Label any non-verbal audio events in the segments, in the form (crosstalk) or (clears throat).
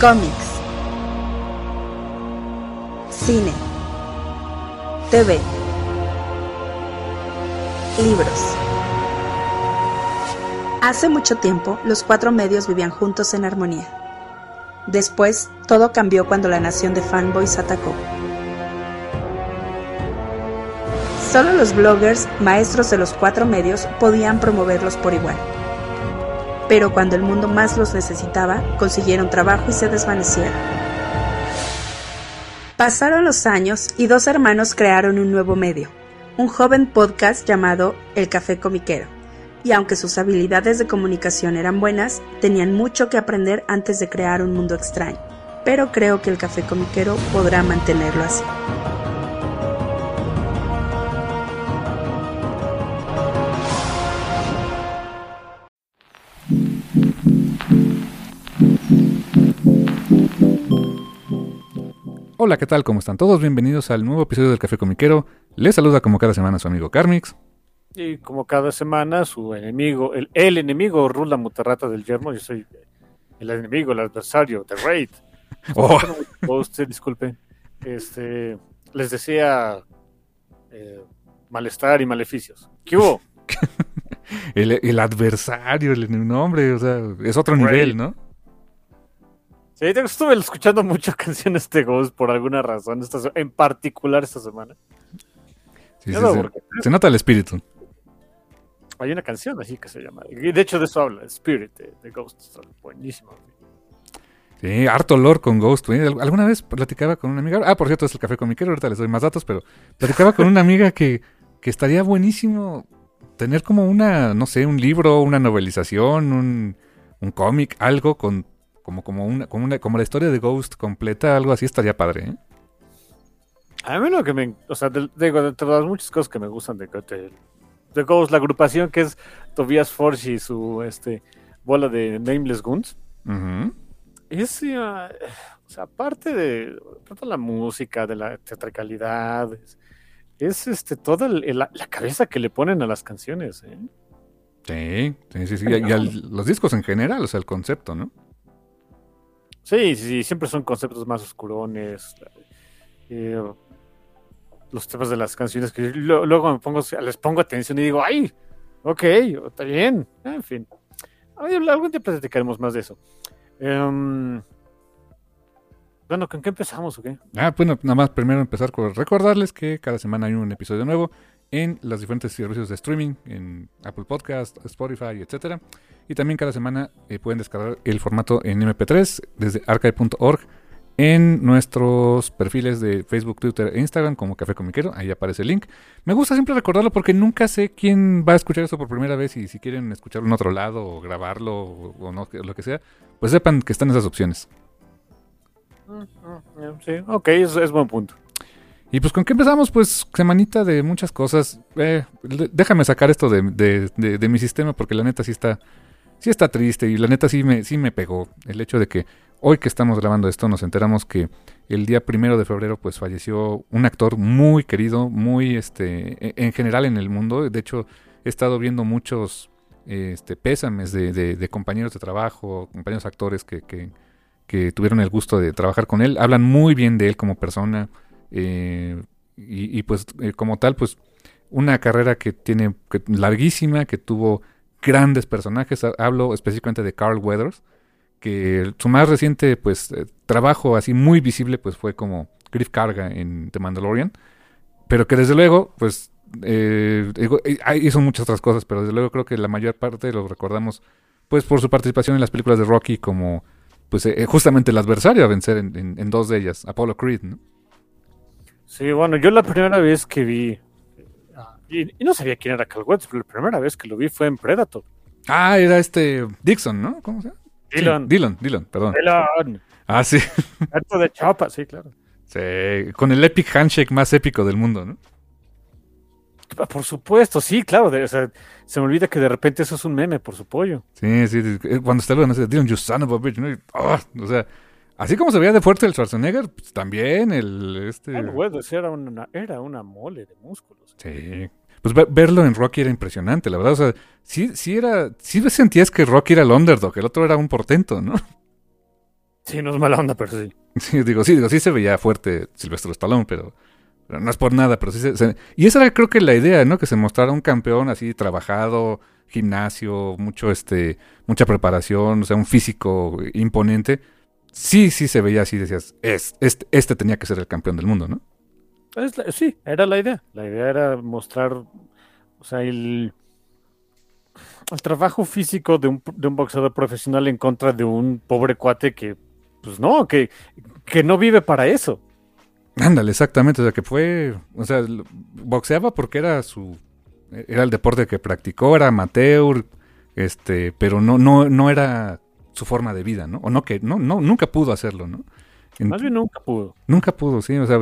Cómics. Cine. TV. Libros. Hace mucho tiempo, los cuatro medios vivían juntos en armonía. Después, todo cambió cuando la nación de fanboys atacó. Solo los bloggers, maestros de los cuatro medios, podían promoverlos por igual. Pero cuando el mundo más los necesitaba, consiguieron trabajo y se desvanecieron. Pasaron los años y dos hermanos crearon un nuevo medio, un joven podcast llamado El Café Comiquero. Y aunque sus habilidades de comunicación eran buenas, tenían mucho que aprender antes de crear un mundo extraño. Pero creo que el Café Comiquero podrá mantenerlo así. Hola, ¿qué tal? ¿Cómo están todos? Bienvenidos al nuevo episodio del Café Comiquero. Les saluda como cada semana su amigo Carmix. Y como cada semana, su enemigo, el, el enemigo Rula Mutarrata del Yermo, yo soy el enemigo, el adversario, The Raid. (laughs) Oh. Usted, disculpe. Este, les decía eh, malestar y maleficios. ¿Qué hubo? (laughs) el, el adversario, el nombre, o sea, es otro Raid. nivel, ¿no? Sí, estuve escuchando muchas (laughs) canciones de Ghost por alguna razón, esta en particular esta semana. Sí, sí, sí. Se nota el espíritu. Hay una canción así que se llama. Y de hecho de eso habla, Spirit de, de Ghost. Está buenísimo. Sí, harto olor con Ghost. güey. Alguna vez platicaba con una amiga. Ah, por cierto, es el Café Comiquero. Ahorita les doy más datos, pero platicaba con una amiga que, que estaría buenísimo tener como una, no sé, un libro, una novelización, un, un cómic, algo con como, como, una, como, una, como la historia de Ghost completa, algo así estaría padre, ¿eh? A mí lo que me. O sea, de- digo, de entre las muchas cosas que me gustan de, de, de Ghost, la agrupación que es Tobias Forge y su este, bola de Nameless Guns. Ujú. Es. eh, o sea, aparte de de la música, de la teatricalidad, es, es, este, toda el- el- la, la cabeza que le ponen a las canciones. ¿eh? Sí, sí, sí, sí. Y, y al- los discos en general, o sea, el concepto, ¿no? Sí, sí, siempre son conceptos más oscurones. eh, los temas de las canciones que luego les pongo atención y digo, ¡ay! Ok, está bien. En fin. Algún día platicaremos más de eso. Em, bueno, ¿con qué empezamos o qué? Ah, bueno, nada más primero empezar con recordarles que cada semana hay un episodio nuevo en los diferentes servicios de streaming, en Apple Podcast, Spotify, etcétera. Y también cada semana eh, pueden descargar el formato en MP3 desde archive.org en nuestros perfiles de Facebook, Twitter e Instagram como Café Comiquero. Ahí aparece el link. Me gusta siempre recordarlo porque nunca sé quién va a escuchar esto por primera vez y si quieren escucharlo en otro lado o grabarlo o, no, lo que sea, pues sepan que están esas opciones. Sí, ok, es, es buen punto. Y pues con qué empezamos, pues semanita de muchas cosas. Eh, déjame sacar esto de, de- mi sistema porque la neta sí está, sí está triste y la neta sí me, sí me pegó el hecho de que hoy que estamos grabando esto nos enteramos que el día primero de febrero pues falleció un actor muy querido, muy este, e- en general en el mundo. De hecho he estado viendo muchos este, pésames de, compañeros de trabajo, compañeros actores que, que tuvieron el gusto de trabajar con él. Hablan muy bien de él como persona. Eh, y, pues eh, como tal, pues una carrera que tiene que- larguísima, que tuvo grandes personajes. Ha- Hablo específicamente de Carl Weathers, que su más reciente pues eh, trabajo así muy visible pues fue como Griff Carga en The Mandalorian, pero que desde luego pues eh, eh, ah, hizo muchas otras cosas, pero desde luego creo que la mayor parte lo recordamos pues por su participación en las películas de Rocky como pues eh, justamente el adversario a vencer en, en- en dos de ellas, Apollo Creed, ¿no? Sí, bueno, yo la primera vez que vi. ah, Y, y no sabía quién era Cal Weathers, pero la primera vez que lo vi fue en Predator. Ah, era este Dixon, ¿no? ¿Cómo se llama? Sí, Dylan. Dylan, Dylan, perdón. Dylan. Ah, sí. (laughs) Harto de chapa, sí, claro. Sí, Con el epic handshake más épico del mundo, ¿no? Ah, Por supuesto, sí, claro. de- o sea, se me olvida que de repente eso es un meme por su pollo. Sí, sí. Eh, Cuando está hablando, Dylan, you son of a bitch. ¿no? Y, ah, o sea, así como se veía de fuerte el Schwarzenegger, pues, también el este. Cal Weathers era una, era una mole de músculos. Sí. Pues ve- verlo en Rocky era impresionante, la verdad. O sea, sí, sí era. Sí sentías que Rocky era el underdog, el otro era un portento, ¿no? Sí, no es mala onda, pero sí. Sí, digo, sí, digo, sí se veía fuerte Silvestre Stallone, pero, pero no es por nada, pero sí se, se- Y esa era creo que la idea, ¿no? Que se mostrara un campeón así trabajado, gimnasio, mucho este, mucha preparación, o sea, un físico imponente. Sí, sí se veía así, decías, es, este, este tenía que ser el campeón del mundo, ¿no? Es la- sí, era la idea. La idea era mostrar, o sea, el, el trabajo físico de un, de un boxeador profesional en contra de un pobre cuate que, pues no, que, que no vive para eso. Ándale, exactamente, o sea, que fue, o sea, boxeaba porque era su, era el deporte que practicó, era amateur, este, pero no, no, no era su forma de vida, ¿no? O no que, no, no, nunca pudo hacerlo, ¿no? En- Más bien nunca pudo. Nunca pudo, sí, o sea,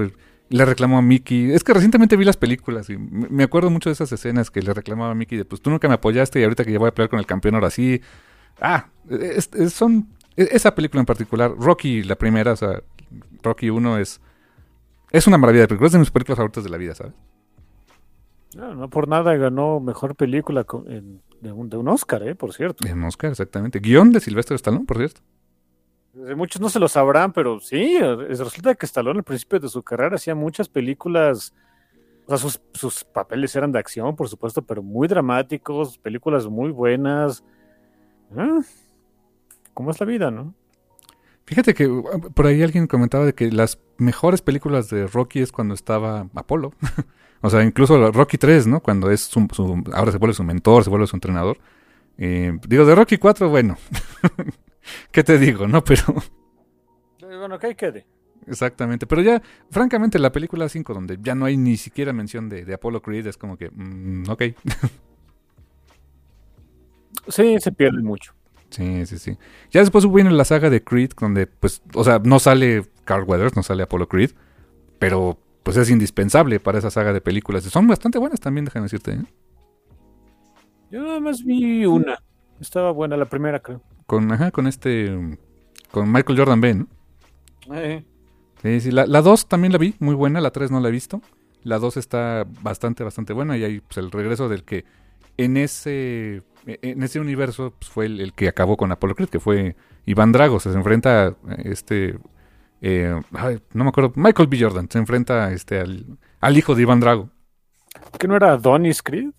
le reclamó a Mickey. Es que recientemente vi las películas y me acuerdo mucho de esas escenas que le reclamaba a Mickey de, pues tú nunca me apoyaste y ahorita que ya voy a pelear con el campeón ahora sí. Ah, es- es- son, e- esa película en particular, Rocky, la primera, o sea, Rocky 1 es, es una maravilla de película, es de mis películas favoritas de la vida, ¿sabes? No, no por nada ganó mejor película en- de, un, de un Oscar, ¿eh? Por cierto. En Oscar, exactamente. Guión de Silvestre Stallone, por cierto. Eh, Muchos no se lo sabrán, pero sí, es- resulta que Stallone al principio de su carrera hacía muchas películas, o sea, sus, sus papeles eran de acción, por supuesto, pero muy dramáticos, películas muy buenas. Ah, ¿Cómo es la vida, no? Fíjate que uh, por ahí alguien comentaba de que las mejores películas de Rocky es cuando estaba Apolo. (laughs) o sea, incluso Rocky 3, ¿no? Cuando es su, su- ahora se vuelve su mentor, se vuelve su entrenador. Eh, digo, de Rocky 4, bueno. (laughs) ¿Qué te digo, no? Pero Eh, Bueno, que ahí quede. exactamente. Pero ya, francamente, la película 5, donde ya no hay ni siquiera mención de, de Apollo Creed, es como que, mm, ok. (laughs) Sí, se pierde mucho. Sí, sí, sí. Ya después viene la saga de Creed, donde, pues, o sea, no sale Carl Weathers, no sale Apollo Creed, pero pues es indispensable para esa saga de películas. Son bastante buenas también, déjame decirte. ¿eh? Yo nada más vi una. Estaba buena la primera, creo. Con, ajá, con este, con Michael Jordan B, ¿no? Eh, Sí, sí, la, la 2 también la vi, muy buena, la 3 no la he visto. La 2 está bastante, bastante buena y hay pues, el regreso del que en ese, en ese universo pues, fue el, el que acabó con Apollo Creed, que fue Iván Drago, se enfrenta a este, eh, ay, no me acuerdo, Michael B. Jordan, se enfrenta este, al, al hijo de Iván Drago. ¿Que no era Adonis Creed?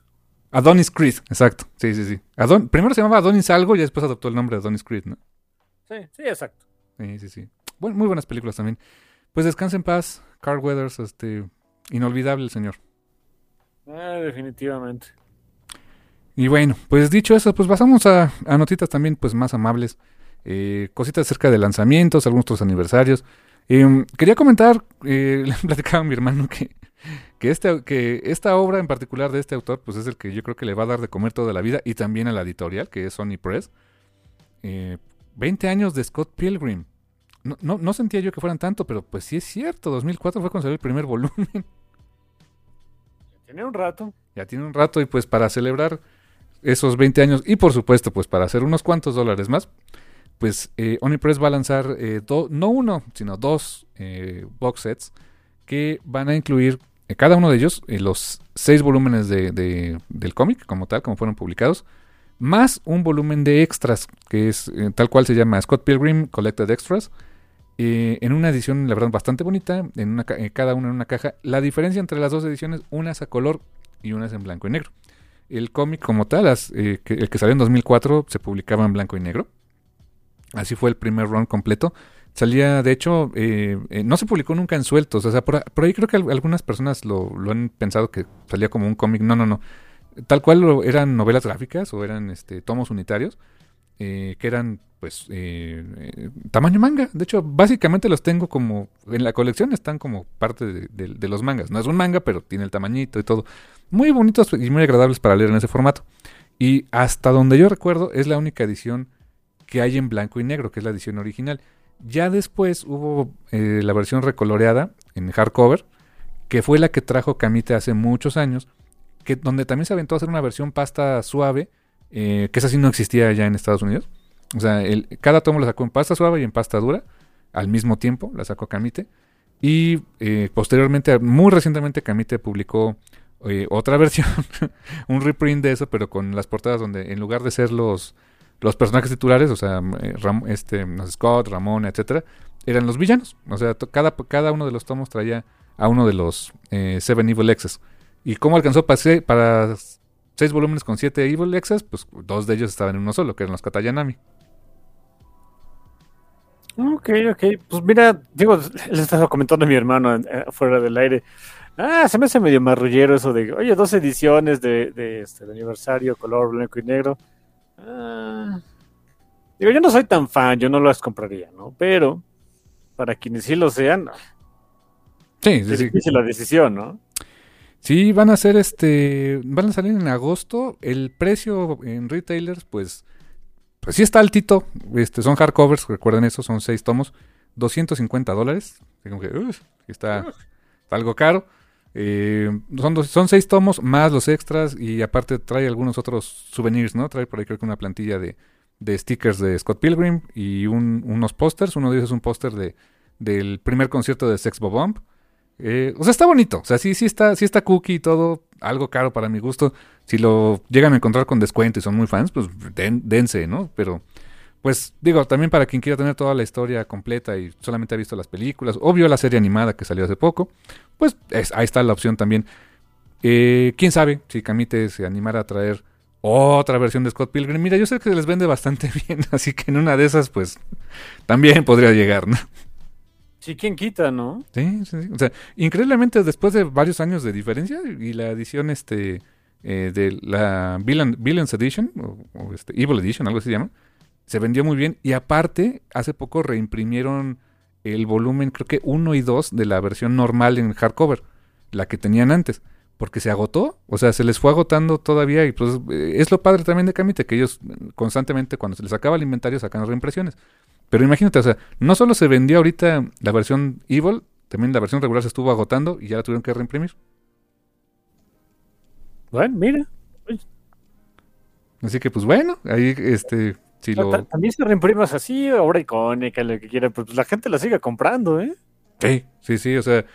Adonis Creed, exacto, sí, sí, sí. Adon- primero se llamaba Adonis algo y después adoptó el nombre de Adonis Creed, ¿no? Sí, sí, exacto. Sí, sí, sí. Bueno, muy buenas películas también. Pues descansa en paz, Carl Weathers, este, inolvidable el señor. Ah, definitivamente. Y bueno, pues dicho eso, pues pasamos a, a notitas también pues más amables. Eh, cositas acerca de lanzamientos, algunos otros aniversarios. Eh, quería comentar, eh, (laughs) le platicaba a mi hermano que, que, este, que esta obra en particular de este autor, pues es el que yo creo que le va a dar de comer toda la vida y también a la editorial, que es Sony Press. Eh, 20 años de Scott Pilgrim. No, no, no sentía yo que fueran tanto, pero pues sí es cierto, 2004 fue cuando salió el primer volumen. (laughs) Tiene un rato. Ya tiene un rato y pues para celebrar esos 20 años y por supuesto pues para hacer unos cuantos dólares más, pues eh, Onipress va a lanzar eh, no uno, sino dos eh, box sets que van a incluir eh, cada uno de ellos eh, los seis volúmenes de, de- del cómic como tal, como fueron publicados, más un volumen de extras que es eh, tal cual se llama Scott Pilgrim Collected Extras. en una edición, la verdad, bastante bonita, en una ca- cada una en una caja. La diferencia entre las dos ediciones, una es a color y una es en blanco y negro. El cómic como tal, el que salió en 2004, se publicaba en blanco y negro. Así fue el primer run completo. Salía, de hecho, eh, eh, no se publicó nunca en sueltos. O sea, por, por ahí creo que al- algunas personas lo, lo han pensado que salía como un cómic. No, no, no. Tal cual eran novelas gráficas o eran este, tomos unitarios. eh, que eran, pues, eh, tamaño manga. De hecho, básicamente los tengo como. En la colección están como parte de- de los mangas. No es un manga, pero tiene el tamañito y todo. Muy bonitos y muy agradables para leer en ese formato. Y hasta donde yo recuerdo, es la única edición que hay en blanco y negro, que es la edición original. Ya después hubo eh, la versión recoloreada en hardcover, que fue la que trajo Camite hace muchos años, que donde también se aventó a hacer una versión pasta suave, eh, que esa sí no existía ya en Estados Unidos. O sea, el- cada tomo lo sacó en pasta suave y en pasta dura, al mismo tiempo, la sacó Camite. Y eh, posteriormente, muy recientemente, Camite publicó otra (laughs) versión, un reprint de eso, pero con las portadas donde en lugar de ser los, los personajes titulares, o sea, eh, este, Scott, Ramón, etcétera, eran los villanos. O sea, cada, cada uno de los tomos traía a uno de los eh, Seven Evil Exes. ¿Y cómo alcanzó para, seis volúmenes con siete Evil Exes? Pues dos de ellos estaban en uno solo, que eran los Katayanami. Ok, ok. Pues mira, digo, le estaba comentando a mi hermano eh, fuera del aire. Ah, se me hace medio marrullero eso de, oye, dos ediciones de, de este, aniversario, color blanco y negro. Ah, digo, yo no soy tan fan, yo no las compraría, ¿no? Pero para quienes sí lo sean, sí, es difícil la decisión, ¿no? Sí, van a ser este, van a salir en agosto. El precio en retailers, pues, pues sí está altito. Este, son hardcovers, recuerden eso, son seis tomos, 250 dólares. está, algo caro. Eh, son, son seis tomos más los extras y aparte trae algunos otros souvenirs, ¿no? Trae por ahí creo que una plantilla de, de stickers de Scott Pilgrim y unos pósters. Uno de ellos es un póster de, del primer concierto de Sex Bomb. Eh, o sea, está bonito. O sea, sí, sí está, sí está cookie y todo. Algo caro para mi gusto. Si lo llegan a encontrar con descuento y son muy fans, pues dense, ¿no? Pero, pues digo, también para quien quiera tener toda la historia completa y solamente ha visto las películas o vio la serie animada que salió hace poco, pues ahí está la opción también. Eh, Quién sabe si Camite se animara a traer otra versión de Scott Pilgrim. Mira, yo sé que les vende bastante (laughs) bien, así que en una de esas, pues también podría llegar, ¿no? Sí, ¿quién quita, no? Sí, sí, sí. O sea, increíblemente después de varios años de diferencia y la edición este eh, de la Villain, Villains Edition, o, este, Evil Edition, algo así se llama, se vendió muy bien. Y aparte, hace poco reimprimieron el volumen, creo que 1 y 2 de la versión normal en hardcover, la que tenían antes porque se agotó, o sea, se les fue agotando todavía y pues eh, es lo padre también de Camite, que ellos constantemente cuando se les acaba el inventario sacan reimpresiones. Pero imagínate, o sea, no solo se vendió ahorita la versión Evil, también la versión regular se estuvo agotando y ya la tuvieron que reimprimir. Bueno, mira. Así que pues bueno, ahí este si lo... También se reimprimas así, obra icónica, lo que quiera, pues la gente la sigue comprando, ¿eh? Sí, sí, sí, o sea,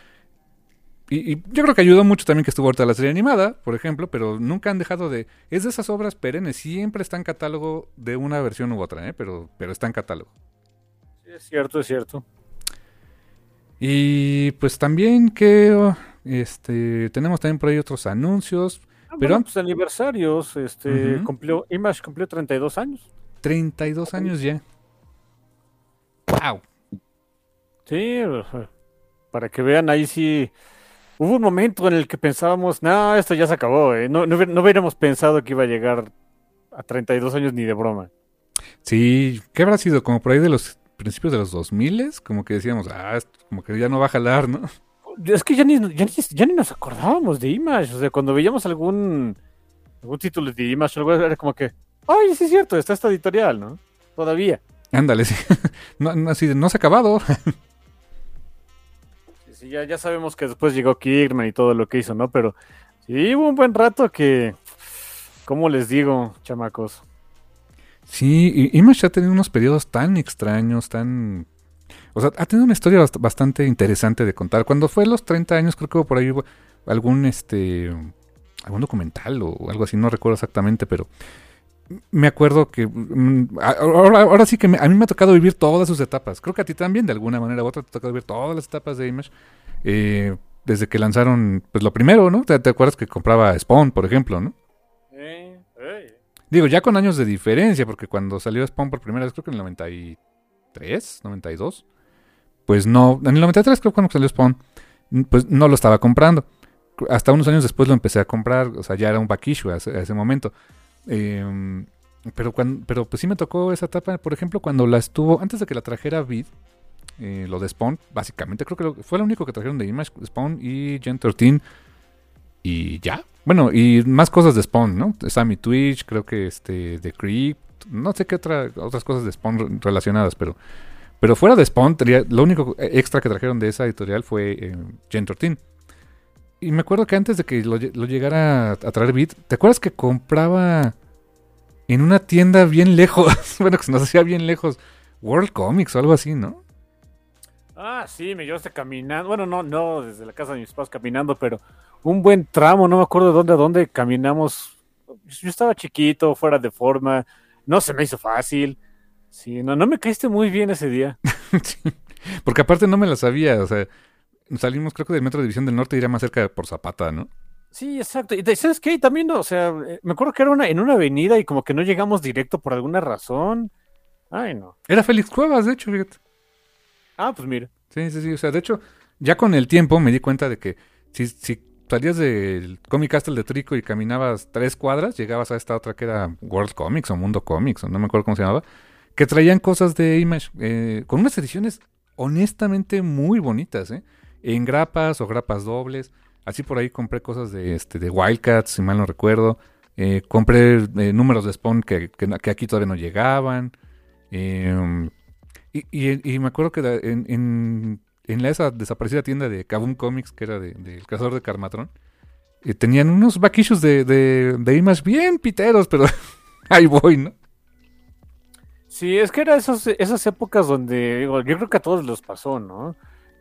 y, yo creo que ayudó mucho también que estuvo ahorita la serie animada, por ejemplo, pero nunca han dejado de... Es de esas obras perennes, siempre está en catálogo de una versión u otra, ¿eh? pero, pero está en catálogo. Sí, es cierto, es cierto. Y pues también que este tenemos también por ahí otros anuncios. Ah, pero pues aniversarios, este cumplió, Image cumplió 32 años. 32 años ya. Wow. Sí, para que vean ahí sí Hubo un momento en el que pensábamos, no, esto ya se acabó, ¿eh? no, no, hubiéramos pensado que iba a llegar a 32 años ni de broma. Sí, ¿qué habrá sido? Como por ahí de los principios de los 2000, como que decíamos, ah, como que ya no va a jalar, ¿no? Es que ya ni, ya ni, nos acordábamos de Image, o sea, cuando veíamos algún, algún título de Image, algo era como que, ay, sí es cierto, está esta editorial, ¿no? Todavía. Ándale, sí. (laughs) no, no, no se ha acabado. ya, ya sabemos que después llegó Kirkman y todo lo que hizo, ¿no? Pero sí hubo un buen rato que, ¿cómo les digo, chamacos? Sí, Image ha tenido unos periodos tan extraños, tan... O sea, ha tenido una historia bastante interesante de contar. Cuando fue los 30 años, creo que hubo por ahí algún, este, algún documental o algo así, no recuerdo exactamente, pero me acuerdo que mm, ahora, sí que a mí me ha tocado vivir todas sus etapas. Creo que a ti también, de alguna manera u otra, te ha tocado vivir todas las etapas de Image. Eh, desde que lanzaron, pues lo primero, ¿no? ¿Te, acuerdas que compraba Spawn, por ejemplo, ¿no? Digo, ya con años de diferencia, porque cuando salió Spawn por primera vez, creo que en el 93, 92, pues no, en el 93 creo que cuando salió Spawn, pues no lo estaba comprando. Hasta unos años después lo empecé a comprar, o sea, ya era un back issue a ese momento. Em, pero, cuando, pero pues sí me tocó esa etapa, por ejemplo, cuando la estuvo, antes de que la trajera Vid, eh, lo de Spawn, básicamente, creo que fue lo único que trajeron de Image, Spawn y Gen 13. Y ya. Bueno, y más cosas de Spawn, ¿no? Sammy Twitch, creo que este, The Creep, no sé qué otra, otras cosas de Spawn relacionadas, pero, pero fuera de Spawn, lo único extra que trajeron de esa editorial fue eh, Gen 13 y me acuerdo que antes de que lo, llegara a, traer Beat, ¿te acuerdas que compraba en una tienda bien lejos? (laughs) bueno, que se nos hacía bien lejos. World Comics o algo así, ¿no? Ah, sí, me llevaste caminando. Bueno, no, no, desde la casa de mis padres caminando, pero un buen tramo, no me acuerdo de dónde a dónde caminamos. Yo estaba chiquito, fuera de forma. no se me hizo fácil. Sí, no, no me caíste muy bien ese día. (laughs) Sí, Porque aparte no me la sabía, o sea, salimos creo que del Metro División del Norte iría más cerca por Zapata, ¿no? Sí, exacto. Y ¿sabes qué? También, o sea, eh, me acuerdo que era una, en una avenida y como que no llegamos directo por alguna razón. Ay, no. Era Félix Cuevas, de hecho, fíjate. Ah, pues mira. Sí, sí, sí, o sea, de hecho, ya con el tiempo me di cuenta de que si, si salías del Comic Castle de Trico y caminabas tres cuadras, llegabas a esta otra que era World Comics o Mundo Comics, o no me acuerdo cómo se llamaba, que traían cosas de Image, eh, con unas ediciones honestamente muy bonitas, ¿eh? En grapas o grapas dobles. Así por ahí compré cosas de, este, de Wildcats, si mal no recuerdo. Eh, compré eh, números de Spawn que, que, aquí todavía no llegaban. Eh, y, y- me acuerdo que en, en, la esa desaparecida tienda de Kaboom Comics, que era del de, del cazador de Carmatron, eh, tenían unos back issues de, de, de Image bien piteros, pero (laughs) ahí voy, ¿no? Sí, es que era esas, épocas donde, digo, yo creo que a todos les pasó, ¿no?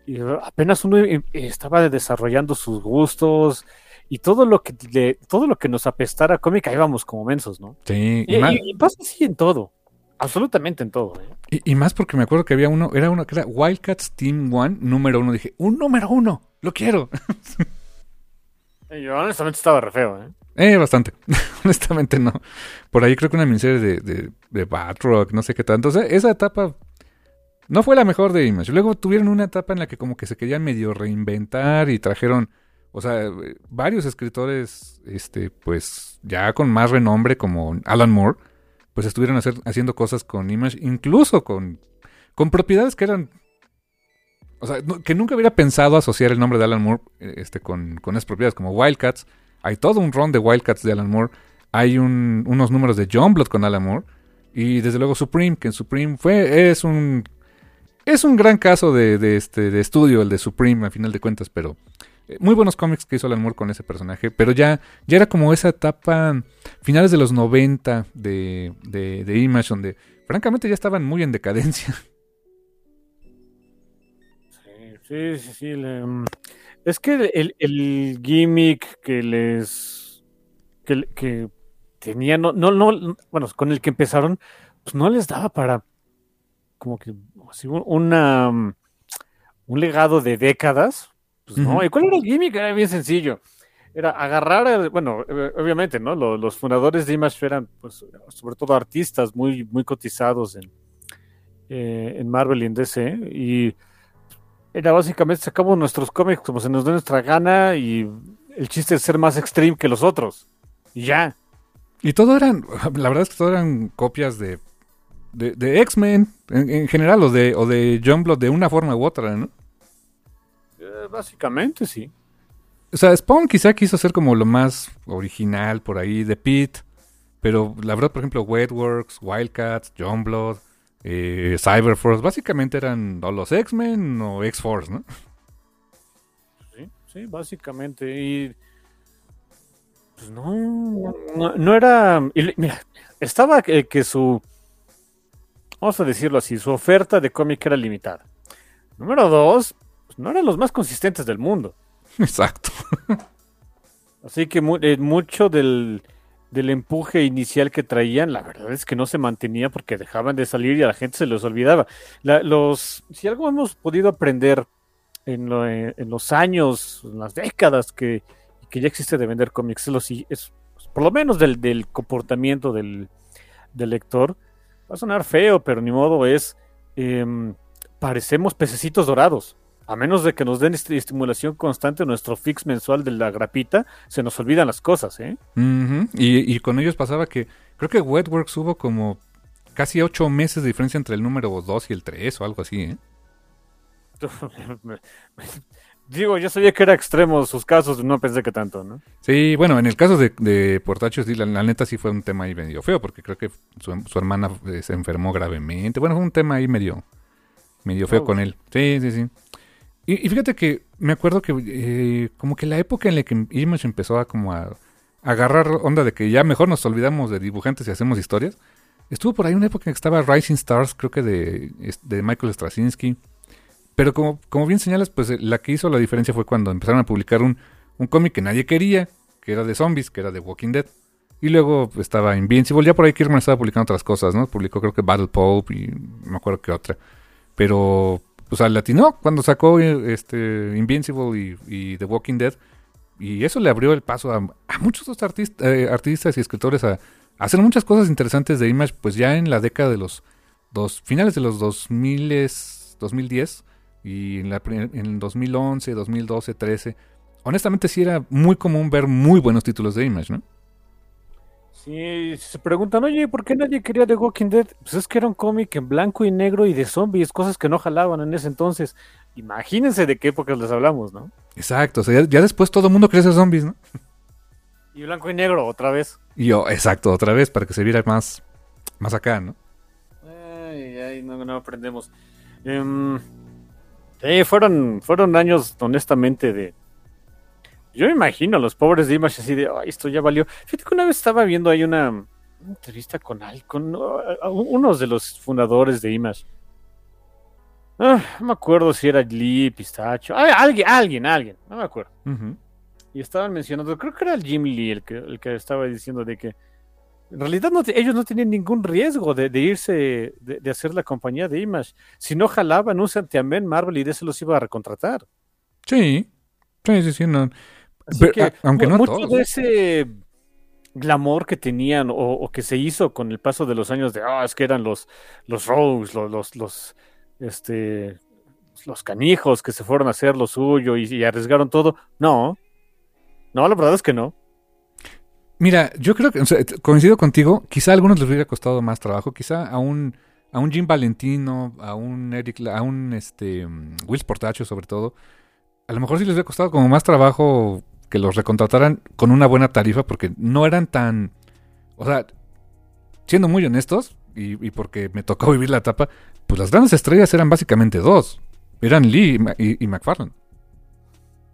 Y apenas uno eh, estaba desarrollando sus gustos y todo lo que le- todo lo que nos apestara cómica íbamos como mensos, ¿no? Sí, y, Y, más, y- y pasa así en todo, absolutamente en todo. ¿eh? y- y más porque me acuerdo que había uno, era uno que era Wildcats Team One, número uno. Dije, un número uno, lo quiero. (laughs) Yo honestamente estaba re feo, ¿eh? Eh, bastante. (laughs) Honestamente no. Por ahí creo que una miniserie de, de, de Batroc, no sé qué tanto. O sea, esa etapa no fue la mejor de Image. Luego tuvieron una etapa en la que como que se querían medio reinventar y trajeron, o sea, varios escritores, este, pues ya con más renombre como Alan Moore, pues estuvieron hacer- haciendo cosas con Image, incluso con, con propiedades que eran... O sea, que nunca hubiera pensado asociar el nombre de Alan Moore eh, este, con, con esas propiedades como Wildcats. Hay todo un run de Wildcats de Alan Moore. Hay un- unos números de John Blood con Alan Moore. Y desde luego Supreme, que en Supreme fue, es un. Es un gran caso de, este, de estudio, el de Supreme, a final de cuentas, pero. eh, Muy buenos cómics que hizo Alan Moore con ese personaje. Pero ya, ya era como esa etapa. Finales de los 90 de, de, Image, donde francamente ya estaban muy en decadencia. (laughs) Sí, sí, sí. le- mm, es que el, el gimmick que les. que, que tenían, no, no, no, bueno, con el que empezaron, pues no les daba para. Como que. así, un- una. un legado de décadas. Pues no. ¿Y cuál era el gimmick? Era bien sencillo. Era agarrar, a- bueno, eh, obviamente, ¿no? Lo- Los, fundadores de Image eran, pues, sobre todo artistas muy, muy cotizados en, eh, en Marvel y en DC. Y era básicamente sacamos nuestros cómics como se nos dé nuestra gana y el chiste es ser más extreme que los otros. Y ya. Y todo eran, la verdad es que todo eran copias de, de, de X-Men en, en general, o de, o de John Blood de una forma u otra, ¿no? Eh, básicamente sí. O sea, Spawn quizá quiso ser como lo más original por ahí de Pete, pero la verdad, por ejemplo, Wetworks, Wildcats, John Blood, eh, Cyberforce, básicamente eran o los X-Men o X-Force, ¿no? Sí, sí, básicamente. Y pues no, no, no era. y le- mira, estaba que, que su. Vamos a decirlo así, su oferta de cómic era limitada. Número dos, pues no eran los más consistentes del mundo. Exacto. Así que mu- eh, mucho del, del empuje inicial que traían, la verdad es que no se mantenía porque dejaban de salir y a la gente se les olvidaba. La- los, si algo hemos podido aprender en, lo- eh, en los años, en las décadas que, que ya existe de vender cómics, es, pues, por lo menos del, del comportamiento del, del lector. Va a sonar feo, pero ni modo es, em, parecemos pececitos dorados. A menos de que nos den esti- estimulación constante, nuestro fix mensual de la grapita, se nos olvidan las cosas, ¿eh? Y, y con ellos pasaba que creo que Wetworks hubo como casi ocho meses de diferencia entre el número 2 y el 3 o algo así, ¿eh? (laughs) Digo, yo sabía que era extremo sus casos, no pensé que tanto, ¿no? Sí, bueno, en el caso de, de Portachos, sí, la, la neta sí fue un tema ahí medio feo, porque creo que su, su hermana eh, se enfermó gravemente. Bueno, fue un tema ahí medio, medio feo Oh. con él. Sí, sí, sí. Y, y fíjate que me acuerdo que eh, como que la época en la que Image empezó a como a, agarrar onda de que ya mejor nos olvidamos de dibujantes y hacemos historias, estuvo por ahí una época en que estaba Rising Stars, creo que de, de Michael Straczynski. Pero como, como bien señalas, pues eh, la que hizo la diferencia fue cuando empezaron a publicar un, un cómic que nadie quería, que era de zombies, que era de Walking Dead. Y luego estaba Invincible. Ya por ahí Kirkman estaba publicando otras cosas, ¿no? Publicó creo que Battle Pope y me acuerdo qué otra. Pero, pues al latino, cuando sacó este Invincible y, The Walking Dead. Y eso le abrió el paso a, muchos otros artistas, eh, artistas y escritores a, a, hacer muchas cosas interesantes de Image, pues ya en la década de los dos, finales de los 2000, 2010 y en, la, en 2011, 2012, 13. Honestamente sí era muy común ver muy buenos títulos de Image, ¿no? Sí, se preguntan, oye, ¿por qué nadie quería The Walking Dead? Pues es que era un cómic en blanco y negro y de zombies, cosas que no jalaban en ese entonces. Imagínense de qué épocas les hablamos, ¿no? Exacto, o sea, ya, después todo el mundo quería ser zombies, ¿no? Y blanco y negro, otra vez. Y yo, exacto, otra vez, para que se viera más, más acá, ¿no? Ay, ay, no, no aprendemos. Eh, fueron, fueron años, honestamente, de, yo me imagino los pobres de Image así de, Ay, esto ya valió. Fíjate que una vez estaba viendo ahí una, entrevista con, con unos de los fundadores de Image. Ah, no me acuerdo si era Lee, Pistacho, alguien, alguien, alguien, no me acuerdo. Y estaban mencionando, creo que era el Jim Lee el que, el que estaba diciendo de que en realidad no, ellos no tenían ningún riesgo de, irse, de, hacer la compañía de Image. Si no jalaban un santiamén, Marvel y se los iba a recontratar. Sí, sí, sí, sí. No aunque no mucho de ese glamour que tenían o, que se hizo con el paso de los años de ah es que eran los los Rogues, los, los, este los canijos que se fueron a hacer lo suyo y, arriesgaron todo. No. No, la verdad es que no. Mira, yo creo que coincido contigo, quizá a algunos les hubiera costado más trabajo, quizá a un a un Jim Valentino, a un Eric, a un este Will Portacho sobre todo, a lo mejor sí les hubiera costado como más trabajo que los recontrataran con una buena tarifa porque no eran tan... O sea, siendo muy honestos, y, porque me tocó (laughs) vivir la etapa, pues las grandes estrellas eran básicamente dos. Eran Lee y, McFarlane.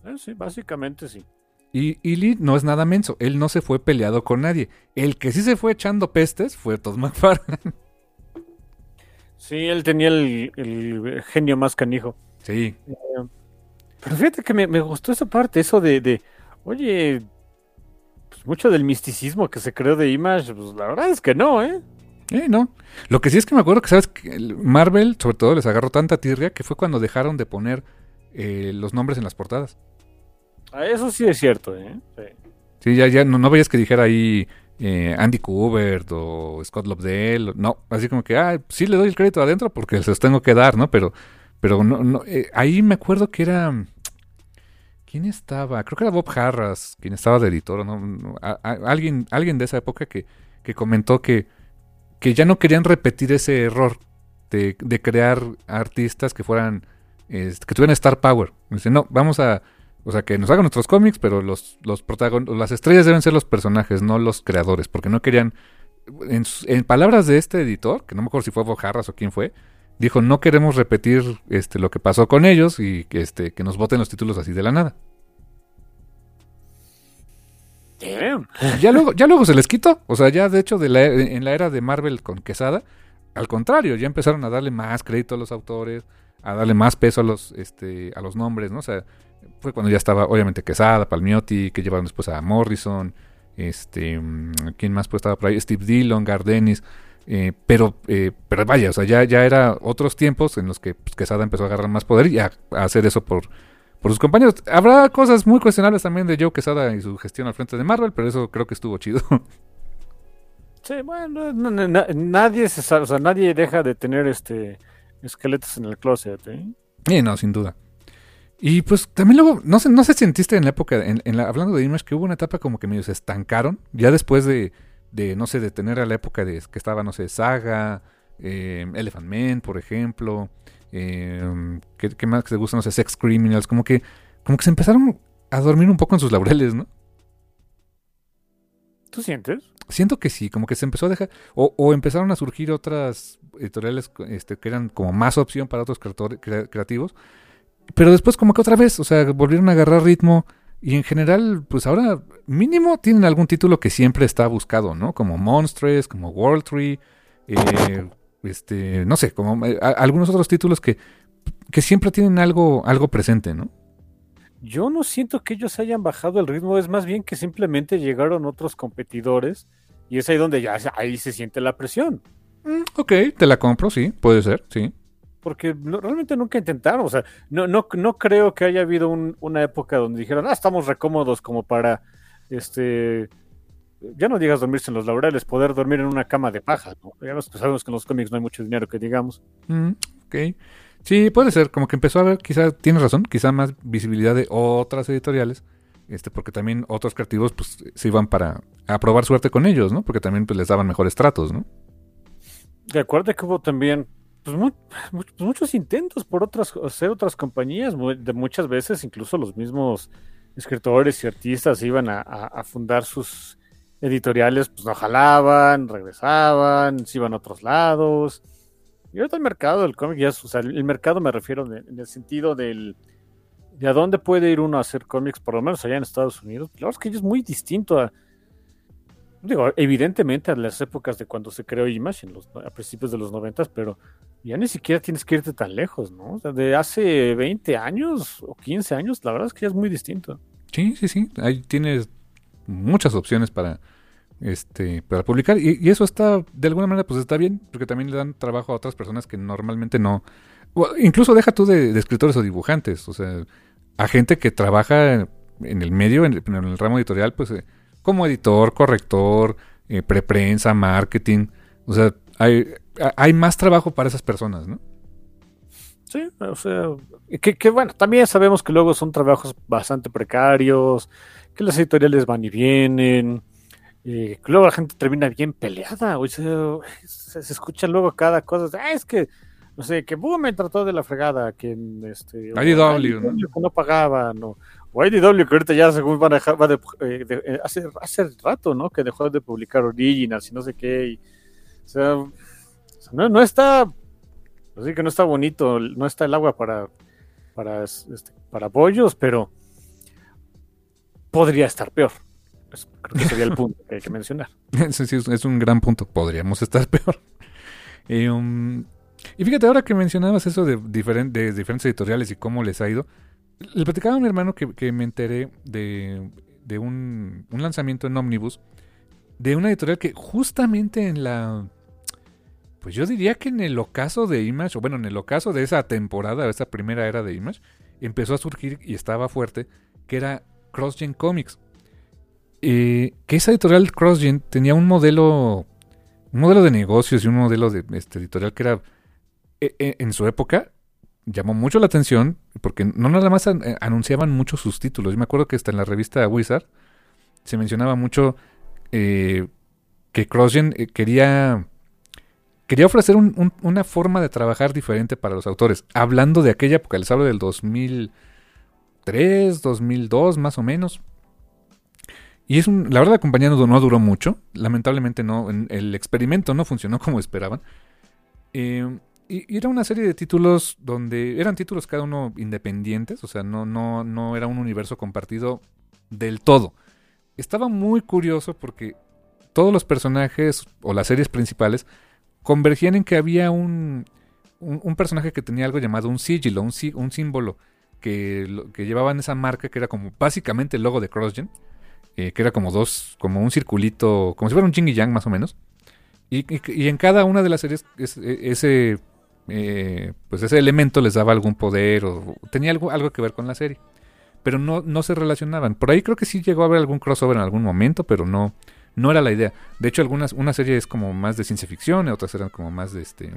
Eh, sí, básicamente sí. Y, Lee no es nada menso. Él no se fue peleado con nadie. El que sí se fue echando pestes fue Todd McFarlane. (laughs) Sí, él tenía el, genio más canijo. Sí. Eh, pero fíjate que me, gustó esa parte, eso de Oye, pues mucho del misticismo que se creó de Image, pues la verdad es que no, ¿eh? Eh, no. Lo que sí es que me acuerdo que, ¿sabes? Que Marvel, sobre todo, les agarró tanta tirria que fue cuando dejaron de poner eh, los nombres en las portadas. Ah, eso sí es cierto, ¿eh? Sí, ya, ya, no, no veías que dijera ahí eh, Andy Kubert o Scott Lobdell. No, así como que, ah, sí le doy el crédito adentro porque se los tengo que dar, ¿no? Pero, pero no, no eh, ahí me acuerdo que era ¿Quién estaba? Creo que era Bob Harras, quien estaba de editor, ¿no? alguien, alguien de esa época que, que comentó que, que ya no querían repetir ese error de, de crear artistas que fueran, que tuvieran Star Power. Dice, no, vamos a, o sea, que nos hagan nuestros cómics, pero los, los las estrellas deben ser los personajes, no los creadores, porque no querían, en, en palabras de este editor, que no me acuerdo si fue Bob Harras o quién fue, dijo, no queremos repetir este, lo que pasó con ellos y este, que nos voten los títulos así de la nada. Ya luego, ya luego se les quitó. O sea, ya de hecho de la, en la era de Marvel con Quesada, al contrario, ya empezaron a darle más crédito a los autores, a darle más peso a los, este, a los nombres, ¿no? O sea, fue cuando ya estaba, obviamente, Quesada, Palmiotti, que llevaron después a Morrison, este, mm, ¿quién más pues estaba por ahí? Steve Dillon, Gardenis. Eh, pero, eh, pero vaya, o sea, ya, ya era otros tiempos en los que pues, Quesada empezó a agarrar más poder y a, hacer eso por, por sus compañeros. Habrá cosas muy cuestionables también de Joe Quesada y su gestión al frente de Marvel, pero eso creo que estuvo chido. (laughs) Sí, bueno, nadie se o sea, nadie deja de tener este esqueletos en el closet, ¿eh? Sí, no, sin duda. Y pues también luego, no sé, no sé si sentiste en la época, en, la, hablando de Image, que hubo una etapa como que medio se estancaron, ya después de, de, no sé, de tener a la época de que estaba, no sé, Saga, eh, Elephant Man, por ejemplo, eh, ¿qué, más que te gusta? No sé, Sex Criminals, como que, como que se empezaron a dormir un poco en sus laureles, ¿no? ¿Tú sientes? Siento que sí, como que se empezó a dejar, o, o empezaron a surgir otras editoriales este, que eran como más opción para otros creativos, pero después como que otra vez, o sea, volvieron a agarrar ritmo, y en general, pues ahora mínimo tienen algún título que siempre está buscado, ¿no? Como Monstres, como World Tree, eh, este, no sé, como eh, algunos otros títulos que, que siempre tienen algo, algo presente, ¿no? yo no siento que ellos hayan bajado el ritmo, es más bien que simplemente llegaron otros competidores y es ahí donde ya ahí se siente la presión. Mm, ok, te la compro, sí, puede ser, sí. Porque realmente nunca intentaron, o sea, no, no, no creo que haya habido una época donde dijeron, ah, estamos recómodos como para, este, ya no digas dormirse en los laureles, poder dormir en una cama de paja, ¿no? Ya sabemos que en los cómics no hay mucho dinero que digamos. Mm, ok. Sí, puede ser, como que empezó a haber, quizá, tienes razón, quizá más visibilidad de otras editoriales, este, porque también otros creativos, pues, se iban para a probar suerte con ellos, ¿no? Porque también, pues, les daban mejores tratos, ¿no? De acuerdo que hubo también, pues, pues muchos intentos por otras, hacer otras compañías, de muchas veces incluso los mismos escritores y artistas iban a, fundar sus editoriales, pues, no jalaban, regresaban, se iban a otros lados y ahorita el mercado del cómic ya o sea, el mercado me refiero en el sentido del de a dónde puede ir uno a hacer cómics, por lo menos allá en Estados Unidos. La verdad es que es muy distinto a, digo, evidentemente a las épocas de cuando se creó Image, en los, a principios de los noventas, pero ya ni siquiera tienes que irte tan lejos, ¿no? O sea, de hace 20 años o 15 años, la verdad es que ya es muy distinto. Sí, sí, sí. Ahí tienes muchas opciones para, este, para publicar. Y, eso está, de alguna manera, pues está bien, porque también le dan trabajo a otras personas que normalmente no. incluso deja tú de, escritores o dibujantes, o sea, a gente que trabaja en el medio, en el, ramo editorial, pues eh, como editor, corrector, eh, preprensa, marketing. O sea, hay, más trabajo para esas personas, ¿no? Sí, o sea, que, que, bueno, también sabemos que luego son trabajos bastante precarios, que las editoriales van y vienen, y luego la gente termina bien peleada, o se, se, escucha luego cada cosa, ah, es que, no sé, que Boom me trató de la fregada, que este, IDW, ¿no? que no pagaban, o, o IDW que ahorita ya según van a dejar, va de, eh, eh, hace, hace rato, ¿no? Que dejó de publicar Originals y no sé qué, y, o sea, no, no está, así que no está bonito, no está el agua para, para, este, para pollos, pero podría estar peor. Pues, creo que sería el punto que hay que mencionar. (laughs) sí, es un gran punto. Podríamos estar peor. (laughs) Um, y fíjate, ahora que mencionabas eso de, de, diferentes editoriales y cómo les ha ido, le platicaba a mi hermano que, me enteré de, un, lanzamiento en Omnibus de una editorial que justamente en la... Pues yo diría que en el ocaso de Image, o bueno, en el ocaso de esa temporada, esa primera era de Image, empezó a surgir y estaba fuerte, que era CrossGen Comics. Eh, que esa editorial CrossGen tenía un modelo, un modelo de negocios y un modelo de este, editorial que era, en su época, llamó mucho la atención, porque no nada más eh, anunciaban mucho sus títulos. Yo me acuerdo que hasta en la revista Wizard se mencionaba mucho eh, que CrossGen quería, quería ofrecer una forma de trabajar diferente para los autores. Hablando de aquella época, les hablo del 2003, 2002 más o menos. Y es un, la verdad la compañía no, duró mucho, lamentablemente no, el experimento no funcionó como esperaban. Eh, y, era una serie de títulos donde eran títulos cada uno independientes, o sea, no, no, no era un universo compartido del todo. Estaba muy curioso porque todos los personajes o las series principales convergían en que había un, un, personaje que tenía algo llamado un sigilo, un, un símbolo que, que llevaban esa marca que era como básicamente el logo de CrossGen eh, que era como dos, como un circulito, como si fuera un ching y yang más o menos. Y, en cada una de las series e, ese, eh, pues ese elemento les daba algún poder o tenía algo, algo que ver con la serie. Pero no, no se relacionaban. Por ahí creo que sí llegó a haber algún crossover en algún momento, pero no, no era la idea. De hecho, algunas, una serie es como más de ciencia ficción, otras eran como más de este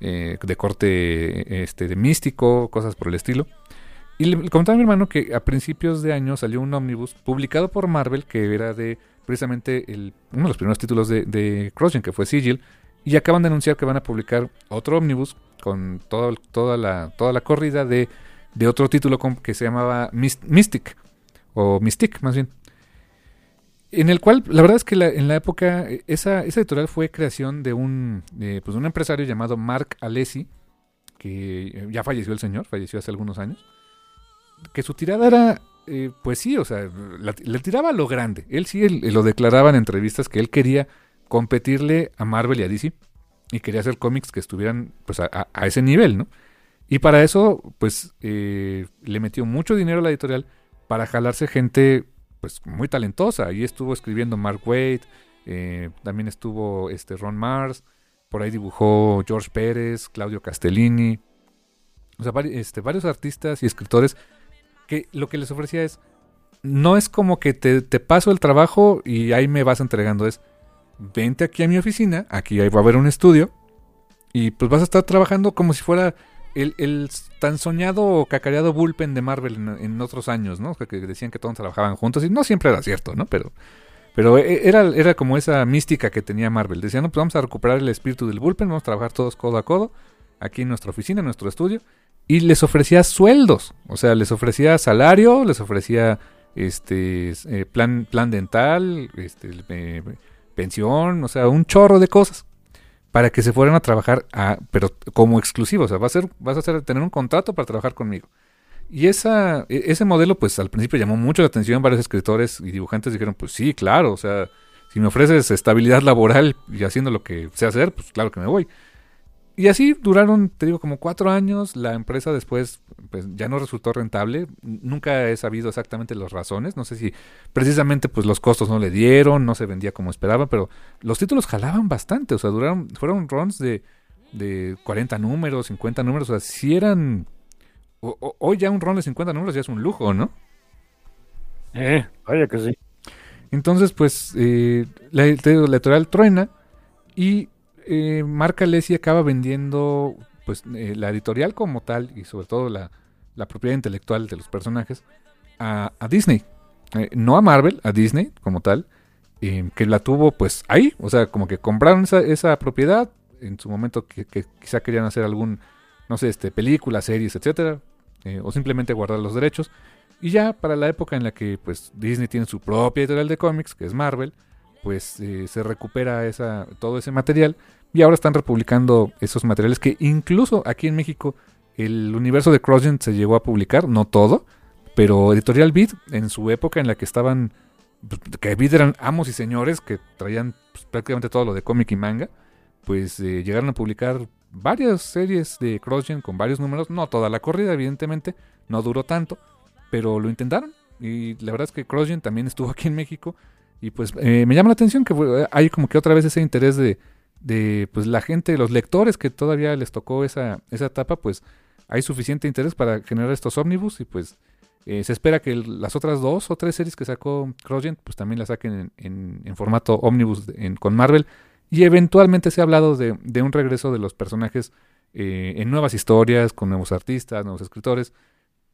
eh, de corte este, de místico, cosas por el estilo. Y le comentaba a mi hermano que a principios de año salió un ómnibus publicado por Marvel que era de precisamente uno de los primeros títulos de, de CrossGen, que fue Sigil. Y acaban de anunciar que van a publicar otro ómnibus con todo, toda, la, toda la corrida de, de otro título que se llamaba Mystic, o Mystic más bien. En el cual, la verdad es que en la época, esa, esa editorial fue creación de un, pues un empresario llamado Mark Alessi, que ya falleció el señor, falleció hace algunos años que su tirada era, eh, pues sí, o sea, le tiraba a lo grande. Él sí lo declaraba en entrevistas que él quería competirle a Marvel y a DC y quería hacer cómics que estuvieran pues a, ese nivel, ¿no? Y para eso, pues, eh, le metió mucho dinero a la editorial para jalarse gente pues muy talentosa. Ahí estuvo escribiendo Mark Waid, eh, también estuvo este Ron Mars, por ahí dibujó George Pérez, Claudio Castellini, o sea, este, varios artistas y escritores que lo que les ofrecía es, no es como que te, te, paso el trabajo y ahí me vas entregando, es, vente aquí a mi oficina, aquí va a haber un estudio, y pues vas a estar trabajando como si fuera el, tan soñado o cacareado bullpen de Marvel en, otros años, ¿no? Que decían que todos trabajaban juntos y no siempre era cierto, ¿no? Pero, pero e, era, era como esa mística que tenía Marvel. Decían, no, pues vamos a recuperar el espíritu del bullpen, vamos a trabajar todos codo a codo aquí en nuestra oficina, en nuestro estudio. Y les ofrecía sueldos, o sea, les ofrecía salario, les ofrecía este eh, plan, plan dental, este, eh, pensión, o sea, un chorro de cosas para que se fueran a trabajar, a, pero como exclusivo, o sea, va a ser, vas a hacer, tener un contrato para trabajar conmigo. Y esa, e, ese modelo, pues al principio llamó mucho la atención, varios escritores y dibujantes dijeron, pues sí, claro, o sea, si me ofreces estabilidad laboral y haciendo lo que sé hacer, pues claro que me voy. Y así duraron, te digo, como cuatro años. La empresa después pues, ya no resultó rentable. Nunca he sabido exactamente las razones. No sé si precisamente pues los costos no le dieron, no se vendía como esperaba, pero los títulos jalaban bastante. O sea, duraron, fueron runs de, de 40 números, 50 números. O sea, si eran... hoy ya un run de 50 números ya es un lujo, ¿no? Eh, vaya que sí. Entonces, pues, eh, la, la editorial truena y eh, Marca acaba vendiendo pues eh, la editorial como tal y sobre todo la, propiedad intelectual de los personajes a, Disney. Eh, no a Marvel, a Disney como tal, eh, que la tuvo pues ahí, o sea, como que compraron esa, propiedad en su momento que, quizá querían hacer algún, no sé, este, películas, series, etcétera, o simplemente guardar los derechos. Y ya para la época en la que pues Disney tiene su propia editorial de cómics, que es Marvel, pues se recupera esa, todo ese material y ahora están republicando esos materiales que incluso aquí en México el universo de CrossGen se llegó a publicar, no todo, pero Editorial Beat en su época en la que estaban, que Beat eran amos y señores que traían pues, prácticamente todo lo de cómic y manga, pues eh, llegaron a publicar varias series de CrossGen con varios números, no toda la corrida evidentemente, no duró tanto, pero lo intentaron y la verdad es que CrossGen también estuvo aquí en México y pues eh, me llama la atención que hay como que otra vez ese interés de de pues la gente, los lectores que todavía les tocó esa, esa etapa, pues hay suficiente interés para generar estos ómnibus y pues eh, se espera que las otras dos o tres series que sacó CrossGen pues también las saquen en, en, formato ómnibus con Marvel y eventualmente se ha hablado de, de un regreso de los personajes eh, en nuevas historias, con nuevos artistas, nuevos escritores.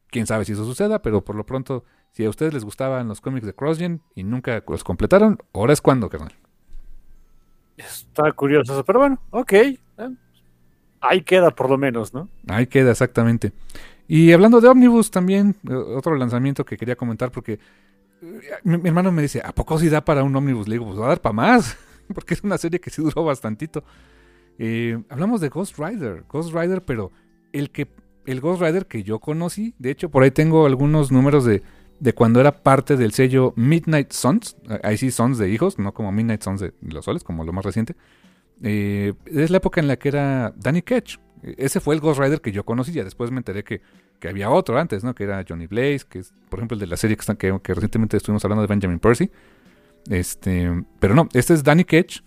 Quién sabe si eso suceda, pero por lo pronto, si a ustedes les gustaban los cómics de CrossGen y nunca los completaron, ahora es cuando, carnal. Está curioso eso, pero bueno, ok. Eh, ahí queda por lo menos, ¿no? Ahí queda, exactamente. Y hablando de Omnibus, también eh, otro lanzamiento que quería comentar, porque eh, mi, hermano me dice, ¿a poco sí da para un Omnibus? Le digo, pues va a dar para más, (laughs) porque es una serie que sí duró bastantito. hablamos de Ghost Rider, Ghost Rider, pero el que el Ghost Rider que yo conocí, de hecho por ahí tengo algunos números de de cuando era parte del sello Midnight Sons, ahí sí Sons de hijos, no como Midnight Sons de los soles, como lo más reciente. Eh, es la época en la que era Danny Ketch. Ese fue el Ghost Rider que yo conocí, ya después me enteré que, que había otro antes, ¿no? Que era Johnny Blaze, que es, por ejemplo, el de la serie que recientemente estuvimos hablando de Benjamin Percy. Este, pero no, este es Danny Ketch,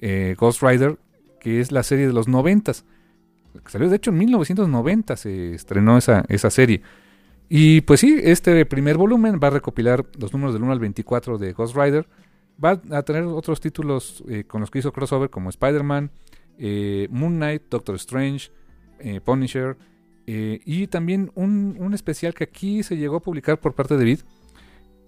eh, Ghost Rider, que es la serie de los noventas. Salió de hecho en 1990 se estrenó esa, esa serie. Y pues sí, este primer volumen va a recopilar los números del 1 al 24 de Ghost Rider. Va a tener otros títulos eh, con los que hizo crossover como Spider-Man, eh, Moon Knight, Doctor Strange, eh, Punisher. y también un, especial que aquí se llegó a publicar por parte de Vid,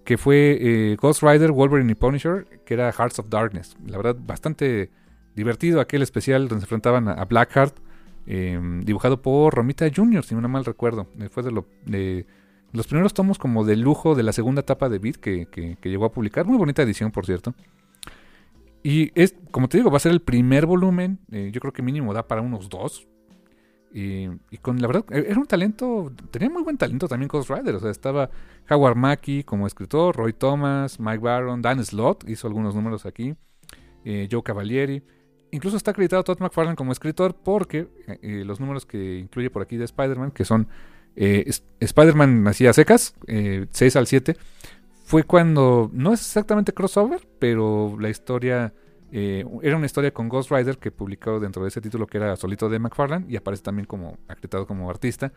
que fue Ghost Rider, Wolverine y Punisher, que era Hearts of Darkness. La verdad, bastante divertido aquel especial donde se enfrentaban a Blackheart Em, dibujado por Romita Jr., si no mal recuerdo. Eh, fue de, lo, de los primeros tomos como de lujo de la segunda etapa de Beat que, llegó a publicar. Muy bonita edición, por cierto. Y es, como te digo, va a ser el primer volumen. Eh, yo creo que mínimo da para unos dos. Y, con la verdad, e, era un talento, tenía muy buen talento también Ghost Rider. O sea, estaba Howard Mackie como escritor, Roy Thomas, Mike Barron, Dan Slott hizo algunos números aquí, eh, Joe Cavalieri. Incluso está acreditado Todd McFarlane como escritor porque eh, los números que incluye por aquí de Spider-Man, que son eh, Spider-Man hacía secas, 6 al 7, fue cuando, no es exactamente crossover, pero la historia era una historia con Ghost Rider que publicó dentro de ese título que era solito de McFarlane y aparece también como acreditado como artista.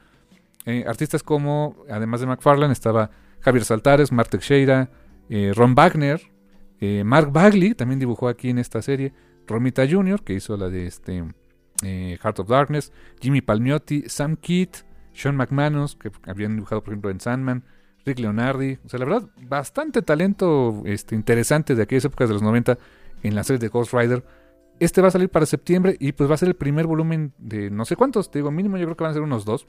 artistas como, además de McFarlane, estaba Javier Saltares, Mark Teixeira, Ron Wagner, Mark Bagley también dibujó aquí en esta serie, Romita Jr., que hizo la de este eh, Heart of Darkness, Jimmy Palmiotti, Sam Kidd, Sean McManus, que habían dibujado por ejemplo en Sandman, Rick Leonardi, o sea, la verdad, bastante talento este, interesante de aquellas épocas de los 90 en la serie de Ghost Rider. Este va a salir para septiembre y pues va a ser el primer volumen de no sé cuántos, te digo, mínimo yo creo que van a ser unos dos.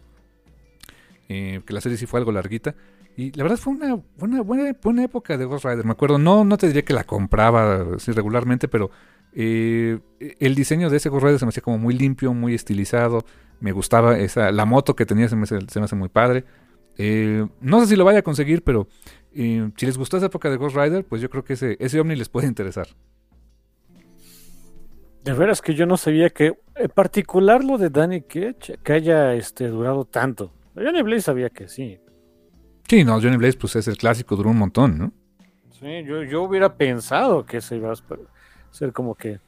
Eh, que la serie sí fue algo larguita. Y la verdad fue una, buena, buena época de Ghost Rider. Me acuerdo, no, no te diría que la compraba así regularmente, pero eh, el diseño de ese Ghost Rider se me hacía como muy limpio, muy estilizado. Me gustaba esa, la moto que tenía se me, hace muy padre. Eh, no sé si lo vaya a conseguir, pero eh, si les gustó esa época de Ghost Rider, pues yo creo que ese, ese Omni les puede interesar. De veras que yo no sabía que, en particular lo de Danny Ketch, que haya este, durado tanto. Johnny Blaze sabía que sí. Sí, no, Johnny Blaze pues es el clásico, duró un montón, ¿no? Sí, yo, yo hubiera pensado que se iba a ser como que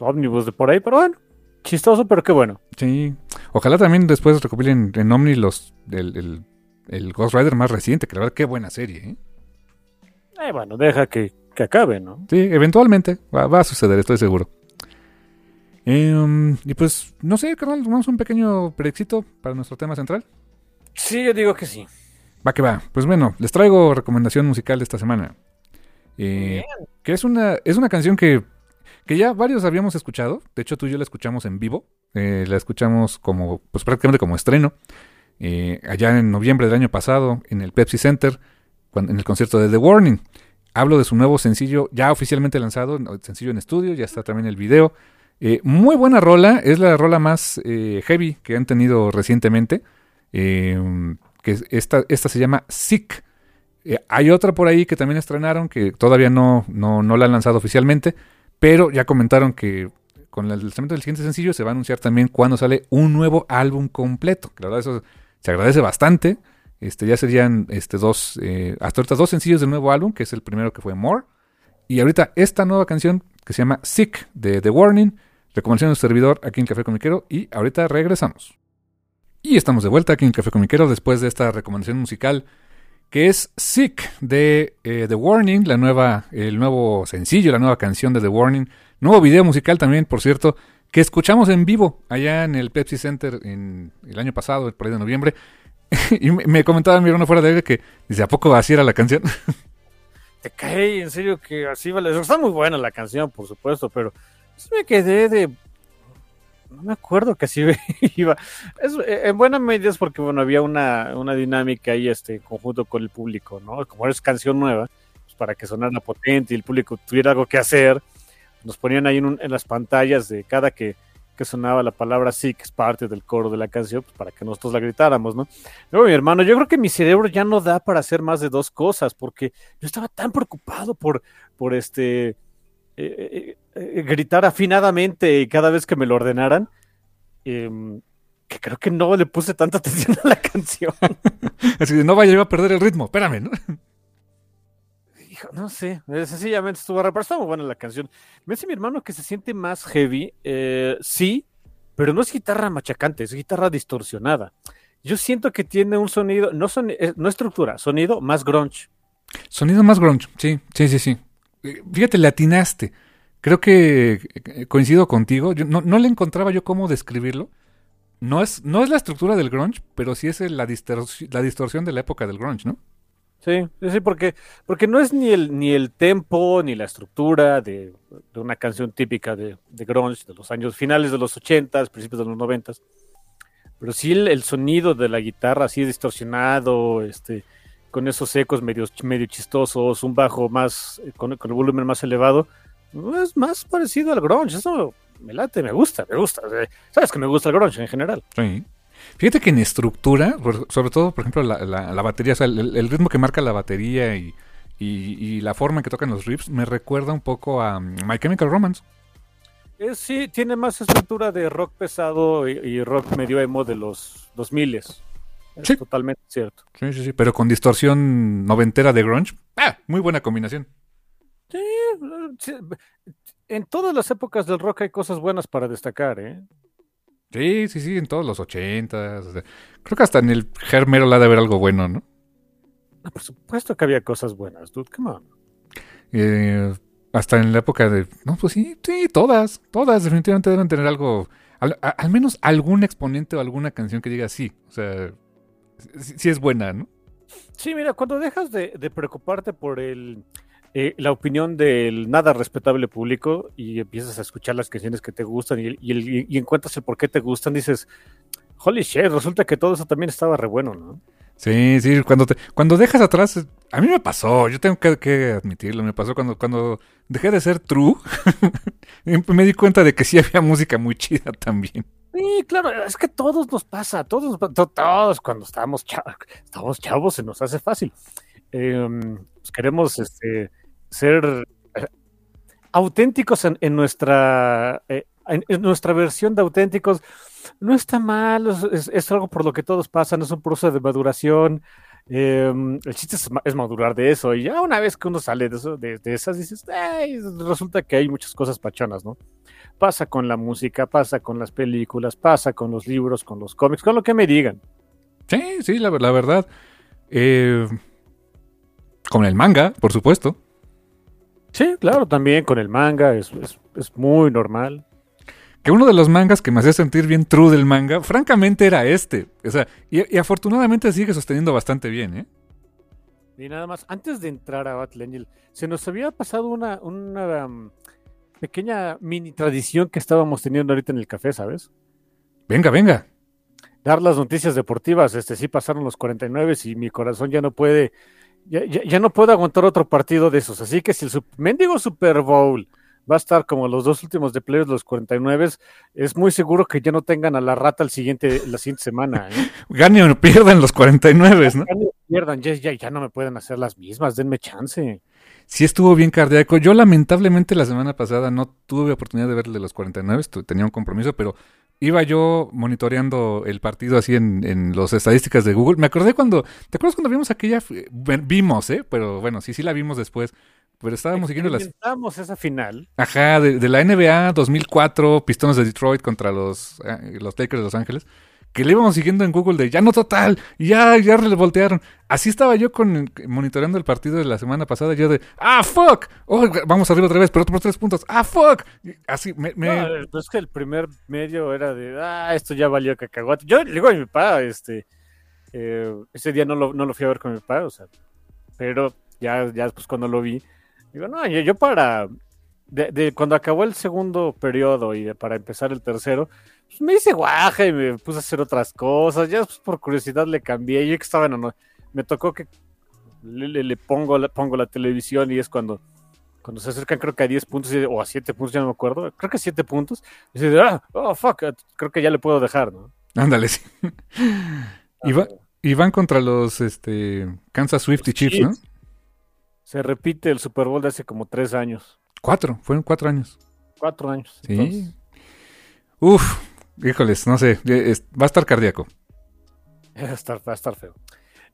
ómnibus de por ahí, pero bueno, chistoso, pero qué bueno. Sí, ojalá también después recopilen en Omni los el, el, Ghost Rider más reciente, que la verdad qué buena serie, ¿eh? eh bueno, deja que, que, acabe, ¿no? Sí, eventualmente va, a suceder, estoy seguro. Em, y pues, no sé, carnal, vamos un pequeño predexito para nuestro tema central. Sí, yo digo que sí. Va que va. Pues bueno, les traigo recomendación musical de esta semana. Eh, que es una, es una canción que, que, ya varios habíamos escuchado. De hecho, tú y yo la escuchamos en vivo. Eh, la escuchamos como, pues prácticamente como estreno. Eh, allá en noviembre del año pasado, en el Pepsi Center, en el concierto de The Warning. Hablo de su nuevo sencillo, ya oficialmente lanzado, sencillo en estudio, ya está también el video. muy buena rola, es la rola más heavy que han tenido recientemente. que esta, esta se llama Sick. Eh, hay otra por ahí que también estrenaron, que todavía no, no, no la han lanzado oficialmente, pero ya comentaron que con el lanzamiento del siguiente sencillo se va a anunciar también cuando sale un nuevo álbum completo. La verdad eso se agradece bastante. Este, ya serían este, dos, eh, hasta ahorita dos sencillos del nuevo álbum, que es el primero que fue More. Y ahorita esta nueva canción que se llama Sick de The Warning. Recomendación de servidor aquí en Café Comiquero. Y ahorita regresamos. Y estamos de vuelta aquí en Café Comiquero después de esta recomendación musical que es Sick de eh, The Warning, la nueva, el nuevo sencillo, la nueva canción de The Warning, nuevo video musical también, por cierto, que escuchamos en vivo allá en el Pepsi Center en el año pasado, por ahí de noviembre. (laughs) y me, comentaba mi hermano fuera de aire que dice, ¿a poco así era la canción? (laughs) Te cae, en serio que así vale. Está muy buena la canción, por supuesto, pero me quedé de no me acuerdo que así (laughs) iba. Eh, en buena medida es porque, bueno, había una, una dinámica ahí, este, conjunto con el público, ¿no? Como es canción nueva, pues para que sonara potente y el público tuviera algo que hacer, nos ponían ahí en, en las pantallas de cada que, que, sonaba la palabra sí, que es parte del coro de la canción, pues para que nosotros la gritáramos, ¿no? Luego, mi hermano, yo creo que mi cerebro ya no da para hacer más de dos cosas, porque yo estaba tan preocupado por, por este eh, eh, gritar afinadamente cada vez que me lo ordenaran, em, que creo que no le puse tanta (laughs) atención a la canción. (laughs) Así de no vaya a perder el ritmo, espérame, ¿no? Hijo, no sé, eh, sencillamente estuvo raro, pero está muy buena la canción. Me dice mi hermano que se siente más heavy, sí, pero no es guitarra machacante, es guitarra distorsionada. Yo siento que tiene un sonido, no, son, no estructura, sonido más grunge. Sonido más grunge, sí, sí, sí, sí. Eh, fíjate, le atinaste. Creo que eh, coincido contigo. no, le encontraba yo cómo describirlo. No es, no es la estructura del grunge, pero sí es la, la distorsión de la época del grunge, ¿no? Sí, sí, porque, porque no es ni el, ni el tempo ni la estructura de, una canción típica de, de, grunge de los años finales de los 80, principios de los 90. Pero sí el, el, sonido de la guitarra así distorsionado, este, con esos ecos medio, medio chistosos, un bajo más, eh, con, el volumen más elevado, es más parecido al grunge. Eso me late, me gusta, me gusta. Sabes que me gusta el grunge en general. Sí. Fíjate que en estructura, sobre todo, por ejemplo, la, la, batería, o sea, el, ritmo que marca la batería y, y, la forma en que tocan los riffs, me recuerda un poco a um, My Chemical Romance. Eh, sí, tiene más estructura de rock pesado y, rock medio emo de los 2000 Es Sí. totalmente cierto. Sí, sí, sí. Pero con distorsión noventera de grunge. Ah, muy buena combinación. Sí, En todas las épocas del rock hay cosas buenas para destacar, ¿eh? Sí, sí, sí, en todos los ochentas. o sea, creo que hasta en el metal ha de haber algo bueno, ¿no? Por supuesto que había cosas buenas, dude, come on. Eh, hasta en la época de... No, pues sí, sí, todas, todas definitivamente deben tener algo... Al, a- al menos algún exponente o alguna canción que diga sí. O sea, sí, sí es buena, ¿no? Sí, mira, cuando dejas de, de preocuparte por el, eh, la opinión del nada respetable público y empiezas a escuchar las canciones que te gustan y, y, encuentras el por qué te gustan, dices, holy shit, resulta que todo eso también estaba re bueno, ¿no? Sí, sí, cuando, te, cuando dejas atrás, a mí me pasó, yo tengo que, que admitirlo, me pasó cuando, cuando dejé de ser true, y (laughs) me di cuenta de que sí había música muy chida también. Sí, claro, es que todos nos pasa, todos, todos cuando estamos, cha- estamos chavos se nos hace fácil. Eh, pues queremos este, ser eh, auténticos en, nuestra eh, en, nuestra versión de auténticos. No está mal, es, algo por lo que todos pasan, es un proceso de maduración. Eh, el chiste es, ma- es madurar de eso, y ya una vez que uno sale de, eso, de, esas, dices, "Ay, resulta que hay muchas cosas pachonas, ¿no? Pasa con la música, pasa con las películas, pasa con los libros, con los cómics, con lo que me digan. Sí, sí, la, la verdad. Eh, con el manga, por supuesto. Sí, claro, también con el manga, es, es, es muy normal. Que uno de los mangas que me hacía sentir bien true del manga, francamente era este. O sea, y, y afortunadamente sigue sosteniendo bastante bien, ¿eh? Y nada más, antes de entrar a Battle Angel, se nos había pasado una, una um, pequeña mini tradición que estábamos teniendo ahorita en el café, ¿sabes? Venga, venga. Dar las noticias deportivas, este sí pasaron los 49 y mi corazón ya no puede, ya, ya, ya no puedo aguantar otro partido de esos. Así que si el sup- mendigo Super Bowl va a estar como los dos últimos de playoffs, los 49, es muy seguro que ya no tengan a la rata el siguiente, la siguiente semana. ¿eh? Gane o pierdan los 49, ¿no? Ya no pierdan, ya, ya, ya no me pueden hacer las mismas, denme chance. Sí estuvo bien cardíaco. Yo lamentablemente la semana pasada no tuve oportunidad de verle los 49, estu- tenía un compromiso, pero iba yo monitoreando el partido así en, en las estadísticas de Google. Me acordé cuando, ¿te acuerdas cuando vimos aquella? Vimos, ¿eh? Pero bueno, sí, sí la vimos después. Pero estábamos siguiendo las... Esa final. Ajá, de, de la NBA 2004, Pistones de Detroit contra los, eh, los Lakers de Los Ángeles, que le íbamos siguiendo en Google de ya no total, ya, ya le voltearon. Así estaba yo con monitoreando el partido de la semana pasada, yo de, ah, fuck, oh, vamos arriba otra vez, pero por tres puntos, ah, fuck. Así, me, No, eh, pues que el primer medio era de, ah, esto ya valió cacahuate. Yo le digo a mi papá, este, eh, ese día no lo, no lo fui a ver con mi papá, o sea, pero ya, ya después cuando lo vi, digo, no, yo, para, de, cuando acabó el segundo periodo y para empezar el tercero, pues me hice guaja y me puse a hacer otras cosas, ya después por curiosidad le cambié, yo que estaba en, ano- me tocó que le, le- le pongo, la, pongo la televisión y es cuando cuando se acercan creo que a 10 puntos o a 7 puntos, ya no me acuerdo, creo que 7 puntos, y dice, ah, oh, fuck, creo que ya le puedo dejar, ¿no? ándale, sí. (laughs) Y, va- y van contra los este, Kansas Swift y Chiefs, ¿no? Se repite el Super Bowl de hace como 3 años, Cuatro, fueron cuatro años. 4 años. Sí. entonces, Uf, híjoles, no sé, eh, es- va a estar cardíaco. va, a estar, va a estar feo.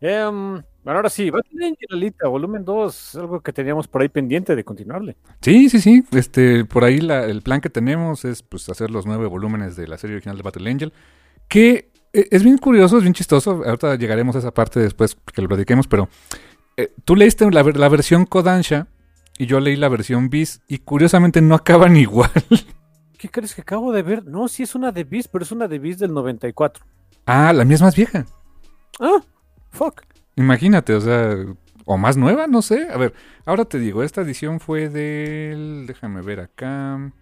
Em, bueno, ahora sí, Battle Angel Alita, volumen 2, algo que teníamos por ahí pendiente de continuarle. Sí, sí, sí. Este, por ahí la- el plan que tenemos es pues hacer los nueve volúmenes de la serie original de Battle Angel. Que eh, es bien curioso, es bien chistoso. Ahorita llegaremos a esa parte después que lo platiquemos, pero eh, tú leíste la versión Kodansha y yo leí la versión Bis y curiosamente no acaban (laughs) igual. ¿Qué crees que acabo de ver? No, sí es una de Beast, pero es una de Beast del 94. ah, la mía es más vieja. Ah, fuck. Imagínate, o sea, o más nueva, no sé. A ver, ahora te digo, esta edición fue del. Déjame ver acá.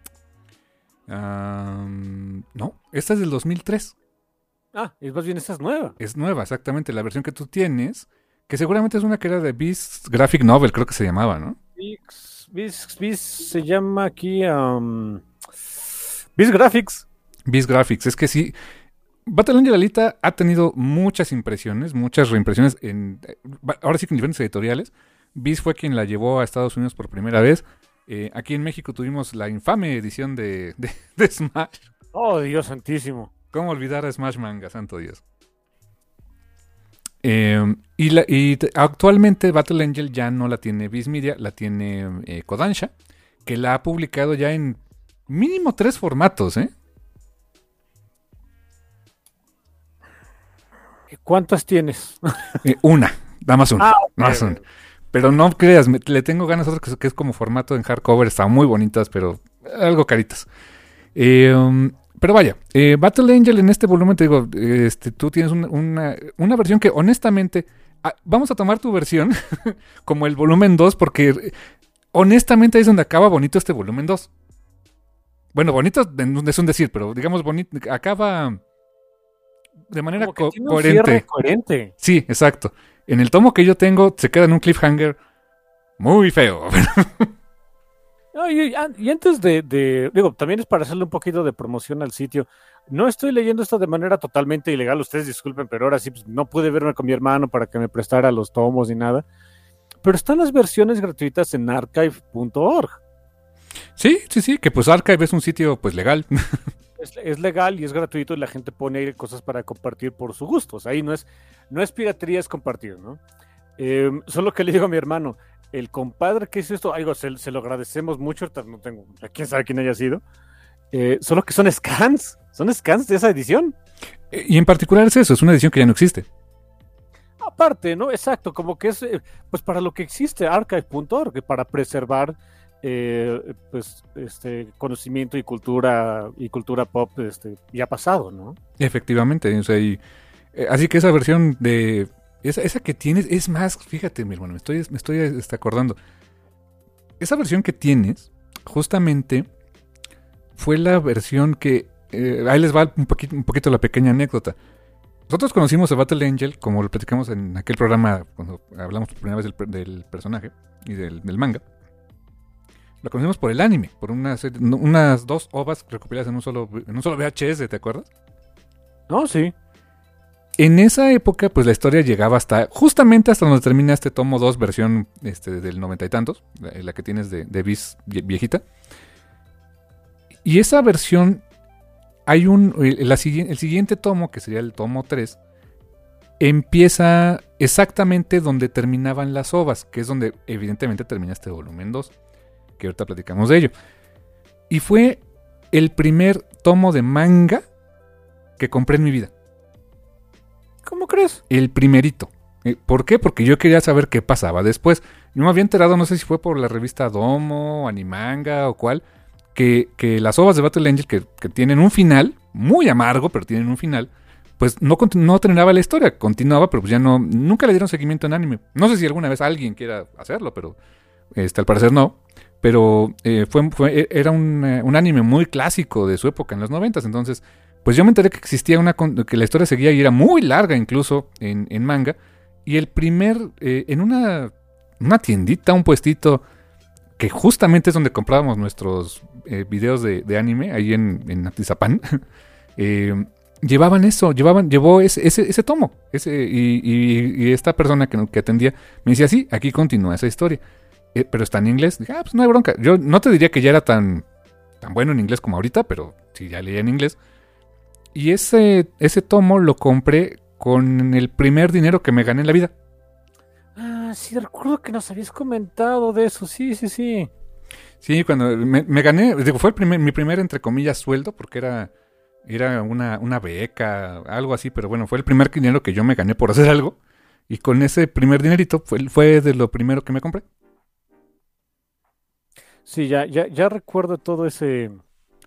No, esta es del 2003. Ah, es más bien esta es nueva. Es nueva, exactamente. La versión que tú tienes, que seguramente es una que era de Beast Graphic Novel, creo que se llamaba, ¿no? Beast, Beast- Beast se llama aquí um, Beast Graphics. Beast Graphics. Es que sí. Battle Angel Alita ha tenido muchas impresiones, muchas reimpresiones en. eh, Ahora sí que en diferentes editoriales. Beast fue quien la llevó a Estados Unidos por primera vez. Eh, aquí en México tuvimos la infame edición de, de- de Smash. Oh, Dios santísimo. ¿Cómo olvidar a Smash Manga, santo Dios? Eh, y, la- y te- actualmente Battle Angel ya no la tiene Viz Media, la tiene eh, Kodansha, que la ha publicado ya en mínimo tres formatos, ¿eh? ¿Cuántas tienes? (laughs) Eh, una, nada más una. Ah, nada más una. Pero no creas, me- le tengo ganas a otra que, que es como formato en hardcover, están muy bonitas, pero algo caritas. Eh, um, pero vaya, eh, Battle Angel en este volumen, te digo, este, tú tienes un- una, una versión que honestamente, ah, vamos a tomar tu versión (laughs) como el volumen 2, porque honestamente ahí es donde acaba bonito este volumen 2. Bueno, bonito es un decir, pero digamos bonito, acaba de manera co- coherente. Sí, exacto. En el tomo que yo tengo se queda en un cliffhanger muy feo. (laughs) No, y, ah, y antes de, de- digo, también es para hacerle un poquito de promoción al sitio. No estoy leyendo esto de manera totalmente ilegal, ustedes disculpen, pero ahora sí pues, no pude verme con mi hermano para que me prestara los tomos ni nada. Pero están las versiones gratuitas en archive.org. sí, sí, sí, que pues Archive es un sitio pues legal. (laughs) Es, es legal y es gratuito y la gente pone ahí cosas para compartir por su gusto. O sea, ahí no es, no es piratería, es compartir, ¿no? Eh, solo que le digo a mi hermano, el compadre que hizo esto, algo se, se lo agradecemos mucho, ahorita no tengo, quién sabe quién haya sido. Eh, solo que son scans, son scans de esa edición. Eh, y en particular es eso, es una edición que ya no existe. Aparte, ¿no? Exacto, como que es, eh, pues para lo que existe archive.org, para preservar eh, pues este conocimiento y cultura y cultura pop este ya pasado, ¿no? Efectivamente, o sea, y, eh, así que esa versión de esa, esa que tienes es más, fíjate, mi hermano, me estoy, me estoy este, acordando. Esa versión que tienes, justamente, fue la versión que eh, ahí les va un poquito, un poquito la pequeña anécdota. Nosotros conocimos a Battle Angel, como lo platicamos en aquel programa cuando hablamos por primera vez del, per- del personaje y del manga. Lo conocimos por el anime, por una serie- unas dos ovas recopiladas en un solo en un solo VHS, ¿te acuerdas? No, sí. En esa época, pues la historia llegaba hasta, justamente hasta donde termina este tomo 2, versión este, del noventa y tantos, la, la que tienes de, de viejita. Y esa versión, hay un, el, la el siguiente tomo, que sería el tomo 3, empieza exactamente donde terminaban las ovas, que es donde evidentemente termina este volumen 2, que ahorita platicamos de ello. Y fue el primer tomo de manga que compré en mi vida. ¿Cómo crees? El primerito. ¿Por qué? Porque yo quería saber qué pasaba después. Yo me había enterado, no sé si fue por la revista Domo, Animanga o cuál, que, que las ovas de Battle Angel, que, que tienen un final, muy amargo, pero tienen un final, pues no, no terminaba la historia, continuaba, pero pues ya no, nunca le dieron seguimiento en anime. No sé si alguna vez alguien quiera hacerlo, pero este, al parecer no. Pero eh, fue, fue- e- era un, eh, un anime muy clásico de su época, en los noventas, entonces pues yo me enteré que existía una que la historia seguía y era muy larga incluso en, en manga. Y el primer eh, en una una tiendita un puestito que justamente es donde comprábamos nuestros eh, videos de, de anime ahí en, en Atizapán (laughs) eh, llevaban eso llevaban llevó ese, ese, ese tomo ese y, y- y esta persona que, que atendía me decía sí aquí continúa esa historia Eh, pero está en inglés dije ah pues no hay bronca yo no te diría que ya era tan tan bueno en inglés como ahorita pero sí ya leía en inglés y ese, ese tomo lo compré con el primer dinero que me gané en la vida. Ah, sí, recuerdo que nos habías comentado de eso. Sí, sí, sí. Sí, cuando me, me gané, digo, fue el primer, mi primer, entre comillas, sueldo, porque era, era una, una beca, algo así, pero bueno, fue el primer dinero que yo me gané por hacer algo. Y con ese primer dinerito fue, fue de lo primero que me compré. Sí, ya, ya, ya recuerdo todo ese,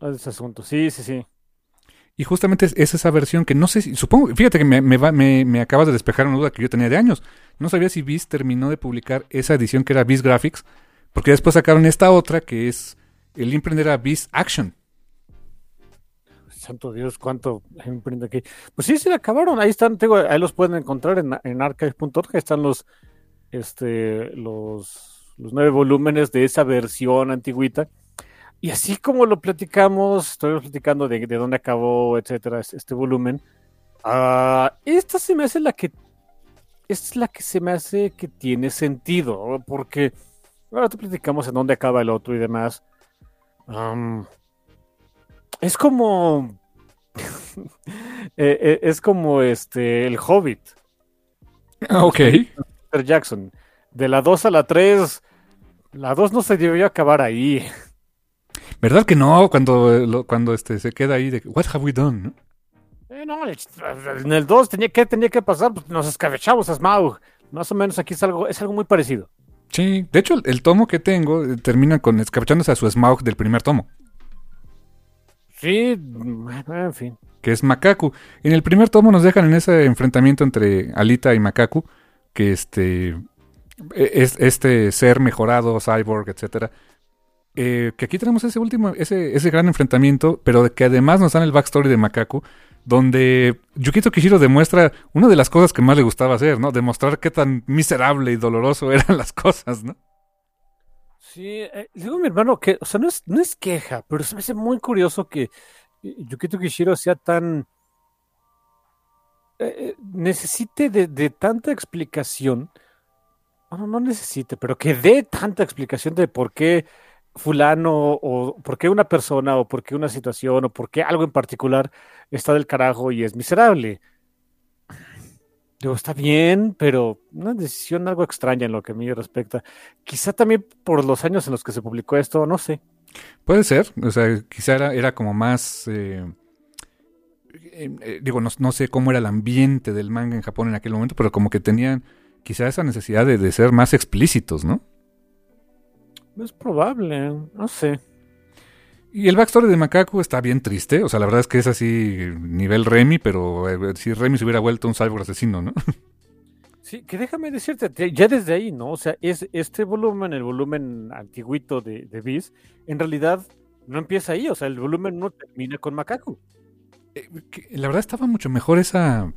ese asunto. Sí, sí, sí. Y justamente es, es esa versión que no sé si, supongo, fíjate que me, me, va- me, me acabas de despejar una duda que yo tenía de años. No sabía si Viz terminó de publicar esa edición que era Viz Graphics, porque después sacaron esta otra que es, el imprint era Viz Action. Santo Dios, cuánto imprenta aquí. Pues sí, se le acabaron. Ahí están, tengo, ahí los pueden encontrar en, en archive.org. Ahí están los, este, los, los nueve volúmenes de esa versión antigüita. Y así como lo platicamos, estoy platicando de, de dónde acabó, etcétera, es- este volumen. ah, esta se me hace la que. Esta es la que se me hace que tiene sentido. Porque ahora te platicamos en dónde acaba el otro y demás. Es como. (laughs) eh, eh, es como este. El Hobbit. Ok. Peter Jackson. De la 2 a la 3, la 2 no se debió acabar ahí. ¿Verdad que no? Cuando, cuando este, se queda ahí de What have we done? ¿no? Eh, no, en el 2 tenía que, tenía que pasar, pues, nos escabechamos a Smaug. Más o menos aquí es algo, es algo muy parecido. Sí, de hecho el, el tomo que tengo eh, termina con escapechándose a su Smaug del primer tomo, Sí, bueno, en fin. que es Makaku. En el primer tomo nos dejan en ese enfrentamiento entre Alita y Makaku, que este es este ser mejorado, cyborg, etcétera. Eh, que aquí tenemos ese último, ese, ese gran enfrentamiento, pero que además nos dan el backstory de Makaku, donde Yukito Kishiro demuestra una de las cosas que más le gustaba hacer, ¿no? Demostrar qué tan miserable y doloroso (laughs) eran las cosas, ¿no? Sí, eh, digo mi hermano que, o sea, no es, no es queja, pero se me hace muy curioso que eh, Yukito Kishiro sea tan... eh, necesite de, de tanta explicación, bueno, no necesite, pero que dé tanta explicación de por qué fulano o por qué una persona o por qué una situación o por qué algo en particular está del carajo y es miserable. Digo, está bien, pero una decisión algo extraña en lo que a mí respecta. Quizá también por los años en los que se publicó esto, no sé. Puede ser, o sea, quizá era, era como más... eh, eh, eh, digo, no, no sé cómo era el ambiente del manga en Japón en aquel momento, pero como que tenían quizá esa necesidad de, de ser más explícitos, ¿no? Es probable, no sé. Y el backstory de Makaku está bien triste, o sea, la verdad es que es así nivel Remy, pero eh, si Remy se hubiera vuelto un cyborg asesino, ¿no? (laughs) Sí, que déjame decirte, te- ya desde ahí, ¿no? O sea, es este volumen, el volumen antiguito de, de Beast, en realidad no empieza ahí, o sea, el volumen no termina con Makaku. Eh, la verdad estaba mucho mejor esa...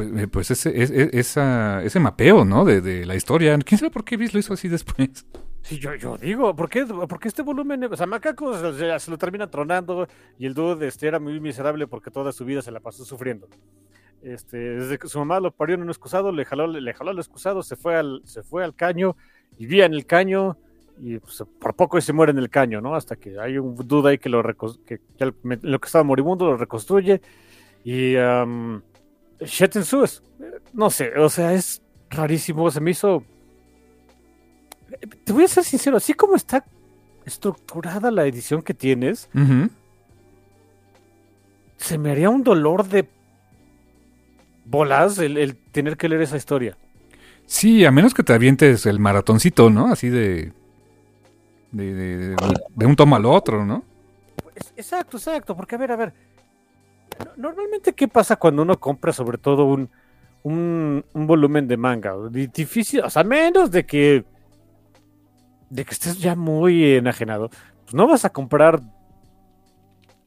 Pues, eh, pues ese, es- es- esa, ese mapeo, ¿no? De, la historia. ¿Quién sabe por qué Beast lo hizo así después? Sí, yo, yo digo, ¿por qué, por qué este volumen, o sea, Makaku se, lo termina tronando y el dude este, era muy miserable porque toda su vida se la pasó sufriendo. Este, desde que su mamá lo parió en un excusado, le jaló, le jaló al excusado, se fue al, se fue al caño, vivía en el caño y pues, por poco se muere en el caño, ¿no? Hasta que hay un dude ahí que lo, que, lo que estaba moribundo lo reconstruye y Shettensu es, no sé, o sea, es rarísimo, se me hizo te voy a ser sincero, así como está estructurada la edición que tienes, se me haría un dolor de bolas el, el tener que leer esa historia. Sí, a menos que te avientes el maratoncito, ¿no? Así de... De, de- de- de un tomo al otro, ¿no? Es- exacto, exacto, porque a ver, a ver, normalmente qué pasa cuando uno compra sobre todo un, un, un volumen de manga, Di- difícil, o sea, menos de que de que estés ya muy enajenado, pues no vas a comprar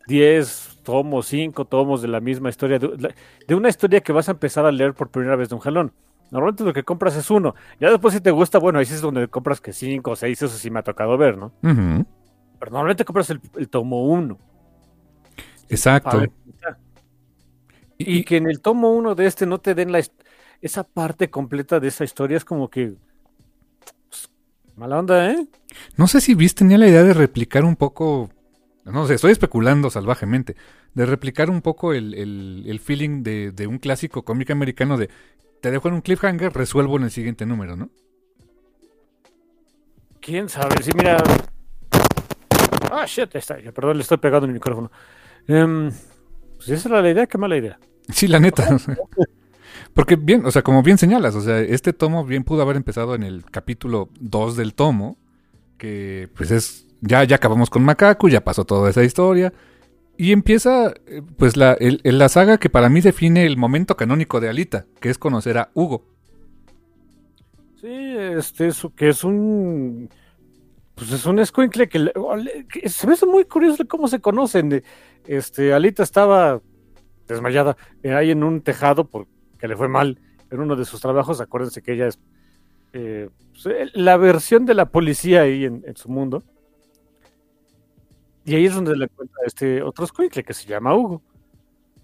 10 tomos, 5 tomos de la misma historia, de, de una historia que vas a empezar a leer por primera vez de un jalón. Normalmente lo que compras es uno. Ya después si te gusta, bueno, ahí sí es donde compras que 5 o 6, eso sí me ha tocado ver, ¿no? Pero normalmente compras el, el tomo 1. Exacto. Y, y que en el tomo 1 de este no te den la, esa parte completa de esa historia es como que... pues, mala onda, ¿eh? No sé si Beast tenía la idea de replicar un poco... No sé, estoy especulando salvajemente. De replicar un poco el, el- el feeling de, de un clásico cómic americano de... Te dejo en un cliffhanger, resuelvo en el siguiente número, ¿no? ¿Quién sabe? Sí, mira... Ah, shit, está. Perdón, le estoy pegando en el micrófono. Em, pues esa era la idea, qué mala idea. Sí, la neta. (laughs) Porque bien, o sea, como bien señalas, o sea, este tomo bien pudo haber empezado en el capítulo 2 del tomo, que pues es, ya, ya acabamos con Makaku, ya pasó toda esa historia, y empieza eh, pues la, el- la saga que para mí define el momento canónico de Alita, que es conocer a Hugo. Sí, este, eso que es un... Pues es un escuincle que, le- ole, que se me hace muy curioso cómo se conocen. de- Este, Alita estaba desmayada eh, ahí en un tejado porque le fue mal en uno de sus trabajos. Acuérdense que ella es eh, pues, la versión de la policía ahí en, en su mundo. Y ahí es donde le encuentra este otro escuincle que se llama Hugo.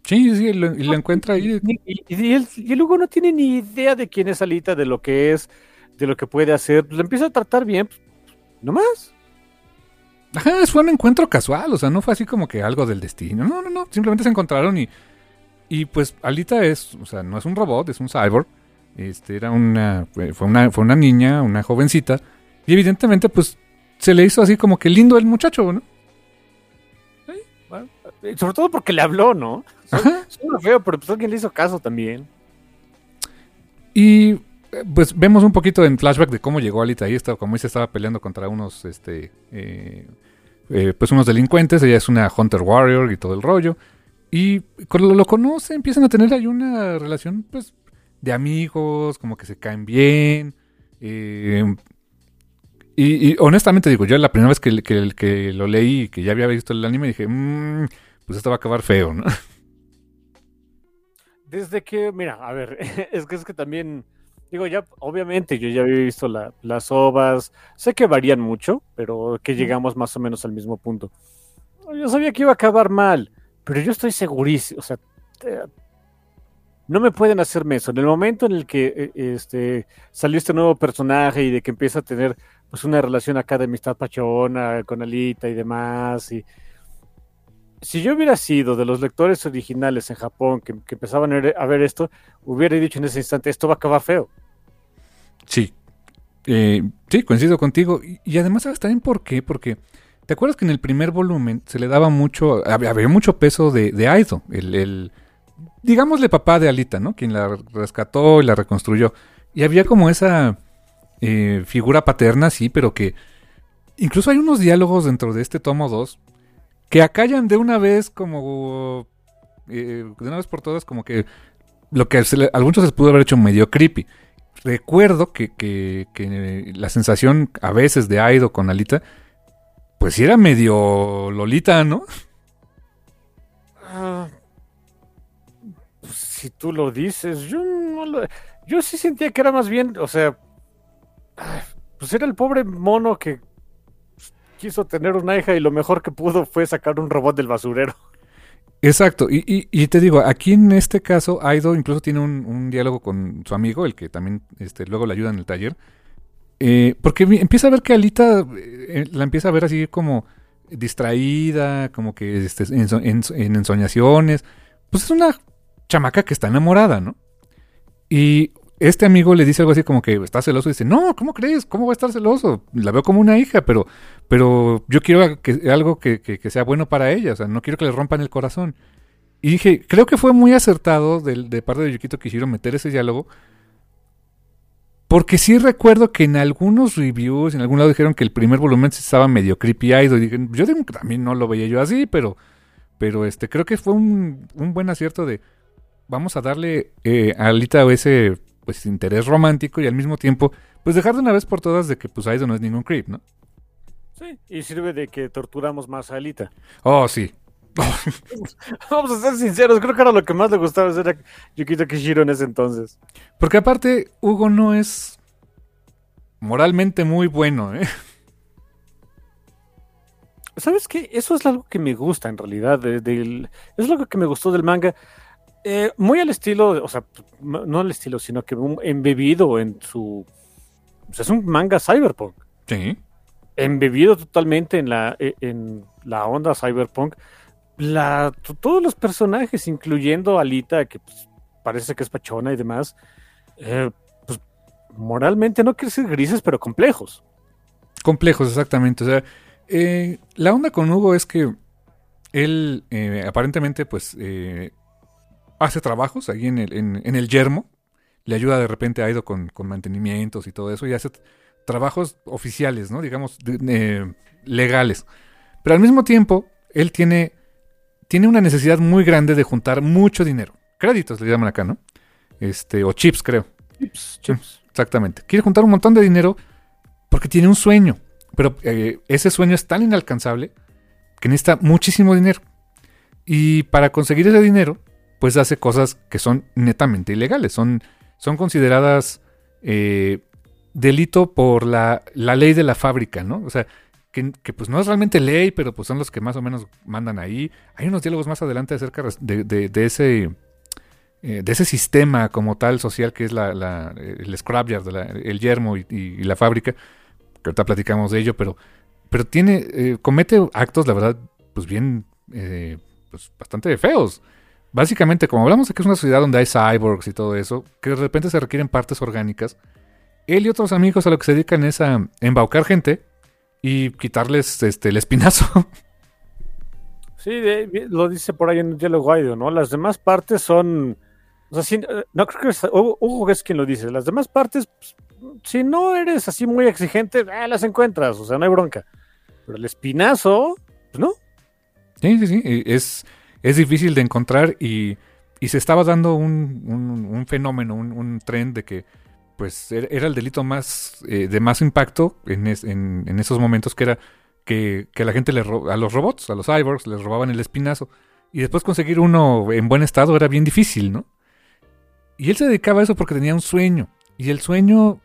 Sí, sí, y lo, y lo encuentra ahí. Y, y- y el, y el Hugo no tiene ni idea de quién es Alita, de lo que es, de lo que puede hacer. Lo empieza a tratar bien, pues, no más. Ajá, fue un encuentro casual, o sea, no fue así como que algo del destino. No, no, no, simplemente se encontraron y, y pues Alita es, o sea, no es un robot, es un cyborg. Este, era una, fue una, fue una niña, una jovencita, y evidentemente, pues, se le hizo así como que lindo el muchacho, ¿no? Sí, sobre todo porque le habló, ¿no? Suena feo, pero pues alguien le hizo caso también. Y pues vemos un poquito en flashback de cómo llegó Alita ahí, estaba, como dice, estaba peleando contra unos, este, eh, eh, pues unos delincuentes, ella es una Hunter Warrior y todo el rollo. Y cuando lo conoce, empiezan a tener ahí una relación, pues, de amigos, como que se caen bien. Eh, y, honestamente digo, yo la primera vez que, que, lo leí y que ya había visto el anime, dije, mmm, pues esto va a acabar feo, ¿no? Desde que, mira, a ver, (laughs) es que es que también Digo, ya, obviamente, yo ya había visto las ovas, sé que varían mucho, pero que llegamos más o menos al mismo punto. Yo sabía que iba a acabar mal, pero yo estoy segurísimo, o sea, no me pueden hacerme eso. En el momento en el que e, este, salió este nuevo personaje y de que empieza a tener pues una relación acá de amistad pachona con Alita y demás, y si yo hubiera sido de los lectores originales en Japón que, empezaban a ver, esto, hubiera dicho en ese instante, esto va a acabar feo. Sí, eh, sí, coincido contigo. Y, además, ¿sabes también por qué? Porque, ¿te acuerdas que en el primer volumen se le daba mucho, había, mucho peso de, de Aido, el, el, digámosle papá de Alita, ¿no? Quien la rescató y la reconstruyó. Y había como esa eh, figura paterna, sí, pero que incluso hay unos diálogos dentro de este tomo 2 que acallan de una vez como... Eh, de una vez por todas como que lo que a algunos les pudo haber hecho medio creepy. Recuerdo que, que, la sensación a veces de Aido con Alita, pues era medio Lolita, ¿no? Ah, pues si tú lo dices, yo no lo, yo sí sentía que era más bien, o sea, pues era el pobre mono que quiso tener una hija y lo mejor que pudo fue sacar un robot del basurero. Exacto, y, te digo, aquí en este caso, Aido incluso tiene un, diálogo con su amigo, el que también este, luego le ayuda en el taller, eh, porque empieza a ver que Alita eh, la empieza a ver así como distraída, como que este, en, en, ensoñaciones, pues es una chamaca que está enamorada, ¿no? Y este amigo le dice algo así como que está celoso y dice, no, ¿cómo crees? ¿Cómo va a estar celoso? La veo como una hija, pero, pero yo quiero que, algo que, sea bueno para ella, o sea, no quiero que le rompan el corazón. Y dije, creo que fue muy acertado de, de parte de Yukito Kishiro meter ese diálogo, porque sí recuerdo que en algunos reviews, en algún lado dijeron que el primer volumen estaba medio creepy eyed. Y dije, yo digo que también no lo veía yo así, pero, pero este, creo que fue un, un buen acierto de vamos a darle eh, a Alita ese pues interés romántico y al mismo tiempo pues dejar de una vez por todas de que pues Aido no es ningún creep, ¿no? Sí, y sirve de que torturamos más a Alita. Oh, sí. (laughs) Vamos a ser sinceros, creo que era lo que más le gustaba hacer a Yukito Kishiro en ese entonces. Porque aparte, Hugo no es moralmente muy bueno, ¿eh? ¿Sabes qué? Eso es algo que me gusta en realidad. De, es algo que me gustó del manga. Eh, muy al estilo, o sea, no al estilo, sino que embebido en su. O sea, es un manga cyberpunk. Sí. Embebido totalmente en la, e, en la onda cyberpunk. Todos los personajes, incluyendo Alita, que pues, parece que es pachona y demás, eh, pues moralmente no quiere ser grises, pero complejos. Complejos, exactamente. O sea, eh, la onda con Hugo es que él aparentemente, pues hace trabajos ahí en el, en, el yermo. Le ayuda de repente a Aido con, con, mantenimientos y todo eso. Y hace trabajos oficiales, ¿no? Digamos, legales. Pero al mismo tiempo, él tiene, tiene una necesidad muy grande de juntar mucho dinero. Créditos le llaman acá, ¿no? Este, o chips, creo. Chips, chips. Exactamente. Quiere juntar un montón de dinero porque tiene un sueño. Pero eh, ese sueño es tan inalcanzable que necesita muchísimo dinero. Y para conseguir ese dinero, pues hace cosas que son netamente ilegales, son, son consideradas eh, delito por la, la, ley de la fábrica, ¿no? O sea, que, pues no es realmente ley, pero pues son los que más o menos mandan ahí. Hay unos diálogos más adelante acerca de, de, ese... Eh, de ese sistema como tal social que es la, la el scrapyard, el yermo y, la fábrica, que ahorita platicamos de ello, pero, pero tiene, eh, comete actos, la verdad, pues bien, pues bastante feos. básicamente, como hablamos de que es una sociedad donde hay cyborgs y todo eso, que de repente se requieren partes orgánicas, él y otros amigos a lo que se dedican es a embaucar gente y quitarles este, el espinazo. (laughs) Sí, lo dice por ahí en el diálogo ¿no? Las demás partes son. O sea, no creo que es, Hugo es quien lo dice. Las demás partes, pues, si no eres así muy exigente, eh, las encuentras, o sea, no hay bronca. Pero el espinazo, pues no. Sí, sí, sí. Es, es difícil de encontrar y, y se estaba dando un, un, fenómeno, un, un, trend de que pues era el delito más eh, de más impacto en, esos momentos que era que, la gente le a los robots, a los cyborgs, les robaban el espinazo. Y después conseguir uno en buen estado era bien difícil, ¿no? Y él se dedicaba a eso porque tenía un sueño. Y el sueño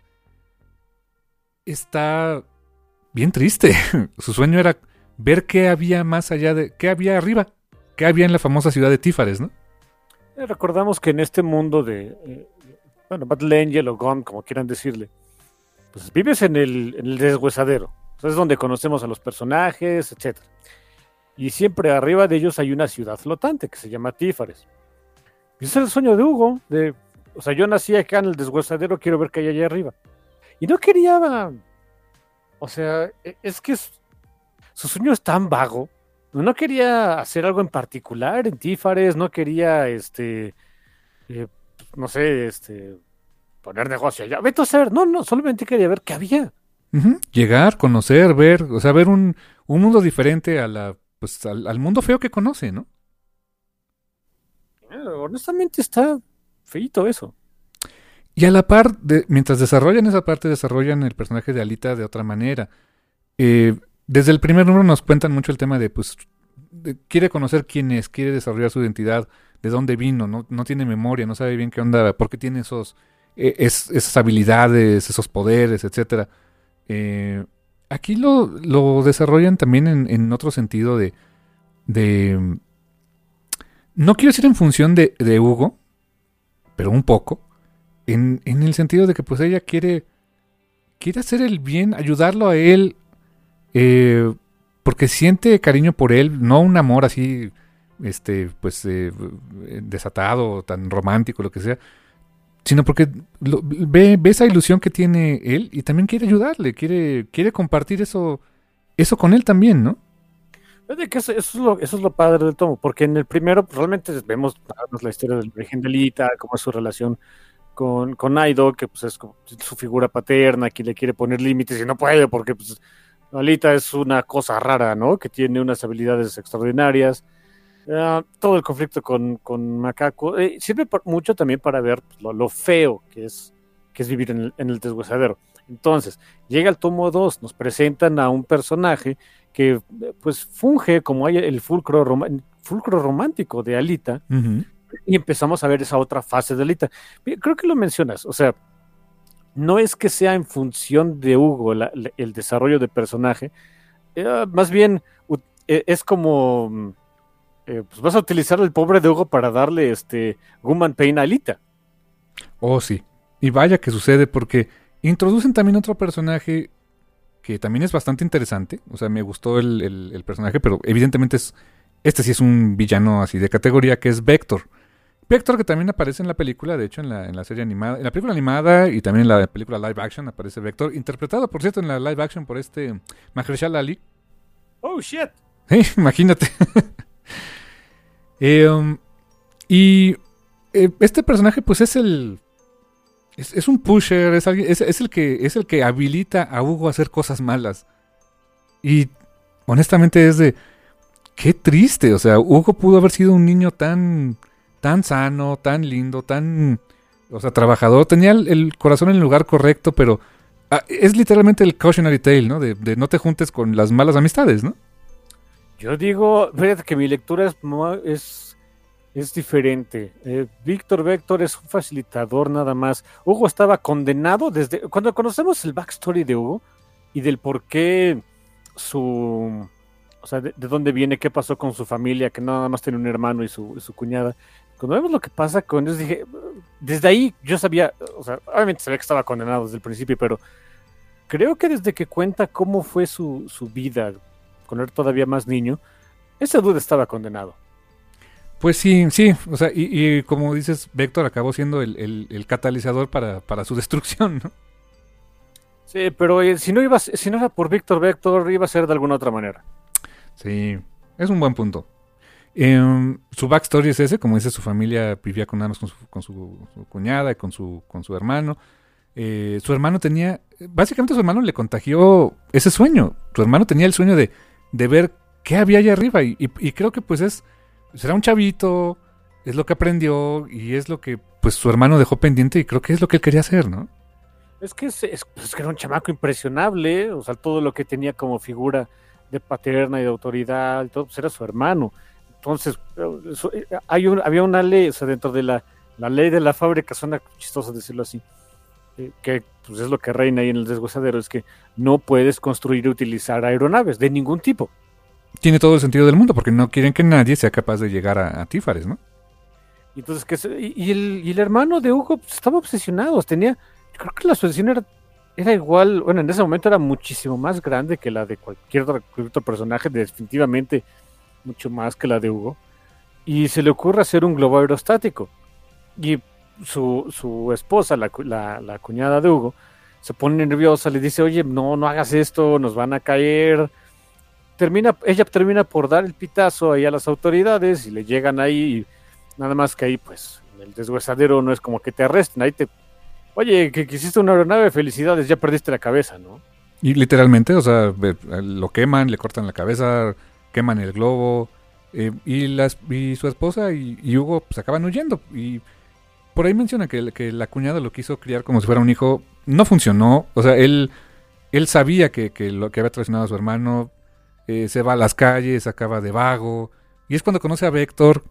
está bien triste. (laughs) Su sueño era ver qué había más allá de. qué había arriba. qué había en la famosa ciudad de Tífares, ¿no? Eh, recordamos que en este mundo de. Eh, bueno, Battle Angel o Gone, como quieran decirle. Pues vives en el, en el es donde conocemos a los personajes, etc. Y siempre arriba de ellos hay una ciudad flotante que se llama Tífares. Y ese es el sueño de Hugo, de, o sea, yo nací acá en el deshuesadero, quiero ver qué hay allá arriba. Y no quería, o sea, e, es que su sueño es tan vago. No quería hacer algo en particular en Tífares, no quería, este, eh, no sé, este, poner negocio allá. Vete a saber, no, no, solamente quería ver qué había. Llegar, conocer, ver, o sea, ver un, mundo diferente a la, pues, al, mundo feo que conoce, ¿no? Eh, honestamente está feito eso. Y a la par, de, mientras desarrollan esa parte, desarrollan el personaje de Alita de otra manera. Eh, desde el primer número nos cuentan mucho el tema de, pues, quiere conocer quién es, quiere desarrollar su identidad, de dónde vino, no, no tiene memoria, no sabe bien qué onda, por qué tiene esos, eh, esas habilidades, esos poderes, etcétera. Eh, aquí lo, lo, desarrollan también en, otro sentido de, de... No quiero decir en función de, de Hugo, pero un poco. En, en, el sentido de que pues ella quiere, quiere hacer el bien, ayudarlo a él, eh, porque siente cariño por él, no un amor así, este, pues eh, desatado, tan romántico, lo que sea, sino porque ve, esa ilusión que tiene él y también quiere ayudarle, quiere, quiere compartir eso, eso con él también, ¿no? Eso, es lo, eso es lo padre del tomo, porque en el primero pues, realmente vemos la historia del origen de Lita, cómo es su relación con, con Aido, que pues es su figura paterna, que le quiere poner límites y no puede porque pues, Alita es una cosa rara, ¿no? Que tiene unas habilidades extraordinarias Ah, todo el conflicto con, con Macaco eh, sirve mucho también para ver pues, lo, feo que es, que es vivir en el, en el deshuesadero. Entonces, llega el tomo 2, nos presentan a un personaje que pues funge como hay el fulcro, fulcro romántico de Alita y empezamos a ver esa otra fase de Alita. Creo que lo mencionas, o sea, no es que sea en función de Hugo el desarrollo de personaje, eh, más bien e, es como eh, pues vas a utilizar el pobre de Hugo para darle este Guman Pain a Alita. Oh, sí. Y vaya que sucede porque introducen también otro personaje que también es bastante interesante. O sea, me gustó el, personaje, pero evidentemente es. Este sí es un villano así de categoría que es Vector. Vector que también aparece en la película, de hecho en la, en la serie animada, en la película animada y también en la película live action aparece Vector, interpretado por cierto en la live action por este Mahershala Ali. Oh shit. (laughs) imagínate. Eh, um, y eh, este personaje, pues es el. Es, un pusher, es, alguien, es, el que, es el que habilita a Hugo a hacer cosas malas. Y honestamente es de. Qué triste. O sea, Hugo pudo haber sido un niño tan. Tan sano, tan lindo, tan. O sea, trabajador. Tenía el, corazón en el lugar correcto, pero. Ah, es literalmente el cautionary tale, ¿no? De, de no te juntes con las malas amistades, ¿no? Yo digo, fíjate que mi lectura es, es, diferente. Eh, Víctor Vector es un facilitador nada más. Hugo estaba condenado desde... Cuando conocemos el backstory de Hugo y del por qué su... O sea, de, dónde viene, qué pasó con su familia, que nada más tiene un hermano y su, su cuñada. Cuando vemos lo que pasa con ellos, dije, desde ahí yo sabía, o sea, obviamente sabía que estaba condenado desde el principio, pero creo que desde que cuenta cómo fue su, su vida, con él todavía más niño, ese dude estaba condenado. Pues sí, sí, o sea, y, y como dices, Vector acabó siendo el, el- el catalizador para, para su (laughs) destrucción, ¿no? Sí, pero eh, si no iba, si no era por Víctor Vector, iba a ser de alguna otra manera. Sí, es un buen punto. Em, su backstory es ese, como dice, su familia vivía con, con, su, con su- cuñada y con su, con su hermano. Eh, su hermano tenía, básicamente su hermano le contagió ese sueño. Su hermano tenía el sueño de, de ver qué había allá arriba y, y- creo que pues es, será un chavito, es lo que aprendió y es lo que pues su hermano dejó pendiente y creo que es lo que él quería hacer, ¿no? Es que, es, es- pues, que era un chamaco impresionable, o sea, todo lo que tenía como figura de paterna y de autoridad todo, pues era su hermano. Entonces, eh, hay un- había una ley, o sea, dentro de la, la ley de la fábrica, suena chistoso decirlo así, eh, que pues, es lo que reina ahí en el desguazadero, es que no puedes construir y utilizar aeronaves de ningún tipo. Tiene todo el sentido del mundo porque no quieren que nadie sea capaz de llegar a, a Tífares, ¿no? Y entonces, que y, el, y el hermano de Hugo pues, estaba obsesionado. Tenía, yo creo que la obsesión era, era igual, bueno, en ese momento era muchísimo más grande que la de cualquier otro, otro personaje, definitivamente mucho más que la de Hugo. Y se le ocurre hacer un globo aerostático. Y su, su esposa, la, la, la cuñada de Hugo, se pone nerviosa, le dice, oye, no, no hagas esto, nos van a caer. Termina, ella termina por dar el pitazo ahí a las autoridades y le llegan ahí y Nada más que ahí, pues, el deshuesadero no es como que te arresten. Ahí te. Oye, que quisiste una aeronave, felicidades, ya perdiste la cabeza, ¿no? Y literalmente, o sea, lo queman, le cortan la cabeza, queman el globo. eh, y, las, y su esposa y, Hugo pues acaban huyendo. Y por ahí menciona que, que la cuñada lo quiso criar como si fuera un hijo. No funcionó. O sea, él, él sabía que, que lo que había traicionado a su hermano. eh, se va a las calles, acaba de vago. Y es cuando conoce a Vector.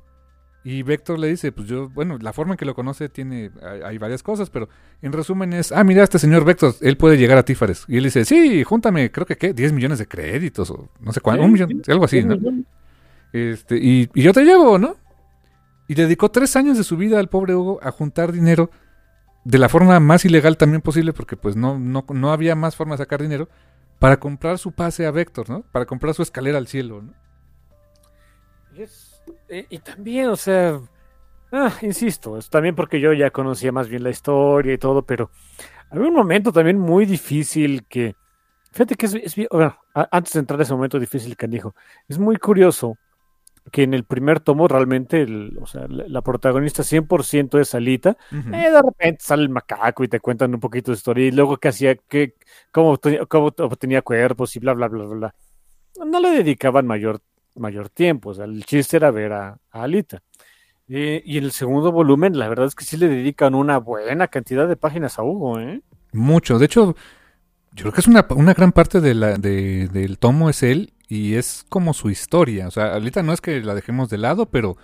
Y Vector le dice, pues yo, bueno, la forma en que lo conoce tiene, hay, hay varias cosas, pero en resumen es, ah, mira, este señor Vector, él puede llegar a Tífares. Y él dice, sí, júntame, creo que qué, 10 millones de créditos o no sé cuánto, un millón, algo así, ¿no? Este, y, y yo te llevo, ¿no? Y dedicó tres años de su vida al pobre Hugo a juntar dinero de la forma más ilegal también posible, porque pues no, no, no había más forma de sacar dinero, para comprar su pase a Vector, ¿no? Para comprar su escalera al cielo, ¿no? Y, eh, y también, o sea, ah, insisto, es también porque yo ya conocía más bien la historia y todo, pero había un momento también muy difícil que, fíjate que es, es bueno, antes de entrar a ese momento difícil, canijo, es muy curioso que en el primer tomo realmente, el- o sea, la, la protagonista 100% es Alita, Ujú. Eh, de repente sale el macaco y te cuentan un poquito de historia y luego que hacía, que, cómo, cómo obtenía cuerpos y bla, bla, bla, bla. No le dedicaban mayor, mayor tiempo, o sea, el chiste era ver a, a Alita. Eh, y en el segundo volumen, la verdad es que sí le dedican una buena cantidad de páginas a Hugo, ¿eh? Mucho. De hecho, yo creo que es una, una gran parte de la, de- del tomo es él y es como su historia. O sea, ahorita no es que la dejemos de lado, pero,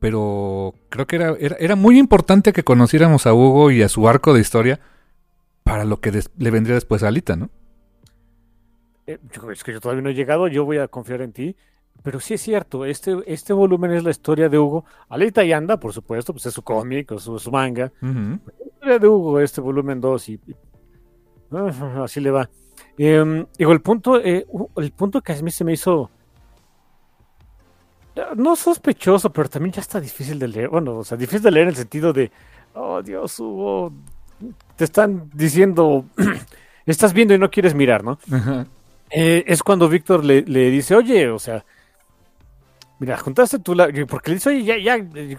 pero creo que era, era, era muy importante que conociéramos a Hugo y a su arco de historia para lo que des- le vendría después a Alita, ¿no? Eh, es que yo todavía no he llegado, yo voy a confiar en ti. Pero sí es cierto, este, este volumen es la historia de Hugo. Alita y anda, por supuesto, pues es su cómic o su, su manga. Ujú. historia de Hugo, este volumen 2 y, y- ah, así le va. Em, digo, el punto, eh, el punto que a mí se me hizo eh, no sospechoso, pero también ya está difícil de leer. Bueno, o sea, difícil de leer en el sentido de, oh Dios, Hugo, te están diciendo, (clears throat) estás viendo y no quieres mirar, ¿no? Ajá. Eh, es cuando Víctor le, le dice, oye, o sea, mira, juntaste tú la... Porque le dice, oye, ya, ya,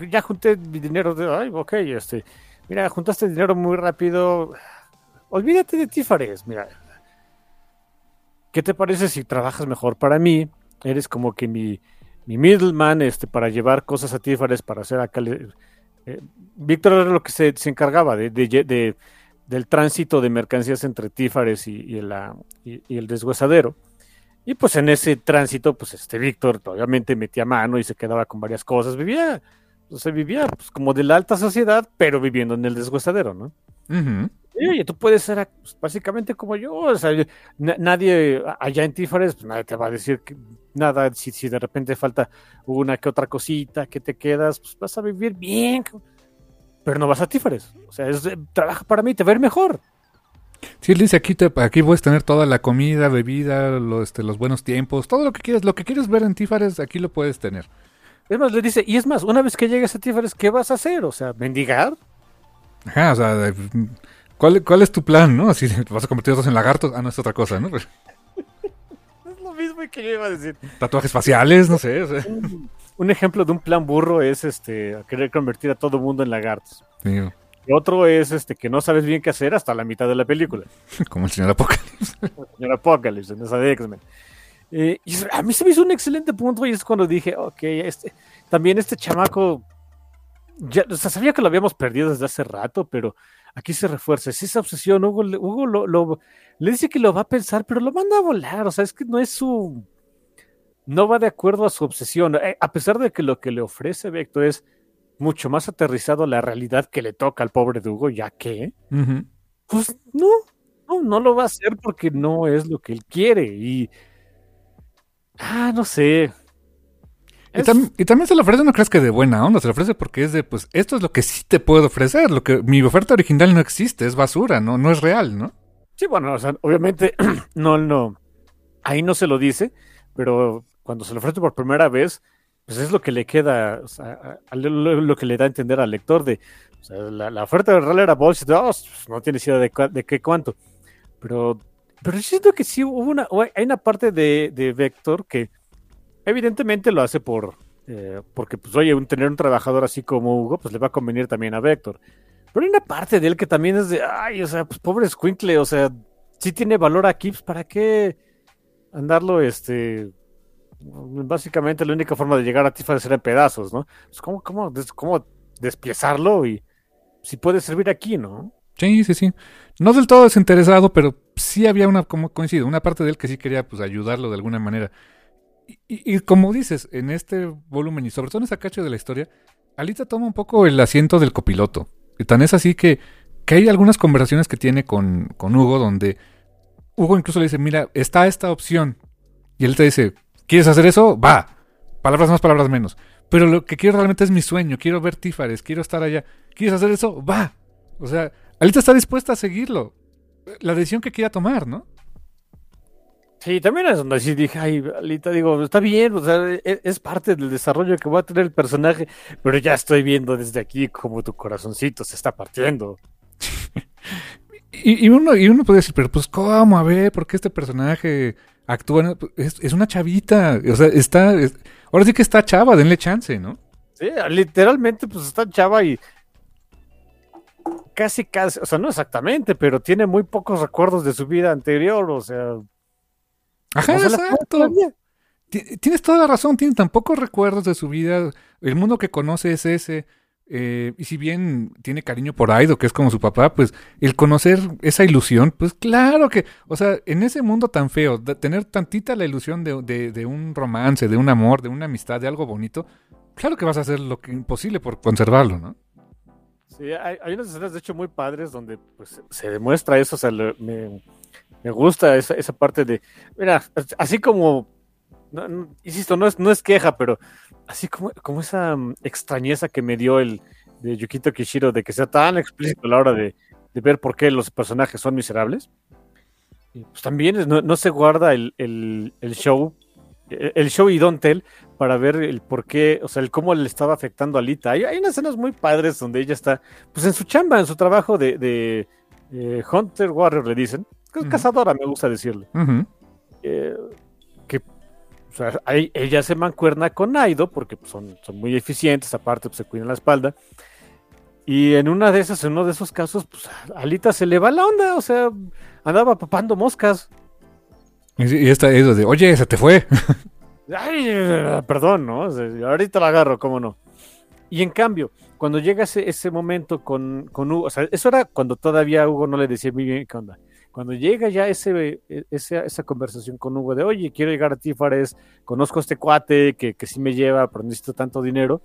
ya junté mi dinero. De, Ay, ok, este, mira, juntaste dinero muy rápido. Olvídate de Tífares, mira. ¿Qué te parece si trabajas mejor para mí? Eres como que mi, mi middleman este, para llevar cosas a Tífares, para hacer acá... eh, Víctor era lo que se, se encargaba de, de- de- del tránsito de mercancías entre Tífares y, y, y el deshuesadero. Y pues en ese tránsito, pues este Víctor obviamente metía mano y se quedaba con varias cosas. Vivía, o sea, vivía pues, como de la alta sociedad, pero viviendo en el deshuesadero, ¿no? Y, oye, tú puedes ser pues, básicamente como yo. O sea, na- nadie allá en Tífares, pues nadie te va a decir que, nada. Si, si de repente falta una que otra cosita que te quedas, pues vas a vivir bien. Pero no vas a Tífares. O sea, es, trabaja para mí, te va a ir mejor. Sí, él dice aquí, te, aquí puedes tener toda la comida, bebida, lo- este, los buenos tiempos, todo lo que quieres, lo que quieres ver en Tífares, aquí lo puedes tener. Es más, le dice, y es más, una vez que llegues a Tífares, ¿qué vas a hacer? O sea, ¿mendigar? Ajá, o sea, ¿cuál, cuál es tu plan, no? Así, ¿vas a convertir a todos en lagartos? Ah, no, es otra cosa, ¿no? es lo mismo que yo iba a decir. Tatuajes faciales, no sé. O sea. un, un, ejemplo de un plan burro es este querer convertir a todo mundo en lagartos. Sí. Otro es este que no sabes bien qué hacer hasta la mitad de la película. (laughs) Como el señor Apocalipsis. (laughs) El señor Apocalipsis, en esa de X-Men. Eh, y a mí se me hizo un excelente punto y es cuando dije, ok, este, también este chamaco, ya, o sea, sabía que lo habíamos perdido desde hace rato, pero aquí se refuerza. Es esa obsesión, Hugo, Hugo lo, lo, le dice que lo va a pensar, pero lo manda a volar, o sea, es que no es su... No va de acuerdo a su obsesión, eh, a pesar de que lo que le ofrece Vector es mucho más aterrizado a la realidad que le toca al pobre de Hugo, ya que, Uh -huh. pues no, no, no lo va a hacer porque no es lo que él quiere y... Ah, no sé. Y, tam y, también se le ofrece, no crees que de buena onda, se le ofrece porque es de, pues, esto es lo que sí te puedo ofrecer, lo que mi oferta original no existe, es basura, no, no es real, ¿no? Sí, bueno, o sea, obviamente, (clears throat) no, no, ahí no se lo dice, pero cuando se lo ofrece por primera vez, pues es lo que le queda, o sea, lo, que le da a entender al lector de, la, oferta real era bullshit, oh, no tienes idea de, de qué cuánto, pero, pero siento que sí hubo una, hay una parte de, de Vector que evidentemente lo hace por, eh, porque pues oye, un, tener un trabajador así como Hugo, pues le va a convenir también a Vector, pero hay una parte de él que también es de, ay, o sea, pues pobre Squinkle, o sea, sí tiene valor aquí, pues para qué andarlo, este, básicamente la única forma de llegar a Tifa será en pedazos, ¿no? Pues cómo, cómo, cómo despiezarlo y si puede servir aquí, ¿no? Sí, sí, sí. No del todo desinteresado, pero sí había una, como coincido, una parte de él que sí quería pues ayudarlo de alguna manera. Y, como dices, en este volumen y sobre todo en esa cacho de la historia, Alita toma un poco el asiento del copiloto. Y tan es así que, que hay algunas conversaciones que tiene con, con Hugo donde Hugo incluso le dice, mira, está esta opción. Y él te dice, ¿Quieres hacer eso? Va. Palabras más, palabras menos. Pero lo que quiero realmente es mi sueño. Quiero ver Tífares, quiero estar allá. ¿Quieres hacer eso? Va. O sea, Alita está dispuesta a seguirlo. La decisión que quiera tomar, ¿no? Sí, también es donde sí dije, ay, Alita, digo, está bien, o sea, es, es, parte del desarrollo que va a tener el personaje, pero ya estoy viendo desde aquí como tu corazoncito se está partiendo. (laughs) y, y, uno, y uno puede decir, pero pues, ¿cómo? A ver, ¿por qué este personaje actúa? Es, es una chavita, o sea, está, es, ahora sí que está chava, denle chance, ¿no? Sí, literalmente, pues está chava y casi, casi, o sea, no exactamente, pero tiene muy pocos recuerdos de su vida anterior, o sea... Ajá, exacto. Tienes toda la razón, tiene tan pocos recuerdos de su vida, el mundo que conoce es ese, eh, y si bien tiene cariño por Aido, que es como su papá, pues el conocer esa ilusión, pues claro que, o sea, en ese mundo tan feo, tener tantita la ilusión de, de, un romance, de un amor, de una amistad, de algo bonito, claro que vas a hacer lo imposible por conservarlo, ¿no? Sí, hay, hay unas escenas de hecho muy padres donde pues, se demuestra eso, o sea, le, me, me, gusta esa, esa parte de, mira, así como, no, insisto, no es, no es queja, pero así como, como esa um, extrañeza que me dio el de Yukito Kishiro de que sea tan explícito a la hora de, de ver por qué los personajes son miserables. Pues también no, no, se guarda el, el, el, show, el show y don't tell para ver el por qué, o sea, el cómo le estaba afectando a Lita. Hay, hay unas escenas muy padres donde ella está, pues en su chamba, en su trabajo de, de eh, Hunter Warrior, le dicen. Es uh -huh. cazadora, me gusta decirle. Uh -huh. eh, o sea, ahí, ella se mancuerna con Aido porque pues, son, son, muy eficientes, aparte pues, se cuidan la espalda. Y en una de esas, en uno de esos casos, pues a Alita se le va la onda, o sea, andaba papando moscas. Y, esta es de, oye, se te fue. (laughs) Ay, perdón, ¿no? Ahorita la agarro, cómo no. Y en cambio, cuando llega ese, ese momento con, con, Hugo, o sea, eso era cuando todavía Hugo no le decía muy bien qué onda. Cuando llega ya ese, esa, esa conversación con Hugo de, oye, quiero llegar a Tífares, conozco a este cuate que, que sí me lleva, pero necesito tanto dinero.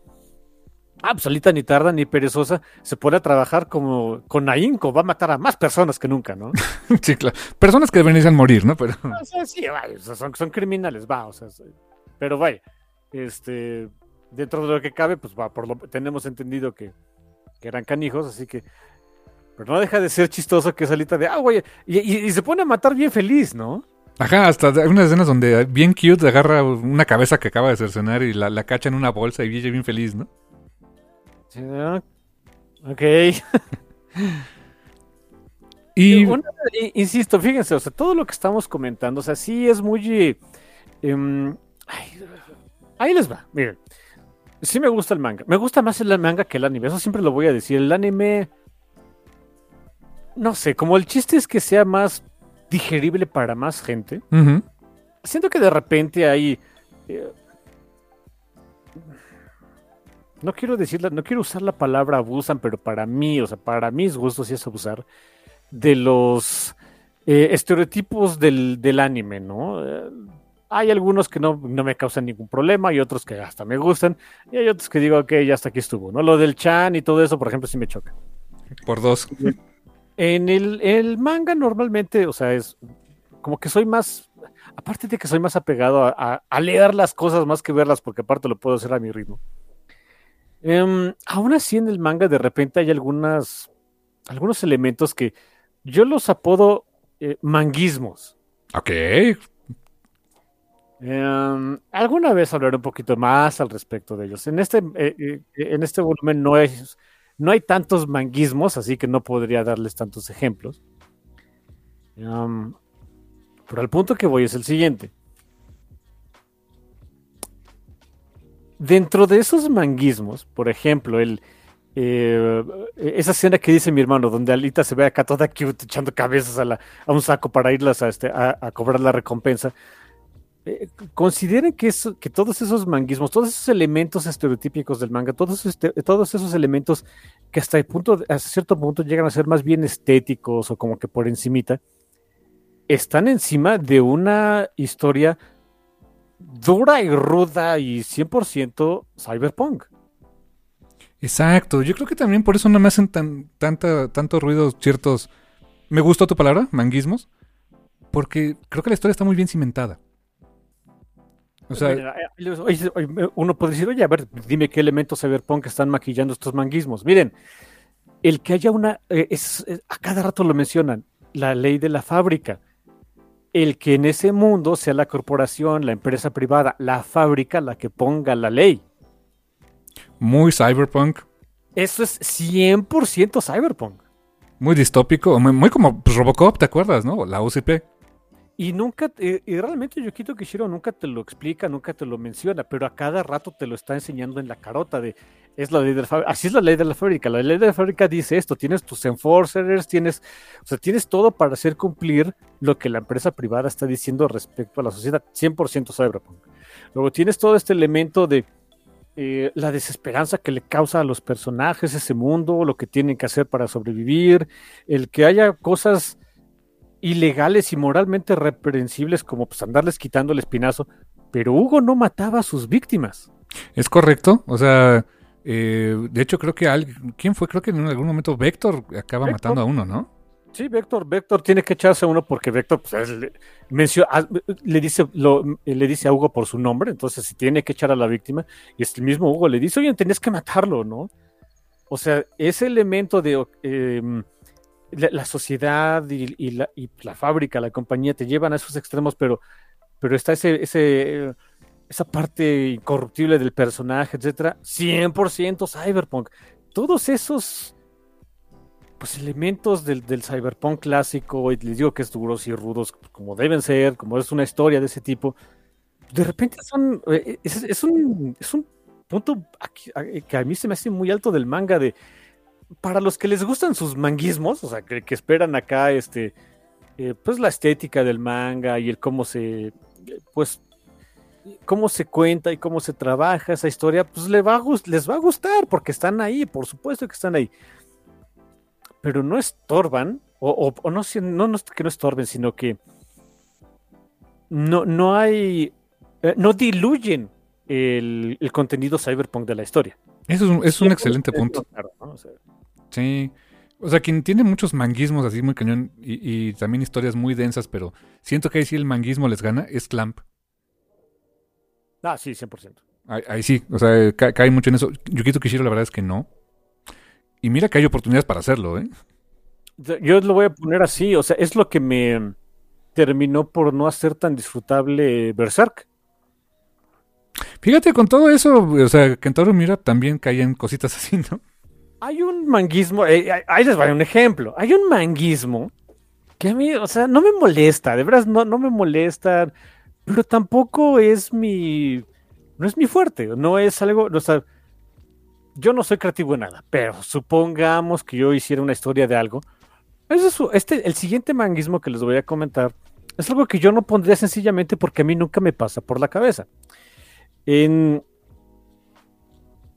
Ah, pues Alita ni tarda ni perezosa, se pone a trabajar como con ahínco, va a matar a más personas que nunca, ¿no? (laughs) sí, claro. Personas que deberían morir, ¿no? Pero... O sea, sí, vaya, son, son, criminales, va, o sea, pero vaya, este, dentro de lo que cabe, pues va, por lo tenemos entendido que, que eran canijos, así que pero no deja de ser chistoso que salita de, ah, güey, y, y, y, se pone a matar bien feliz, ¿no? Ajá, hasta hay unas escenas donde bien cute agarra una cabeza que acaba de cercenar y la, la cacha en una bolsa y vive bien feliz, ¿no? Sí, Ok. (laughs) Y Una- insisto, fíjense, o sea, todo lo que estamos comentando, o sea, sí es muy... eh, em, ay, ahí les va, miren. Sí me gusta el manga. Me gusta más el manga que el anime, eso siempre lo voy a decir. El anime... No sé, como el chiste es que sea más digerible para más gente. Siento que de repente hay... eh, no quiero decirla, no quiero usar la palabra abusan, pero para mí, o sea, para mis gustos sí es abusar de los eh, estereotipos del, del anime, ¿no? Eh, hay algunos que no, no me causan ningún problema, hay otros que hasta me gustan, y hay otros que digo, ok, ya hasta aquí estuvo, ¿no? Lo del chan y todo eso, por ejemplo, sí me choca. por dos. En el, el manga normalmente, o sea, es como que soy más, aparte de que soy más apegado a, a- a leer las cosas más que verlas, porque aparte lo puedo hacer a mi ritmo. Em, aún así en el manga de repente hay algunas, algunos elementos que yo los apodo eh, manguismos. Ok. Em, alguna vez hablaré un poquito más al respecto de ellos. En este, eh, eh, en este volumen no hay, no hay tantos manguismos, así que no podría darles tantos ejemplos. Em, pero al punto que voy es el siguiente. Dentro de esos manguismos, por ejemplo, el, eh, esa escena que dice mi hermano, donde Alita se ve acá toda cute echando cabezas a, a un saco para irlas a, este, a cobrar la recompensa. Eh, consideren que, todos esos manguismos, todos esos elementos estereotípicos del manga, todos, este- esos elementos que hasta, el punto, hasta cierto punto llegan a ser más bien estéticos o como que por encimita, están encima de una historia dura y ruda y 100% cyberpunk. Exacto. Yo creo que también por eso no me hacen tanto ruido ciertos. Me gustó tu palabra, manguismos. Porque creo que la historia está muy bien cimentada. O sea, eh, uno puede decir, oye, a ver, dime qué elementos cyberpunk están maquillando estos manguismos. Miren, el que haya una, eh, es, es- a cada rato lo mencionan, la ley de la fábrica. El que en ese mundo sea la corporación, la empresa privada, la fábrica la que ponga la ley. muy cyberpunk, Eso es 100% cyberpunk. muy distópico, muy, muy como pues, Robocop, ¿te acuerdas, no? La UCP. Y nunca, te- y realmente Yukito Kishiro nunca te lo explica, nunca te lo menciona, pero a cada rato te lo está enseñando en la carota de, es la ley de la fábrica, así es la ley de la fábrica, la ley de la fábrica dice esto, tienes tus enforcers, tienes, o sea, tienes todo para hacer cumplir lo que la empresa privada está diciendo respecto a la sociedad, 100% cyberpunk. Luego tienes todo este elemento de eh, la desesperanza que le causa a los personajes ese mundo, lo que tienen que hacer para sobrevivir, el que haya cosas ilegales y moralmente reprensibles como pues andarles quitando el espinazo, pero Hugo no mataba a sus víctimas. Es correcto. O sea, eh, de hecho creo que alguien, ¿quién fue? Creo que en algún momento Vector acaba Vector. matando a uno, ¿no? Sí, Vector, Vector tiene que echarse a uno porque Vector pues, es- le, mencio- le dice lo, le dice a Hugo por su nombre, entonces si tiene que echar a la víctima, y es el mismo Hugo le dice, oye, tenías que matarlo, ¿no? O sea, ese elemento de eh, la, sociedad y, la, fábrica, la compañía, te llevan a esos extremos, pero, pero está ese, esa parte incorruptible del personaje, etcétera, 100% cyberpunk. Todos esos pues elementos del, del cyberpunk clásico, y les digo que es duros y rudos como deben ser, como es una historia de ese tipo, de repente son, eh, es, es un, es un punto que a mí se me hace muy alto del manga de, para los que les gustan sus manguismos, o sea, que, que esperan acá, este, eh, pues la estética del manga y el cómo se, pues, cómo se cuenta y cómo se trabaja esa historia, pues va a les va a gustar porque están ahí, por supuesto que están ahí pero no estorban, o, o- o no, no, que no estorben, sino que no, no hay, eh, no diluyen el, el contenido cyberpunk de la historia. Eso es un, es un excelente punto. Claro, ¿no? O sea, Sí. O sea, quien tiene muchos manguismos así muy cañón y, y también historias muy densas, pero siento que ahí sí el manguismo les gana, es Clamp. ah, sí, 100%. Ahí, ahí sí, o sea, ca- cae mucho en eso. Yukito Kishiro la verdad es que no. Y mira que hay oportunidades para hacerlo, ¿eh? Yo lo voy a poner así, o sea, es lo que me... terminó por no hacer tan disfrutable Berserk. Fíjate, con todo eso, o sea, Kentaro Mira también caían cositas (laughs) así, ¿no? Hay un manguismo, eh, eh, ahí les voy a un ejemplo. Hay un manguismo que a mí, o sea, no me molesta, de verdad no, no me molesta, pero tampoco es mi, no es mi fuerte, no es algo, o sea, yo no soy creativo en nada, pero supongamos que yo hiciera una historia de algo. Este, el siguiente manguismo que les voy a comentar es algo que yo no pondría sencillamente porque a mí nunca me pasa por la cabeza. En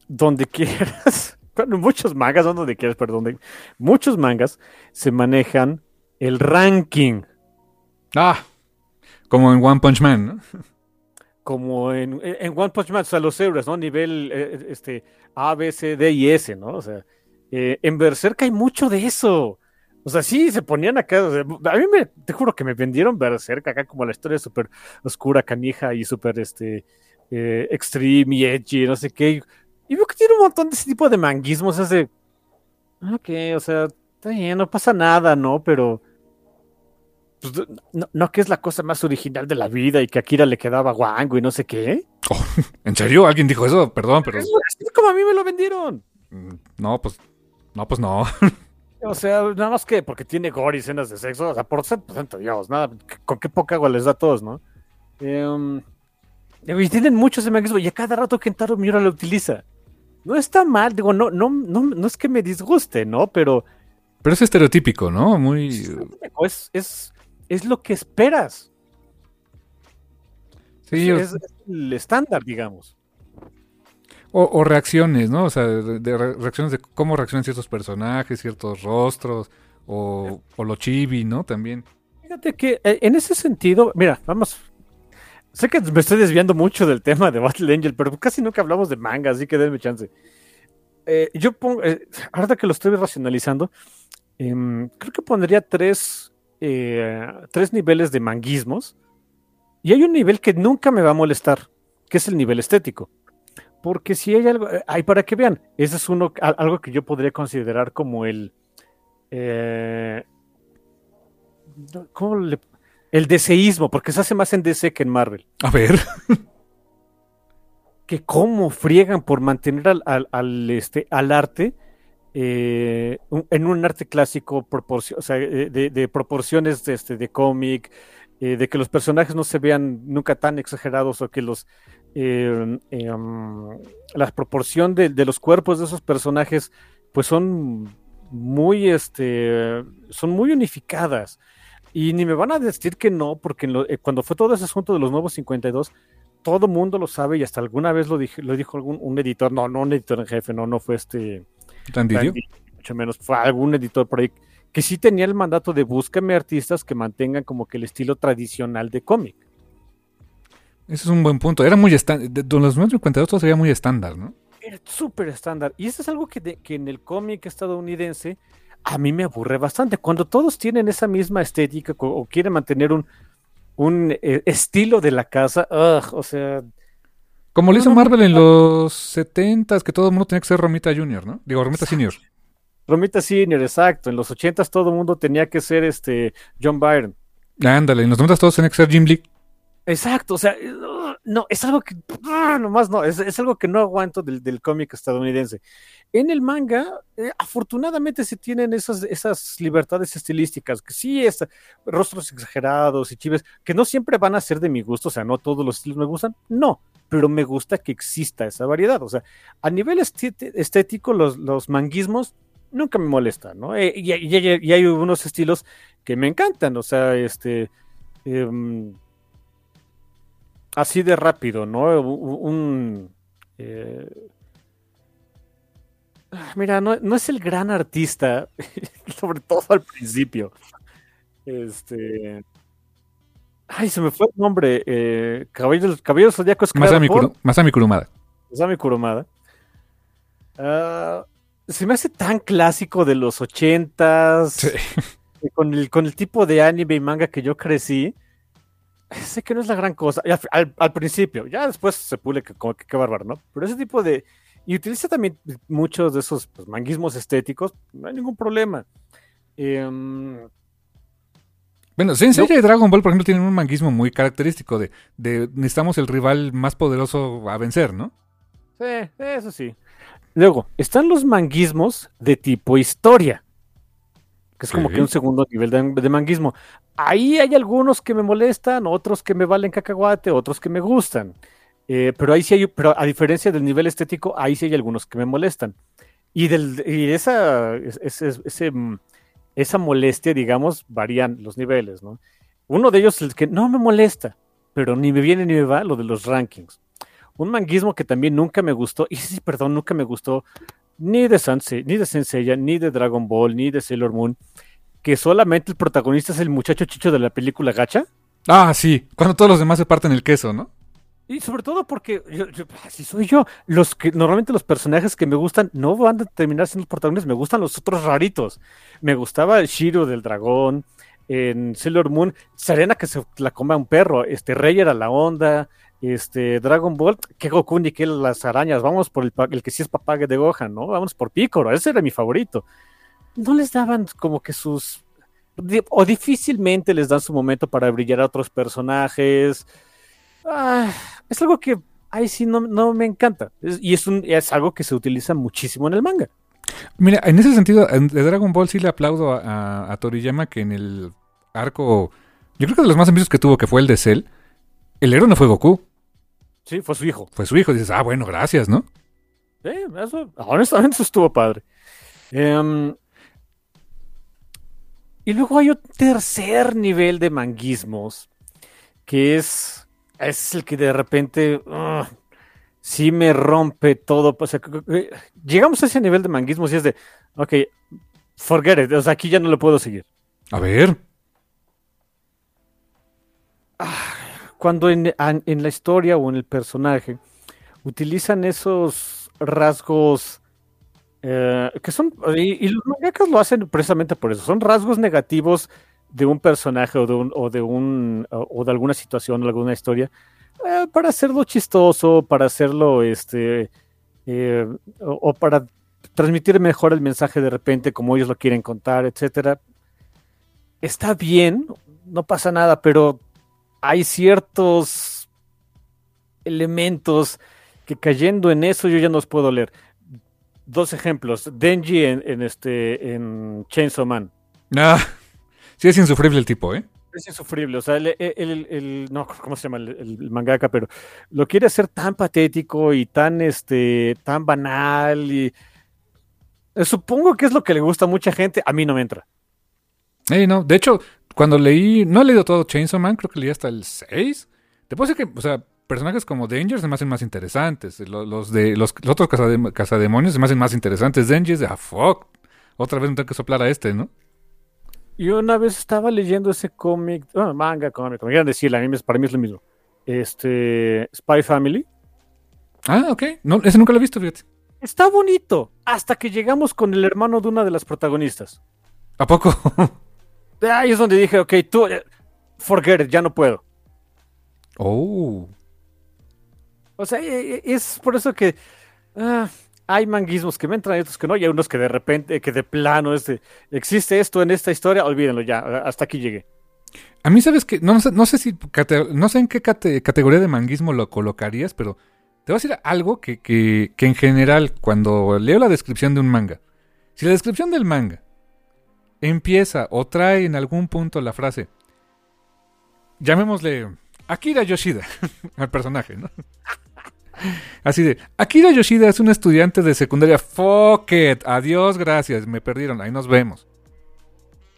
donde (laughs) quieras, bueno, muchos mangas, no donde quieras, perdón, muchos mangas se manejan el ranking. Ah, como en One Punch Man, ¿no? Como en, en One Punch Man, o sea, los héroes, ¿no? Nivel eh, este, A, B, C, D y S, ¿no? O sea, eh, en Berserk hay mucho de eso. O sea, sí, se ponían acá. a mí me, te juro que me vendieron Berserk acá como la historia súper oscura, canija y súper este, eh, extreme y edgy, no sé qué. Y veo que tiene un montón de ese tipo de manguismos. Es de. Ok, o sea, está bien, no pasa nada, ¿no? Pero. Pues, no, no, que es la cosa más original de la vida y que a Kira le quedaba guango y no sé qué. Oh, (laughs) ¿En serio? ¿Alguien dijo eso? Perdón, pero. Es, como a mí me lo vendieron. Mm, no, pues. No, pues no. O sea, nada más que porque tiene gore y escenas de sexo, o sea, por santo Dios, nada, con qué poca agua les da a todos, ¿no? Eh, y tienen muchos mecanismos y a cada rato Kentaro Miura lo utiliza. No está mal, digo, no, no, no, no es que me disguste, ¿no? Pero. Pero es estereotípico, ¿no? Muy. Es, es, es lo que esperas. Sí, es, es el estándar, digamos. O, reacciones, ¿no? O sea, de, reacciones de cómo reaccionan ciertos personajes, ciertos rostros, o, o lo chibi, ¿no? También. Fíjate que eh, en ese sentido, mira, vamos. Sé que me estoy desviando mucho del tema de Battle Angel, pero casi nunca hablamos de manga, así que denme chance. Eh, yo pongo, eh, ahora que lo estoy racionalizando, em, creo que pondría tres, tres niveles de manguismos. Y hay un nivel que nunca me va a molestar, que es el nivel estético. Porque si hay algo, hay eh, para que vean, ese es uno, algo que yo podría considerar como el, eh, ¿cómo le, el deseísmo, porque se hace más en DC que en Marvel. A ver. que cómo friegan por mantener al, al, este, al arte eh, en un arte clásico o sea, de, de, proporciones de, este, de cómic, eh, de que los personajes no se vean nunca tan exagerados o que los eh, em, la proporción de, los cuerpos de esos personajes pues son muy este son muy unificadas y ni me van a decir que no porque eh, cuando fue todo ese asunto de los nuevos 52 todo mundo lo sabe y hasta alguna vez lo, dije, lo dijo algún un editor no no un editor en jefe no no fue este mucho menos fue algún editor por ahí que sí tenía el mandato de búscame artistas que mantengan como que el estilo tradicional de cómic ese es un buen punto. Era muy estándar. Los 952 sería muy estándar, ¿no? Era súper estándar. Y eso es algo que, que en el cómic estadounidense a mí me aburre bastante. Cuando todos tienen esa misma estética o quieren mantener un, un eh, estilo de la casa, o sea. Como lo hizo Marvel en los 70 que todo el mundo tenía que ser Romita Junior, ¿no? Digo, Romita Senior. Romita Senior, exacto. En los 80 todo el mundo tenía que ser este John Byron. Ándale, en los 90 todos tenían que ser Jim Lee. Exacto, o sea, no, es algo que, nomás no, es, algo que no aguanto del, cómic estadounidense. En el manga, eh, afortunadamente se tienen esas, esas libertades estilísticas, que sí, es rostros exagerados y chives, que no siempre van a ser de mi gusto, o sea, no todos los estilos me gustan, no, pero me gusta que exista esa variedad, o sea, a nivel estético, los, los manguismos nunca me molestan, ¿no? Eh, y, hay unos estilos que me encantan, o sea, este... Em, así de rápido, ¿no? Un. Eh, mira, no, es el gran artista, (laughs) sobre todo al principio. Este. Ay, se me fue el nombre. Eh, Caballero, Caballero Zodíaco es Masami, Masami Kurumada. Masami Kurumada. Ah, se me hace tan clásico de los ochentas. Con, el, con el tipo de anime y manga que yo crecí sé que no es la gran cosa. Al, principio, ya después se pule que, como que qué bárbaro, ¿no? Pero ese tipo de. Y utiliza también muchos de esos pues, manguismos estéticos, no hay ningún problema. Em, Bueno, Sensei y Dragon Ball, por ejemplo, tienen un manguismo muy característico de, de necesitamos el rival más poderoso a vencer, ¿no? Sí, eso sí. Luego, están los manguismos de tipo historia, que es como que un segundo nivel de, de manguismo. Ahí hay algunos que me molestan, otros que me valen cacahuate, otros que me gustan. Eh, pero ahí sí hay, pero a diferencia del nivel estético, ahí sí hay algunos que me molestan. Y, del, y esa, es- ese- ese, mm, esa molestia, digamos, varían los niveles, ¿no? Uno de ellos, el que no me molesta, pero ni me viene ni me va, lo de los rankings. Un manguismo que también nunca me gustó, y sí, perdón, nunca me gustó, ni de Sensei, ni de Senseiya, ni de Dragon Ball, ni de Sailor Moon, que solamente el protagonista es el muchacho chicho de la película Gacha. Ah, sí, cuando todos los demás se parten el queso, ¿no? Y sobre todo porque yo, yo- así soy yo. Los que normalmente los personajes que me gustan no van a terminar siendo los protagonistas, me gustan los otros raritos. Me gustaba el Shiro del dragón, en Sailor Moon, Serena que se la come a un perro, este Rey era la onda, este Dragon Ball, que Goku ni que las arañas, vamos por el, que sí es papá de Gohan, ¿no? Vamos por Piccolo, ese era mi favorito. No les daban como que sus o difícilmente les dan su momento para brillar a otros personajes. Ah, es algo que ahí sí no, no me encanta. Y es, un, es algo que se utiliza muchísimo en el manga. Mira, en ese sentido, en- de Dragon Ball sí le aplaudo a, a- a Toriyama que en el arco, yo creo que de los más ambiciosos que tuvo, que fue el de Cell, el héroe no fue Goku, Sí, fue su hijo. fue su hijo. Dices, ah, bueno, gracias, ¿no? Sí, eso, honestamente, eso (laughs) estuvo padre. Em, y luego hay un tercer nivel de manguismos, que es, es el que de repente ugh, sí me rompe todo. O sea, llegamos a ese nivel de manguismos y es de, ok, forget it, o sea, aquí ya no lo puedo seguir. A ver. Cuando en, la historia o en el personaje utilizan esos rasgos eh, que son, y, los mangakas lo hacen precisamente por eso, son rasgos negativos de un personaje o de, un, o de, un, o de alguna situación o alguna historia, eh, para hacerlo chistoso, para hacerlo, este, eh, o, o para transmitir mejor el mensaje de repente como ellos lo quieren contar, etcétera. Está bien, no pasa nada, pero hay ciertos elementos que cayendo en eso yo ya no los puedo leer. Dos ejemplos. Denji en, en este en Chainsaw Man. Ah, sí es insufrible el tipo, ¿eh? Es insufrible. O sea, el, el- no, ¿cómo se llama el, el mangaka? Pero lo quiere hacer tan patético y tan este tan banal. Y supongo que es lo que le gusta a mucha gente. A mí no me entra. Ey, no, de hecho, cuando leí, no he leído todo Chainsaw Man, creo que leí hasta el 6. Te puedo decir que, o sea, personajes como Danger se me hacen más interesantes. Lo- Los, de los, los otros cazadem- cazademonios se me hacen más interesantes. Es de, ah, fuck. Otra vez no tengo que soplar a este, ¿no? Y una vez estaba leyendo ese cómic, bueno, manga, cómic, como quieran decirle, a mí, me- para mí es lo mismo. Este, Spy Family. Ah, ok. No, ese nunca lo he visto, fíjate. Está bonito, hasta que llegamos con el hermano de una de las protagonistas. ¿A poco? (laughs) Ahí es donde dije, ok, tú, eh, forget it, ya no puedo. oh. O sea, es por eso que ah, hay manguismos que me entran y otros que no, y hay unos que de repente, que de plano, este, existe esto en esta historia, olvídenlo ya, hasta aquí llegué. A mí, ¿sabes qué? No, sé- no sé si, no sé en qué cate- categoría de manguismo lo colocarías, pero te voy a decir algo que, que, que en general, cuando leo la descripción de un manga, si la descripción del manga empieza o trae en algún punto la frase, llamémosle Akira Yoshida, (laughs) al personaje, ¿no? Así de, Akira Yoshida es un estudiante de secundaria, fuck it, adiós, gracias, me perdieron, ahí nos vemos.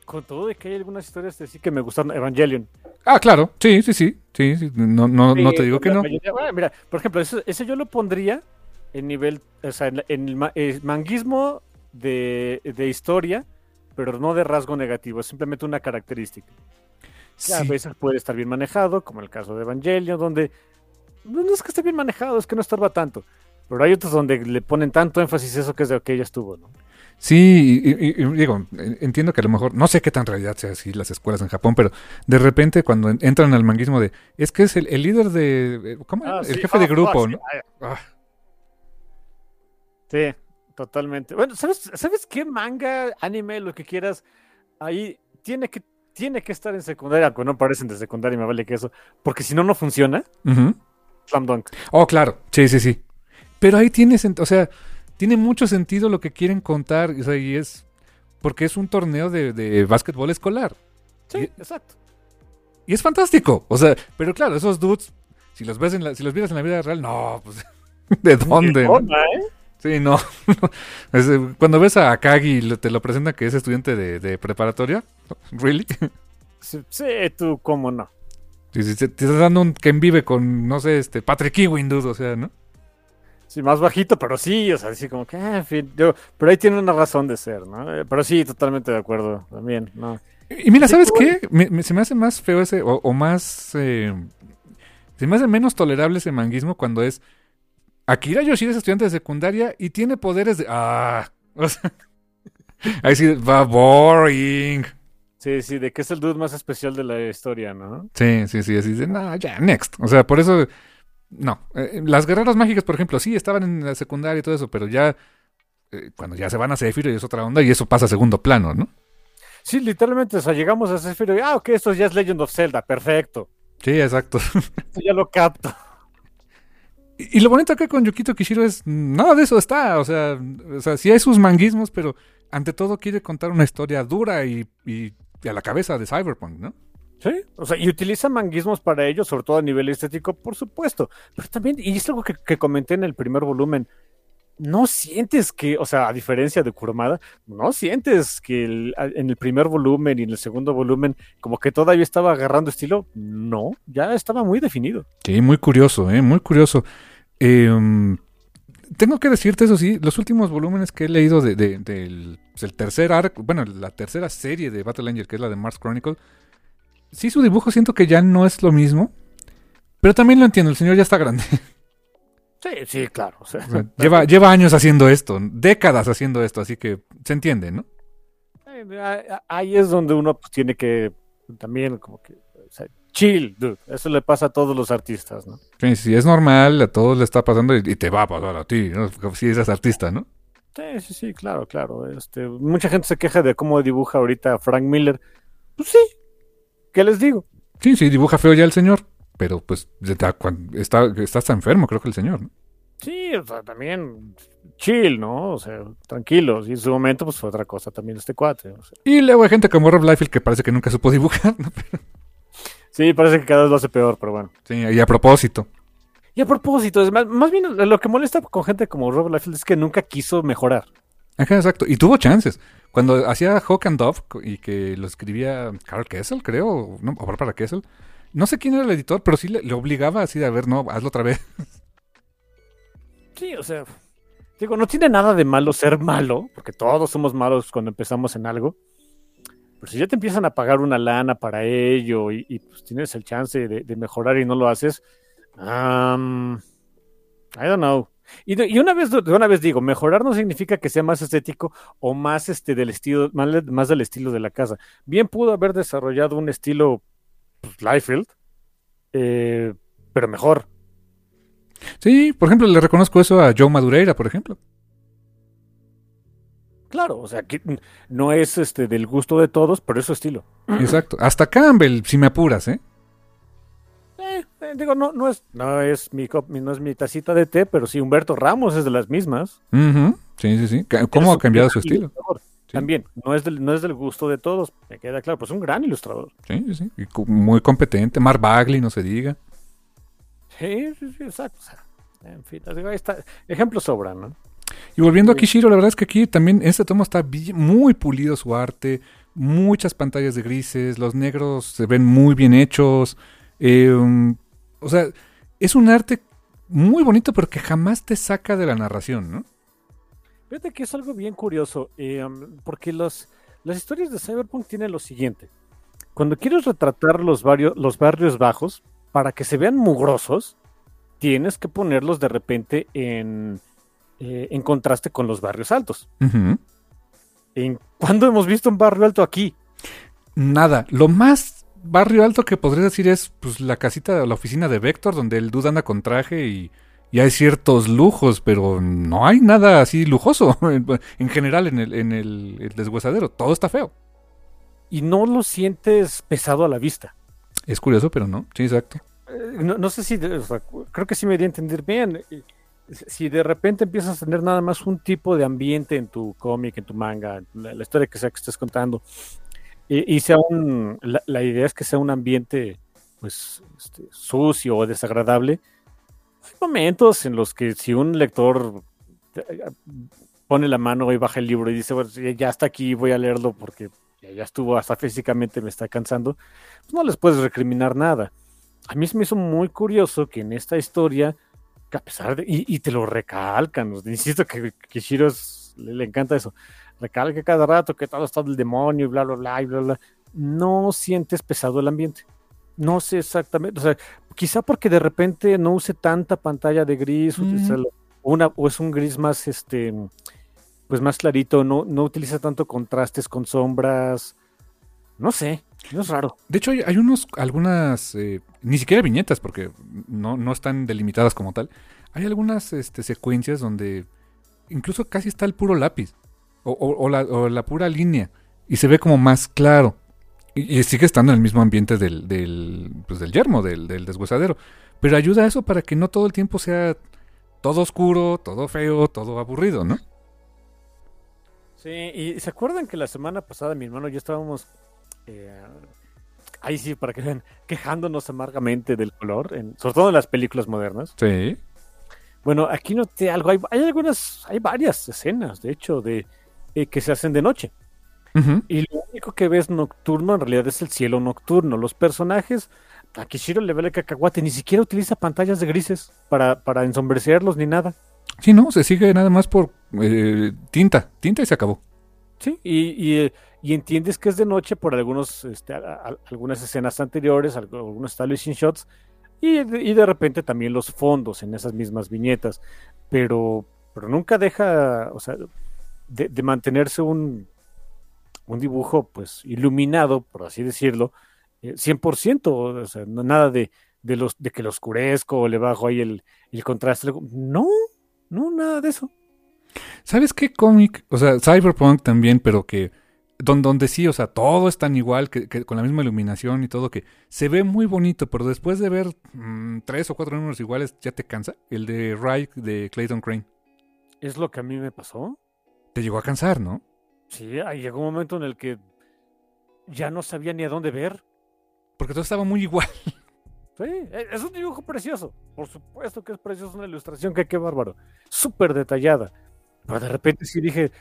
Con todo de que hay algunas historias de sí que me gustaron, Evangelion. Ah, claro, sí, sí, sí, sí, sí, no, no, no te digo que no. mayoría- bueno, mira, por ejemplo, ese, ese yo lo pondría en nivel, o sea, en, en el eh, manguismo de, de historia, pero no de rasgo negativo, es simplemente una característica. Que a Sí. veces puede estar bien manejado, como el caso de Evangelion, donde no es que esté bien manejado, es que no estorba tanto. Pero hay otros donde le ponen tanto énfasis a eso que es de que ya estuvo, ¿no? Sí, y, y- y digo, en- entiendo que a lo mejor, no sé qué tan realidad sea así las escuelas en Japón, pero de repente cuando en- entran al manguismo de, es que es el, el líder de, ¿cómo? Ah, el sí. jefe de Ah, grupo, ah, sí. ¿no? Ah, Sí, totalmente. Bueno, ¿sabes, ¿sabes qué manga, anime, lo que quieras? Ahí tiene que tiene que estar en secundaria, aunque no parecen de secundaria, me vale que eso, porque si no, no funciona. Slam Dunk. Oh, claro. Sí, sí, sí. Pero ahí tiene, o sea, tiene mucho sentido lo que quieren contar. O sea, y es porque es un torneo de, de básquetbol escolar. Sí, Y- exacto. Y es fantástico. O sea, pero claro, esos dudes, si los ves en la, si los vieras en la vida real, no, pues, (laughs) ¿de dónde? no? ¿eh? Sí, no. (laughs) Eh, cuando ves a Akagi y te lo presenta que es estudiante de, de preparatoria, (laughs) ¿really? Sí, sí, tú, cómo no. Sí, te estás dando un que vive con, no sé, este, Patrick Ewing, dude, o sea, ¿no? Sí, más bajito, pero sí, o sea, así como que, ah, en fin, yo, pero ahí tiene una razón de ser, ¿no? Eh, Pero sí, totalmente de acuerdo, también, ¿no? Y mira, ¿sabes qué? Me- me- se me hace más feo ese, o, o más... eh, se me hace menos tolerable ese manguismo cuando es... Akira Yoshida es estudiante de secundaria y tiene poderes de... Ah, (laughs) o sea... Ahí sí, va boring. Sí, sí, de que es el dude más especial de la historia, ¿no? Sí, sí, sí, así de, no, ya, next. O sea, por eso... No, eh, las guerreras mágicas, por ejemplo, sí, estaban en la secundaria y todo eso, pero ya... eh, cuando ya se van a Zephyr y es otra onda y eso pasa a segundo plano, ¿no? Sí, literalmente, o sea, llegamos a Sephiroth y, ah, ok, esto ya es Legend of Zelda, perfecto. Sí, exacto. (laughs) Esto ya lo capto. Y lo bonito acá con Yukito Kishiro es nada de eso está, o sea, o sea, sí hay sus manguismos, pero ante todo quiere contar una historia dura y, y- y a la cabeza de Cyberpunk, ¿no? Sí, o sea, y utiliza manguismos para ello, sobre todo a nivel estético, por supuesto. Pero también, y es algo que, que comenté en el primer volumen, no sientes que, o sea, a diferencia de Kurumada, no sientes que en el primer volumen y en el segundo volumen, como que todavía estaba agarrando estilo. No, ya estaba muy definido. Sí, muy curioso, ¿eh? Muy curioso. Um, tengo que decirte eso sí, los últimos volúmenes que he leído de, de- del pues, el tercer arco, bueno, la tercera serie de Battle Angel, que es la de Mars Chronicle, sí su dibujo siento que ya no es lo mismo, pero también lo entiendo, el señor ya está grande. (laughs) Sí, sí, claro. o sea, O sea, (laughs) lleva, lleva años haciendo esto, décadas haciendo esto, así que se entiende, ¿no? ahí es donde uno pues, tiene que también como que, o sea, chill, dude. Eso le pasa a todos los artistas, ¿no? Sí, sí, es normal, a todos le está pasando y, y te va a pasar a ti, Si eres artista, ¿no? Sí, sí, sí, claro, claro. Este, mucha gente se queja de cómo dibuja ahorita Frank Miller. Pues sí, ¿qué les digo? Sí, sí, dibuja feo ya el señor, pero pues está, está, está hasta enfermo, creo que el señor, ¿no? Sí, o sea, también chill, ¿no? O sea, tranquilos. Y en su momento, pues fue otra cosa también este cuate. o sea. Y luego hay gente como Rob Liefeld que parece que nunca supo dibujar, ¿no? (laughs) Sí, parece que cada vez lo hace peor, pero bueno. Sí, y a propósito. Y a propósito, es más, más bien lo que molesta con gente como Rob Liefeld es que nunca quiso mejorar. Ajá, exacto. Y tuvo chances. Cuando hacía Hawk and Dove y que lo escribía Carl Kessel, creo, no, o Barbara Kessel. No sé quién era el editor, pero sí le, obligaba así de, a no, hazlo otra vez. Sí, o sea, digo, no tiene nada de malo ser malo, porque todos somos malos cuando empezamos en algo. Pero si ya te empiezan a pagar una lana para ello y, pues tienes el chance de, mejorar y no lo haces, um, I don't know. Y, y una vez, una vez digo, mejorar no significa que sea más estético o más este del estilo, más del estilo de la casa. Bien pudo haber desarrollado un estilo pues, Liefeld, eh, pero mejor. Sí, por ejemplo, le reconozco eso a Joe Madureira, por ejemplo. Claro, o sea, que no es este del gusto de todos, pero es su estilo. Exacto. Hasta Campbell, si me apuras, ¿eh? Eh, eh, digo, no, no es, no es mi, cop- no es mi tacita de té, pero sí Humberto Ramos es de las mismas. Ujú. Sí, sí, sí. ¿Cómo ha cambiado su estilo? ilustrador. También, no es, del, no es del gusto de todos, me queda claro, pues es un gran ilustrador. Sí, sí. Y muy competente. Mark Bagley, no se diga. Sí, sí, sí, exacto. o sea, en fin, ahí está. Ejemplos sobran, ¿no? Y volviendo a. Kishiro, la verdad es que aquí también en este tomo está muy pulido su arte, muchas pantallas de grises, los negros se ven muy bien hechos. eh, um, o sea, es un arte muy bonito, pero que jamás te saca de la narración, ¿no? Fíjate que es algo bien curioso, eh, um, porque los, las historias de Cyberpunk tienen lo siguiente. Cuando quieres retratar los, barrios los barrios bajos, para que se vean mugrosos, tienes que ponerlos de repente en, eh, en contraste con los barrios altos. ¿En ¿Cuándo hemos visto un barrio alto aquí? Nada. Lo más barrio alto que podría decir es pues la casita la oficina de Vector, donde el dude anda con traje y, y hay ciertos lujos, pero no hay nada así lujoso (laughs) en general en el, en el, el deshuesadero. Todo está feo. y no lo sientes pesado a la vista. Es curioso, pero no. Sí, exacto. Eh, no, no sé si, de- o sea, creo que sí me di a entender bien. Eh, Si de repente empiezas a tener nada más un tipo de ambiente en tu cómic, en tu manga, en la, la historia que sea que estés contando, y, y sea un, la, la idea es que sea un ambiente pues este, sucio o desagradable, hay momentos en los que si un lector eh, pone la mano y baja el libro y dice, bueno, ya- hasta aquí voy a leerlo porque ya, estuvo, hasta físicamente me está cansando, pues no les puedes recriminar nada. A mí se me hizo muy curioso que en esta historia, a pesar de. Y, te lo recalcan, insisto que, que Shiro es- le, le encanta eso. Recalca cada rato que todo está del demonio y bla, bla, bla, y bla, bla. No sientes pesado el ambiente. No sé exactamente. O sea, quizá porque de repente no use tanta pantalla de gris, utiliza la- una, o es un gris más este. Pues más clarito, no, no utiliza tanto contrastes con sombras. No sé, no es raro. De hecho, hay, hay unos, algunas, eh, ni siquiera viñetas, porque no, no están delimitadas como tal. Hay algunas este, secuencias donde incluso casi está el puro lápiz, o, o- o la, o la pura línea, y se ve como más claro. Y, y sigue estando en el mismo ambiente del, del, pues, del yermo, del, del deshuesadero. Pero ayuda a eso para que no todo el tiempo sea todo oscuro, todo feo, todo aburrido, ¿no? Sí, y se acuerdan que la semana pasada mi hermano y yo estábamos, eh, ahí sí, para que vean, quejándonos amargamente del color, en- sobre todo en las películas modernas. Sí. Bueno, aquí noté algo, hay, hay algunas, hay varias escenas, de hecho, de eh, que se hacen de noche. Ujú. Y lo único que ves nocturno en realidad es el cielo nocturno. Los personajes, a Kishiro le vale cacahuate, ni siquiera utiliza pantallas de grises para, para ensombrecerlos ni nada. Sí, no, se sigue nada más por eh, tinta, tinta y se acabó. Sí, y, y, eh, y entiendes que es de noche por algunos, este, a- a- algunas escenas anteriores, algunos establishing shots, y, de- y de repente también los fondos en esas mismas viñetas, pero, pero nunca deja, o sea, de, de mantenerse un, un dibujo pues iluminado, por así decirlo, eh, 100%, o sea, nada de, de, los, de que lo oscurezco o le bajo ahí el, el contraste, no, no, nada de eso. ¿Sabes qué cómic? O sea, Cyberpunk también, pero que. Don, donde sí, o sea, todo es tan igual, que, que con la misma iluminación y todo, que se ve muy bonito, pero después de ver mm, tres o cuatro números iguales, ya te cansa. El de Ride de Clayton Crane. Es lo que a mí me pasó. Te llegó a cansar, ¿no? Sí, ahí llegó un momento en el que ya no sabía ni a dónde ver. Porque todo estaba muy igual. (laughs) Sí, e- es un dibujo precioso. Por supuesto que es precioso una ilustración que qué bárbaro. Súper detallada. Pero de repente sí dije,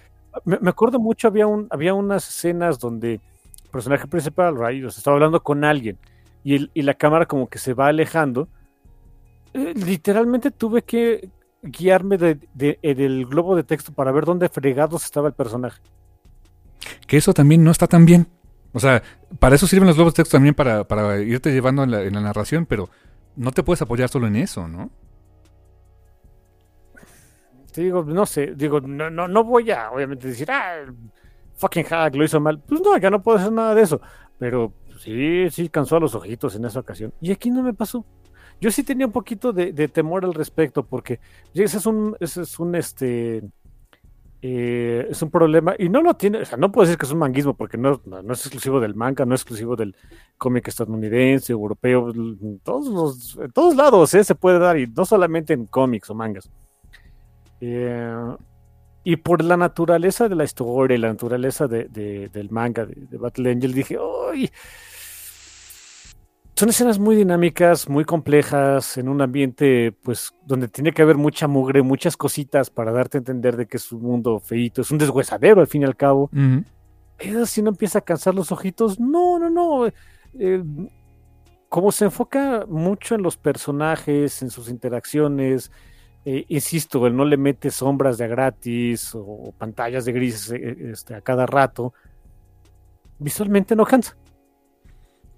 me, me acuerdo mucho, había, un, había unas escenas donde el personaje principal, Ray, estaba hablando con alguien y, el- y la cámara como que se va alejando. Eh, literalmente tuve que guiarme de, de- eh, del globo de texto para ver dónde fregados estaba el personaje. Que eso también no está tan bien. O sea, para eso sirven los globos de texto también para, para irte llevando en la, narración, pero no te puedes apoyar solo en eso, ¿no? Te digo, no sé, digo, no, no, no voy a obviamente decir, ah, fucking hack lo hizo mal. Pues no, ya no puedo hacer nada de eso. Pero sí, sí cansó a los ojitos en esa ocasión. Y aquí no me pasó. Yo sí tenía un poquito de, de temor al respecto, porque ese es un, ese es un este eh, es un problema, y no lo tiene, o sea, no puedo decir que es un manguismo, porque no, no, es exclusivo del manga, no es exclusivo del cómic estadounidense, europeo, en todos los, todos lados ¿eh? se puede dar, y no solamente en cómics o mangas. Eh, y por la naturaleza de la historia y la naturaleza de- del manga de, de Battle Angel, dije, ¡ay! Son escenas muy dinámicas, muy complejas, en un ambiente, pues, donde tiene que haber mucha mugre, muchas cositas para darte a entender de que es un mundo feito, es un deshuesadero al fin y al cabo. Pero si no empieza a cansar los ojitos, no, no, no. eh, como se enfoca mucho en los personajes, en sus interacciones, eh, insisto, él no le mete sombras de a gratis o pantallas de grises eh, este, a cada rato, visualmente no cansa.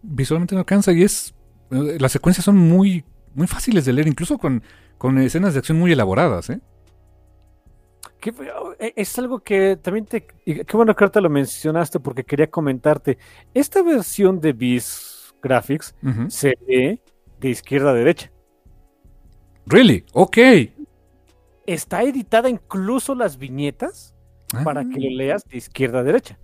Visualmente no cansa y es... eh, Las secuencias son muy, muy fáciles de leer, incluso con, con escenas de acción muy elaboradas, ¿eh? Que, eh, es algo que también te... Qué bueno que ahorita lo mencionaste porque quería comentarte. Esta versión de Beast Graphics se lee de izquierda a derecha. Really? Ok. está editada incluso las viñetas para que lo leas de izquierda a derecha.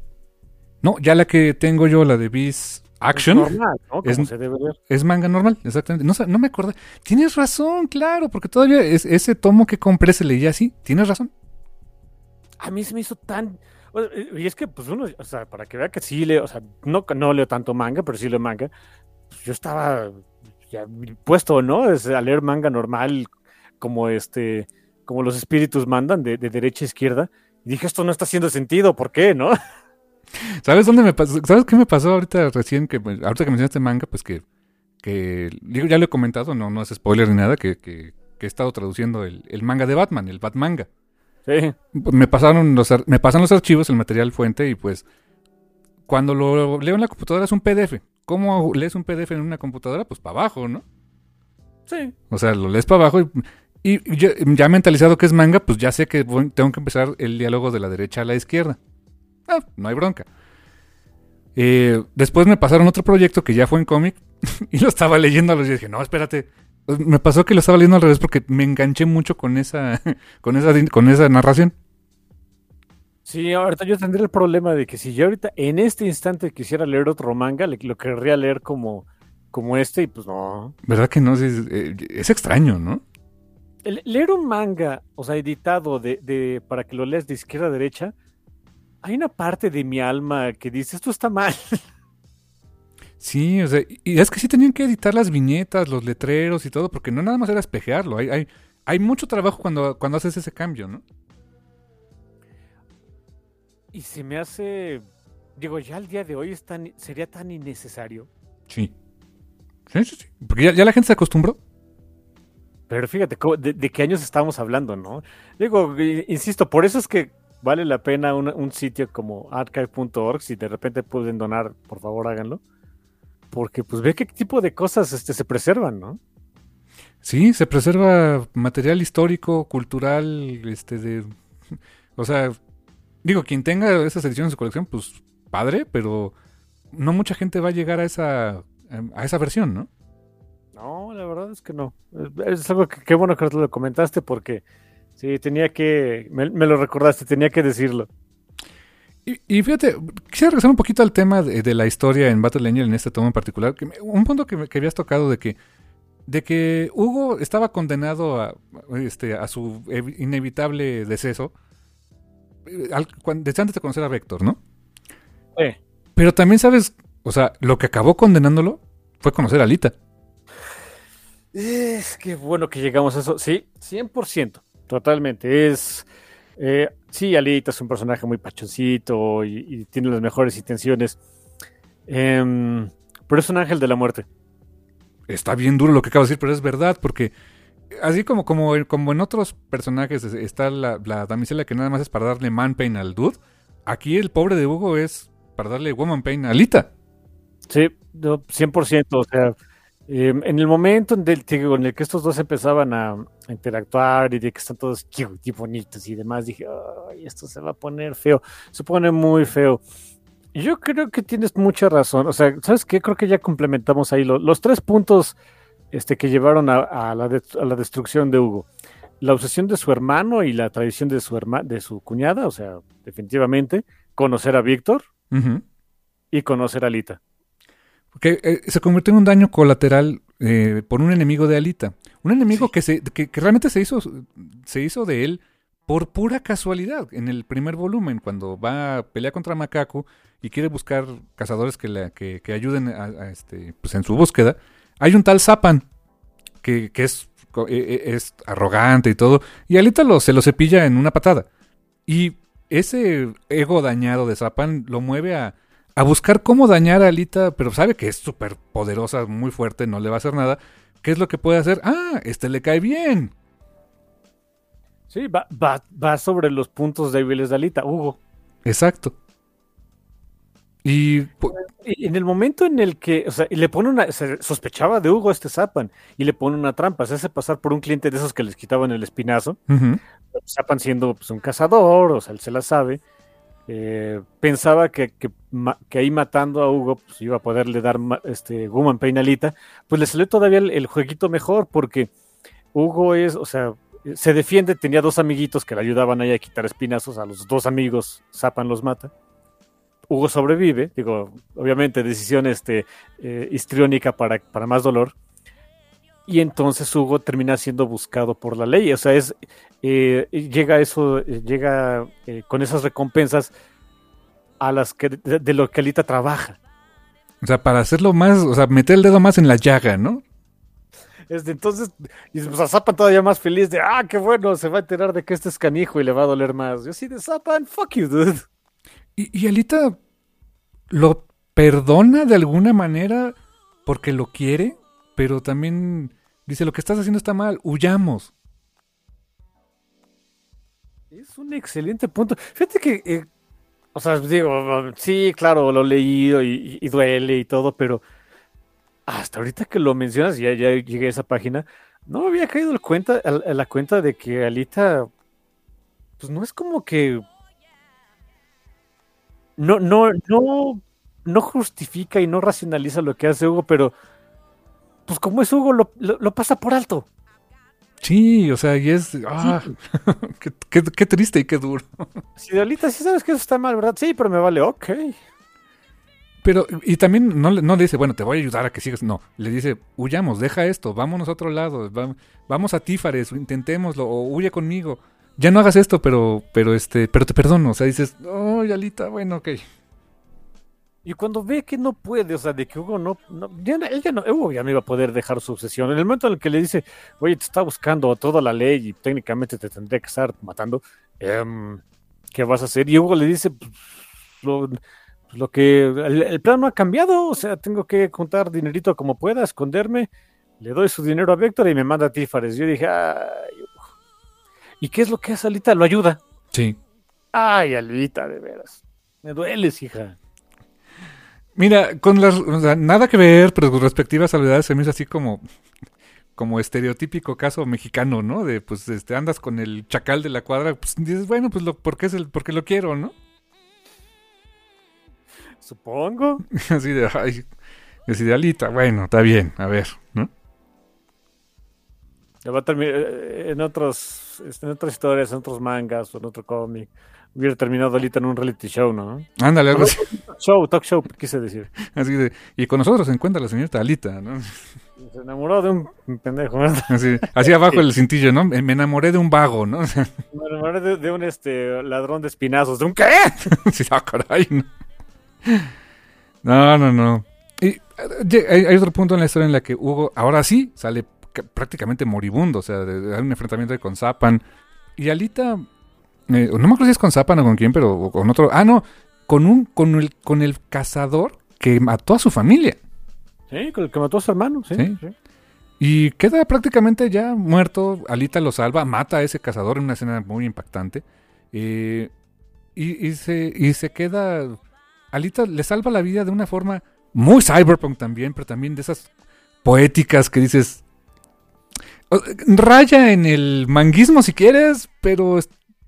No, ya la que tengo yo, la de Beast Action. Es normal, ¿no? Como Es- se debe ver. Es manga normal, exactamente. No, no me acuerdo. Tienes razón, claro, porque todavía es- ese tomo que compré se leía así. Tienes razón. A mí se me hizo tan... Y es que, pues uno, o sea, para que vea que sí leo, o sea, no, no leo tanto manga, pero sí leo manga. pues, yo estaba ya puesto, ¿no? Es a leer manga normal, como este, como los espíritus mandan, de, de derecha a izquierda. Y dije, esto no está haciendo sentido, ¿por qué, no? (laughs) ¿Sabes dónde me pasó? ¿Sabes qué me pasó ahorita recién? Que, ahorita que mencionaste manga, pues que, que digo, ya lo he comentado, no, no es spoiler ni nada, que, que, que he estado traduciendo el, el manga de Batman, el Batmanga. Sí. Me pasaron los, me pasan los archivos, el material fuente, y pues cuando lo leo en la computadora es un PDF. ¿Cómo lees un PDF en una computadora? Pues para abajo, ¿no? Sí. O sea, lo lees para abajo y, y ya, ya mentalizado que es manga, pues ya sé que voy- tengo que empezar el diálogo de la derecha a la izquierda. Ah, no hay bronca. Eh, después me pasaron otro proyecto que ya fue en cómic (laughs) y lo estaba leyendo a los y dije, no, espérate. Me pasó que lo estaba leyendo al revés porque me enganché mucho con esa, (laughs) con esa, con esa narración. Sí, ahorita yo tendría el problema de que si yo ahorita en este instante quisiera leer otro manga, lo querría leer como, como este y pues no. ¿Verdad que no? Es, eh, es extraño, ¿no? El- leer un manga, o sea, editado de, de, para que lo leas de izquierda a derecha, hay una parte de mi alma que dice, esto está mal. Sí, o sea, y es que sí tenían que editar las viñetas, los letreros y todo, porque no nada más era espejearlo. Hay, hay, hay mucho trabajo cuando, cuando haces ese cambio, ¿no? Y se me hace, digo, ya al día de hoy es tan- sería tan innecesario. Sí. Sí, sí, sí. Porque ya, ya la gente se acostumbró. Pero fíjate, ¿cómo- de, de qué años estamos hablando, ¿no? Digo, insisto, por eso es que vale la pena un sitio como archive.org. Si de repente pueden donar, por favor háganlo. Porque pues ve qué tipo de cosas este, se preservan, ¿no? Sí, se preserva material histórico, cultural, este de... (laughs) O sea, digo, quien tenga esas ediciones en su colección, pues padre, pero no mucha gente va a llegar a esa, a esa versión, ¿no? No, la verdad es que no. Es, es algo que qué bueno que lo comentaste porque sí, tenía que, me, me lo recordaste, tenía que decirlo. Y, y fíjate, quisiera regresar un poquito al tema de, de la historia en Battle Angel, en este tomo en particular. que me- un punto que, que habías tocado de que, de que Hugo estaba condenado a, este, a su ev- inevitable deceso eh, al- cuan- desde antes de conocer a Vector, ¿no? Sí. Pero también sabes, o sea, lo que acabó condenándolo fue conocer a Alita. Es que bueno que llegamos a eso. Sí, 100%, totalmente. Es, eh, sí, Alita es un personaje muy pachoncito y, y tiene las mejores intenciones. Em, pero es un ángel de la muerte. Está bien duro lo que acabo de decir, pero es verdad, porque así como, como, como en otros personajes es- está la, la damisela que nada más es para darle man pain al dude, aquí el pobre de Hugo es para darle woman pain a Alita. Sí, no, 100%. O sea, em, en el momento en el, te digo, en el que estos dos empezaban a, a interactuar y de que están todos cute y bonitos y demás, dije, ay, esto se va a poner feo. Se pone muy feo. Yo creo que tienes mucha razón. O sea, ¿sabes qué? Creo que ya complementamos ahí lo- los tres puntos este, que llevaron a, a la de- a la destrucción de Hugo. La obsesión de su hermano y la tradición de su, herma- de su cuñada, o sea, definitivamente, conocer a Víctor y conocer a Alita. Porque eh, se convirtió en un daño colateral eh, por un enemigo de Alita. Un enemigo que, se, que, que realmente se hizo, se hizo de él por pura casualidad. En el primer volumen, cuando va a pelear contra Macaco y quiere buscar cazadores que, la, que, que ayuden a, a este, pues en su búsqueda, hay un tal Zapan que, que es, e- e- es arrogante y todo. Y Alita lo, se lo cepilla en una patada. Y ese ego dañado de Zapan lo mueve a, a buscar cómo dañar a Alita, pero sabe que es súper poderosa, muy fuerte, no le va a hacer nada. ¿Qué es lo que puede hacer? Ah, este le cae bien. Sí, va, va, va sobre los puntos débiles de Alita, Hugo. Exacto. Y en el momento en el que, o sea, y le pone una, se sospechaba de Hugo este Zapan y le pone una trampa, se hace pasar por un cliente de esos que les quitaban el espinazo, ujú, Zapan siendo pues, un cazador, o sea, él se la sabe, eh, pensaba que, que, ahí matando a Hugo pues, iba a poderle dar este Woman Pain a Alita, pues le salió todavía el, el jueguito mejor porque Hugo es, o sea, se defiende, tenía dos amiguitos que le ayudaban ahí a quitar espinazos, a los dos amigos Zapan los mata. Hugo sobrevive, digo, obviamente decisión este, eh, histriónica para, para más dolor. Y entonces Hugo termina siendo buscado por la ley. O sea, es eh, llega eso, llega eh, con esas recompensas a las que de, de lo que Alita trabaja. O sea, para hacerlo más, o sea, meter el dedo más en la llaga, ¿no? Entonces, y pues a Zapan todavía más feliz de, ah, qué bueno, se va a enterar de que este es canijo y le va a doler más. Yo sí de Zapan, fuck you, dude. Y, y Alita lo perdona de alguna manera porque lo quiere, pero también dice, lo que estás haciendo está mal, huyamos. Es un excelente punto. Fíjate que, eh, o sea, digo, sí, claro, lo he leído y, duele y todo, pero hasta ahorita que lo mencionas, ya, ya llegué a esa página, no me había caído el cuenta, a la cuenta de que Alita, pues no es como que no, no, no, no justifica y no racionaliza lo que hace Hugo, pero pues como es Hugo, lo, lo, lo pasa por alto. Sí, o sea, y es... Ah, (laughs) qué, qué- qué triste y qué duro. Si de Alita, sí sabes que eso está mal, ¿verdad? Sí, pero me vale, ok. Pero, y también no, le- no le dice, bueno, te voy a ayudar a que sigas. No, le dice, huyamos, deja esto, vámonos a otro lado, va- vamos a Tífares, intentémoslo, o huye conmigo. Ya no hagas esto, pero, pero este, pero te perdono. O sea, dices, oh, Alita, bueno, ok. Y cuando ve que no puede, o sea, de que Hugo no, no ya, no- él ya no, Hugo ya no iba a poder dejar su obsesión. En el momento en el que le dice, oye, te está buscando toda la ley y técnicamente te tendría que estar matando, em, ¿qué vas a hacer? Y Hugo le dice, "Pues, lo, lo que, el, el plan no ha cambiado, o sea, tengo que juntar dinerito como pueda, esconderme, le doy su dinero a Víctor y me manda a Tífares. Yo dije, ay, Hugo". ¿y qué es lo que hace Alita? Lo ayuda. Sí. Ay, Alita, de veras. Me dueles, hija. Mira, con las, o sea, nada que ver, pero con respectivas salvedades se me hizo así como, como estereotípico caso mexicano, ¿no? De, pues, este, andas con el chacal de la cuadra, pues dices, bueno, pues, lo, porque es el, porque lo quiero, ¿no? Supongo. (laughs) Así de, ay, así de Alita, bueno, está bien, a ver, ¿no? Va a terminar eh, en otros, en otras historias, en otros mangas o en otro cómic. Hubiera terminado Alita en un reality show, ¿no? Ándale, algo así, Show, talk show, quise decir. así de, y con nosotros se encuentra la señorita Alita, ¿no? Se enamoró de un pendejo, ¿no? Así, así abajo el cintillo, ¿no? Me enamoré de un vago, ¿no? Me enamoré de, de un este ladrón de espinazos. ¿De un qué? (laughs) sí, ah, caray, ¿no? No, no, no. Y eh, hay, hay otro punto en la historia en la que Hugo, ahora sí, sale ca- prácticamente moribundo. O sea, hay un enfrentamiento con Zapan. Y Alita, eh, no me acuerdo si es con Zapan o con quién, pero o con otro. Ah, no, con un, con el, con el cazador que mató a su familia. Sí, con el que mató a su hermano, sí. Sí. sí. Y queda prácticamente ya muerto. Alita lo salva, mata a ese cazador en una escena muy impactante. Eh, y, y se, y se queda. Alita le salva la vida de una forma muy cyberpunk también, pero también de esas poéticas que dices. Raya en el manguismo si quieres, pero,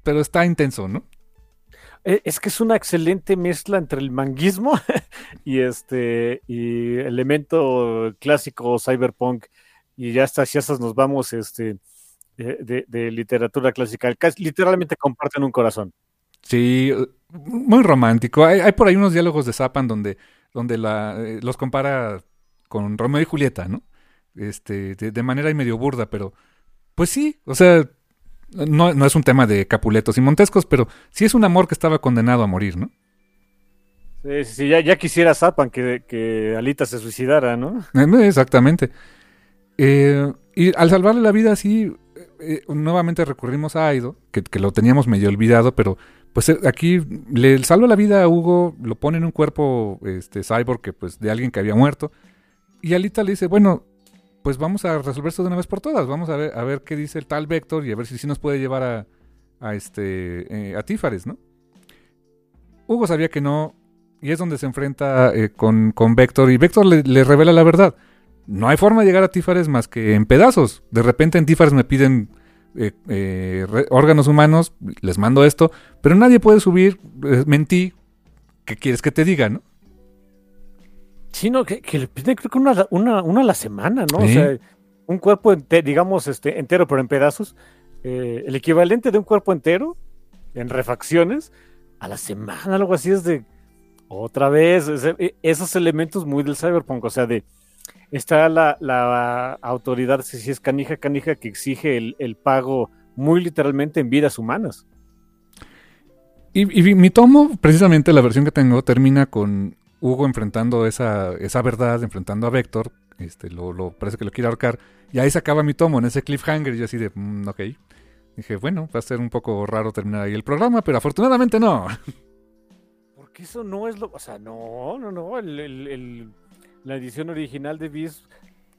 pero está intenso, ¿no? Eh, Es que es una excelente mezcla entre el manguismo (laughs) y este y elemento clásico cyberpunk y ya hasta si esas nos vamos este de, de- literatura clásica literalmente comparten un corazón Sí, eh, muy romántico. Hay, hay por ahí unos diálogos de Zapan donde, donde la, eh, los compara con Romeo y Julieta, ¿no? Este, de, de manera ahí medio burda, pero pues sí, o sea, no, no es un tema de Capuletos y Montescos, pero sí es un amor que estaba condenado a morir, ¿no? Sí, sí, sí, ya, ya quisiera Zapan que, que Alita se suicidara, ¿no? Eh, Exactamente. Eh, y al salvarle la vida así, eh, nuevamente recurrimos a Aido, que, que lo teníamos medio olvidado, pero pues eh, aquí le salva la vida a Hugo, lo pone en un cuerpo este, cyborg que, pues, de alguien que había muerto, y Alita le dice, bueno, pues vamos a resolver esto de una vez por todas, vamos a ver, a ver qué dice el tal Vector y a ver si sí nos puede llevar a, este, eh, a Tífares, ¿no? Hugo sabía que no, y es donde se enfrenta eh, con, con Vector, y Vector le, revela la verdad. No hay forma de llegar a Tífares más que en pedazos. De repente en Tífares me piden eh, órganos humanos, les mando esto, pero nadie puede subir, mentí, ¿qué quieres que te diga, no? Sí, no, que, que le piden creo que una, una, una a la semana, ¿no? O sea, un cuerpo, ente- digamos, este, entero, pero en pedazos. eh, el equivalente de un cuerpo entero, en refacciones, a la semana, algo así es de... Otra vez, ese- e- esos elementos muy del cyberpunk, o sea, de está la, la autoridad, si si es canija, canija, que exige el, el pago muy literalmente en vidas humanas. Y, y mi tomo, precisamente la versión que tengo, termina con Hugo enfrentando esa, esa verdad, enfrentando a Vector. Este, lo, lo- parece que lo quiere ahorcar. Y ahí se acaba mi tomo, en ese cliffhanger. Y yo así de, "Mm, ok. Dije, bueno, va a ser un poco raro terminar ahí el programa, pero afortunadamente no. (laughs) Porque eso no es lo. O sea, no, no, no. el- el- el- la edición original de Beast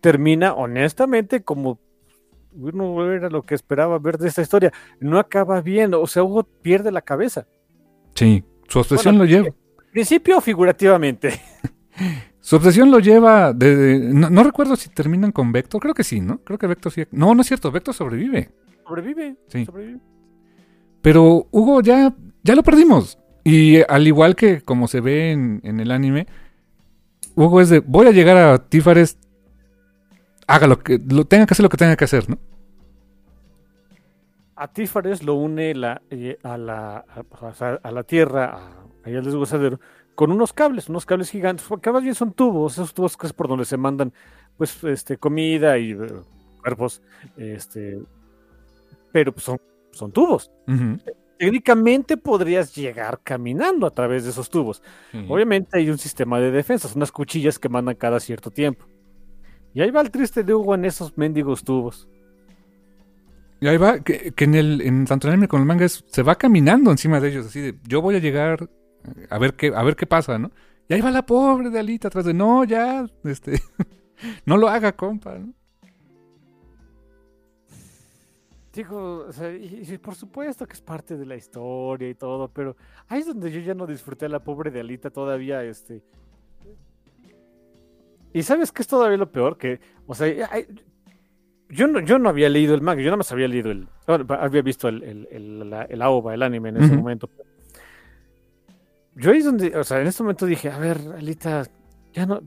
termina, honestamente, como no era lo que esperaba ver de esta historia. No acaba bien. O sea, Hugo pierde la cabeza. Sí, su obsesión Bueno, lo lleva. Principio figurativamente. Su obsesión lo lleva de... de- no, no recuerdo si terminan con Vector. Creo que sí, ¿no? Creo que Vector sí... No, no es cierto. Vector sobrevive. Sobrevive. Sí. sobrevive. Pero Hugo ya, ya lo perdimos. Y al igual que como se ve en, en el anime, Hugo es de, voy a llegar a Tífares, haga lo que, lo, tenga que hacer lo que tenga que hacer, ¿no? A Tífares lo une la, eh, a, la, a, a la Tierra, a, allá al desguazadero, con unos cables, unos cables gigantes, que más bien son tubos, esos tubos que es por donde se mandan pues este comida y eh, cuerpos, este pero pues, son, son tubos. Técnicamente podrías llegar caminando a través de esos tubos. Obviamente hay un sistema de defensas, unas cuchillas que mandan cada cierto tiempo. Y ahí va el triste de Hugo en esos mendigos tubos. Y ahí va, que, que en el, en tanto en el anime como en el manga es- se va caminando encima de ellos, así de, yo voy a llegar a ver qué, a ver qué pasa, ¿no? Y ahí va la pobre de Alita atrás de, no, ya, este, (laughs) no lo haga, compa, ¿no? Digo, o sea, y, y por supuesto que es parte de la historia y todo, pero ahí es donde yo ya no disfruté a la pobre de Alita todavía, este. Y sabes qué es todavía lo peor que, o sea, yo no, yo no había leído el manga, yo nada más había leído el, había visto el, el, el, la- el AOVA, el anime en ese momento. Yo ahí es donde, o sea, en este momento dije, a ver, Alita, ya no,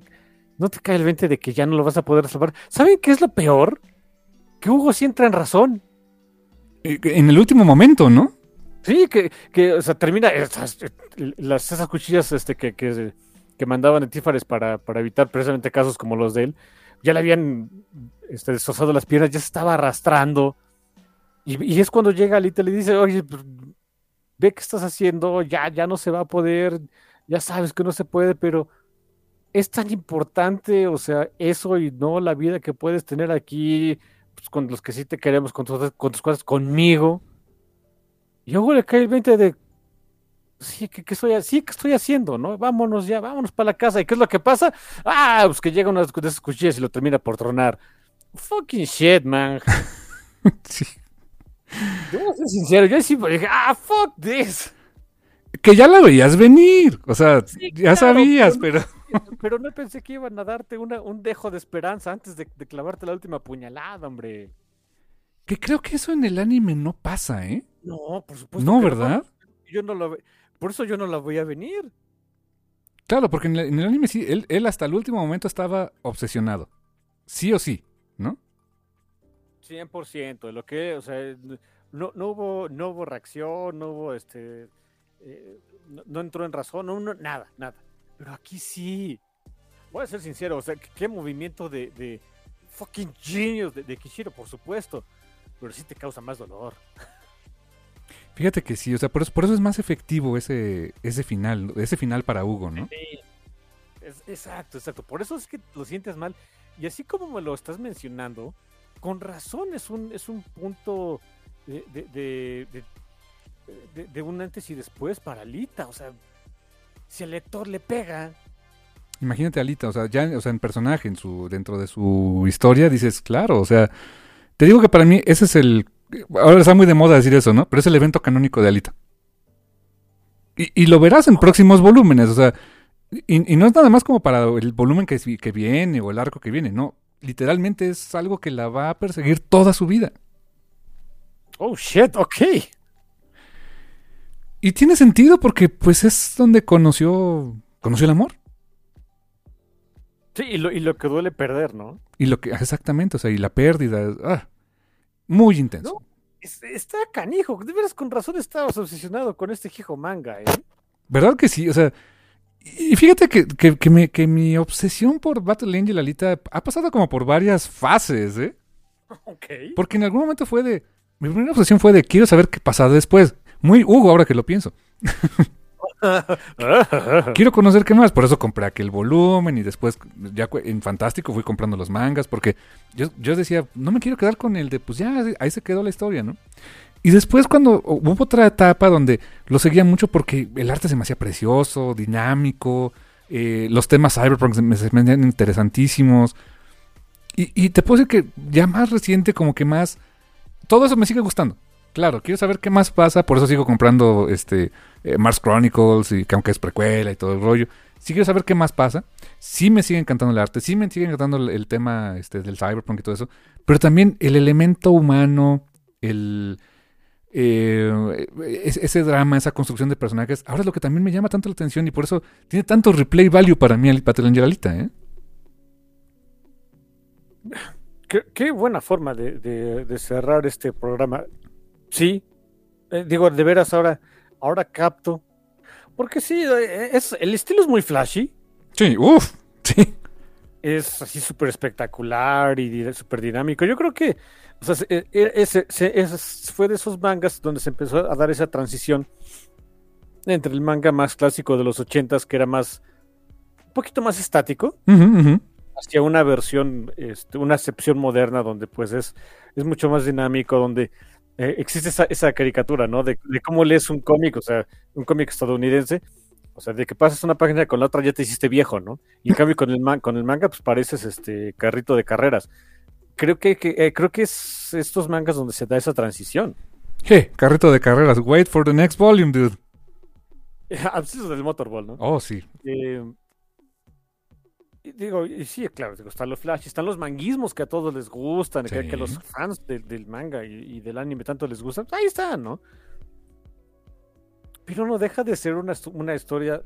no te cae el 20 de que ya no lo vas a poder salvar. ¿Saben qué es lo peor? Que Hugo sí entra en razón. Eh, En el último momento, ¿no? Sí, que, que o sea, termina esas, las, esas cuchillas este, que, que, que mandaban en Tífares para, para evitar precisamente casos como los de él. Ya le habían este, destrozado las piernas, ya se estaba arrastrando. Y, y es cuando llega Alita y le dice, oye, pues, ve qué estás haciendo, ya, ya no se va a poder, ya sabes que no se puede, pero es tan importante, o sea, eso y no la vida que puedes tener aquí, pues, con los que sí te queremos, con tus, con tus cosas, conmigo. Y luego le cae el 20 de. Sí, ¿qué, qué estoy, sí, ¿qué estoy haciendo? ¿no? Vámonos ya, vámonos para la casa. ¿Y qué es lo que pasa? Ah, pues que llega una de esas cuchillas y lo termina por tronar. Fucking shit, man. (laughs) Sí. Yo voy a ser sincero, yo sí dije, ah, fuck this. Que ya la veías venir. O sea, Sí, ya claro, sabías, pero pero. Pero no pensé que iban a darte una, un dejo de esperanza antes de, de clavarte la última puñalada, hombre. Que creo que eso en el anime no pasa, ¿eh? No, por supuesto. No, que ¿verdad? Yo no lo ve- Por eso yo no la voy a venir. Claro, porque en el, en el anime sí, él, él hasta el último momento estaba obsesionado. Sí o sí, ¿no? 100%, lo que, o sea, no, no hubo, no hubo reacción, no hubo, este, eh, no, no entró en razón, no, no, nada, nada. Pero aquí sí. Voy a ser sincero, o sea, qué, qué movimiento de, de fucking genius de, de Kishiro, por supuesto. Pero sí te causa más dolor. Fíjate que sí, o sea, por eso, por eso es más efectivo ese, ese final, ese final para Hugo, ¿no? Sí. Es- exacto, exacto. Por eso es que lo sientes mal. Y así como me lo estás mencionando, con razón es un, es un punto de, de, de- un antes y después para Alita. O sea, si el lector le pega, Imagínate a Alita, o sea, ya, o sea, en personaje, en su, dentro de su historia, dices, claro, o sea, te digo que para mí ese es el, ahora está muy de moda decir eso, ¿no? Pero es el evento canónico de Alita. Y, y lo verás en próximos volúmenes, o sea, y, y no es nada más como para el volumen que, que viene o el arco que viene, no, literalmente es algo que la va a perseguir toda su vida. oh shit, ok. Y tiene sentido porque pues es donde conoció, conoció el amor. Sí, y lo, y lo que duele perder, ¿no? Y lo que, exactamente, o sea, y la pérdida, ah, muy intenso. No. Es- está canijo, de veras con razón estabas obsesionado con este hijo manga, ¿eh? ¿Verdad que sí? O sea, Y fíjate que, que, que, me- que mi obsesión por Battle Angel Alita ha pasado como por varias fases, ¿eh? Ok. Porque en algún momento fue de. Mi primera obsesión fue de quiero saber qué pasa después. Muy Hugo, ahora que lo pienso. (laughs) Quiero conocer qué más. Por eso compré aquel volumen y después, ya en Fantástico, fui comprando los mangas. Porque yo, yo decía, no me quiero quedar con el de, pues ya, ahí se quedó la historia, ¿no? Y después, cuando hubo otra etapa donde lo seguía mucho porque el arte se me hacía precioso, dinámico, eh, los temas cyberpunk se me, hacían interesantísimos. Y, y te puedo decir que ya más reciente, como que más. Todo eso me sigue gustando. Claro, quiero saber qué más pasa, por eso sigo comprando este eh, Mars Chronicles, y que aunque es precuela y todo el rollo. Sí quiero saber qué más pasa. Sí me sigue encantando el arte, sí me sigue encantando el, el tema este, del cyberpunk y todo eso. Pero también el elemento humano, el eh, ese, drama, esa construcción de personajes, ahora es lo que también me llama tanto la atención y por eso tiene tanto replay value para mí el Battle Angel Alita, ¿eh? Qué, qué buena forma de, de- de cerrar este programa. Sí, eh, digo, de veras ahora, ahora capto. Porque sí, eh, es, el estilo es muy flashy, Sí, uff, sí. es así súper espectacular y súper dinámico. Yo creo que o sea, se- eh, eh, ese, se- ese fue de esos mangas donde se empezó a dar esa transición entre el manga más clásico de los ochentas, que era más, un poquito más estático, ujú. hacia una versión, este, una acepción moderna donde pues es, es mucho más dinámico, donde eh, existe esa, esa caricatura, ¿no? De, de cómo lees un cómic, o sea, un cómic estadounidense, o sea, de que pasas una página con la otra ya te hiciste viejo, ¿no? Y en cambio con el, man- con el manga pues pareces este carrito de carreras. Creo que, que, eh, creo que es estos mangas donde se da esa transición. Je, carrito de carreras. Wait for the next volume, dude. (laughs) Así es del Motorball, ¿no? Oh, sí. Eh, digo, sí, claro, digo, están los flash, están los manguismos que a todos les gustan, que, Sí. que a los fans del- del manga y, y del anime tanto les gustan, ahí están, ¿no? Pero no deja de ser una, una historia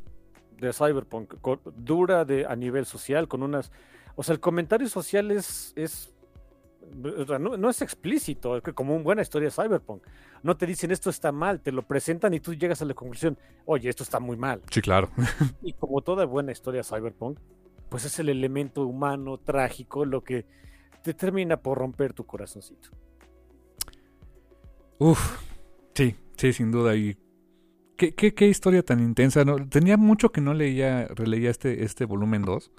de cyberpunk, dura de, a nivel social, con unas... O sea, el comentario social es... no, no es explícito, es que como una buena historia de cyberpunk. No te dicen esto está mal, te lo presentan y tú llegas a la conclusión, oye, esto está muy mal. Sí, claro. Y como toda buena historia cyberpunk, pues es el elemento humano, trágico, lo que te termina por romper tu corazoncito. Uf. Sí, sí, sin duda. Y qué, qué, qué historia tan intensa. ¿no? Tenía mucho que no leía, releía este, este volumen 2.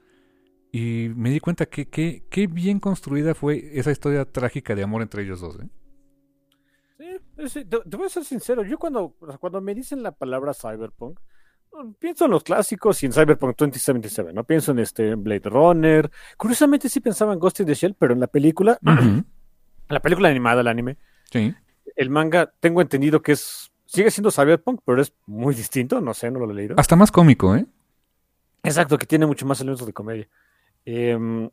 Y me di cuenta que qué bien construida fue esa historia trágica de amor entre ellos dos. ¿eh? Sí, te, te voy a ser sincero, yo cuando, cuando me dicen la palabra cyberpunk, mm, pienso en los clásicos y en Cyberpunk 2077, ¿no? Pienso en este Blade Runner. Curiosamente sí pensaba en Ghost in the Shell, pero en la película, (clears throat) en la película animada, el anime, Sí. el manga, tengo entendido que es, sigue siendo cyberpunk, pero es muy distinto, no sé, no lo he leído. Hasta más cómico, ¿eh? Exacto, que tiene mucho más elementos de comedia. Y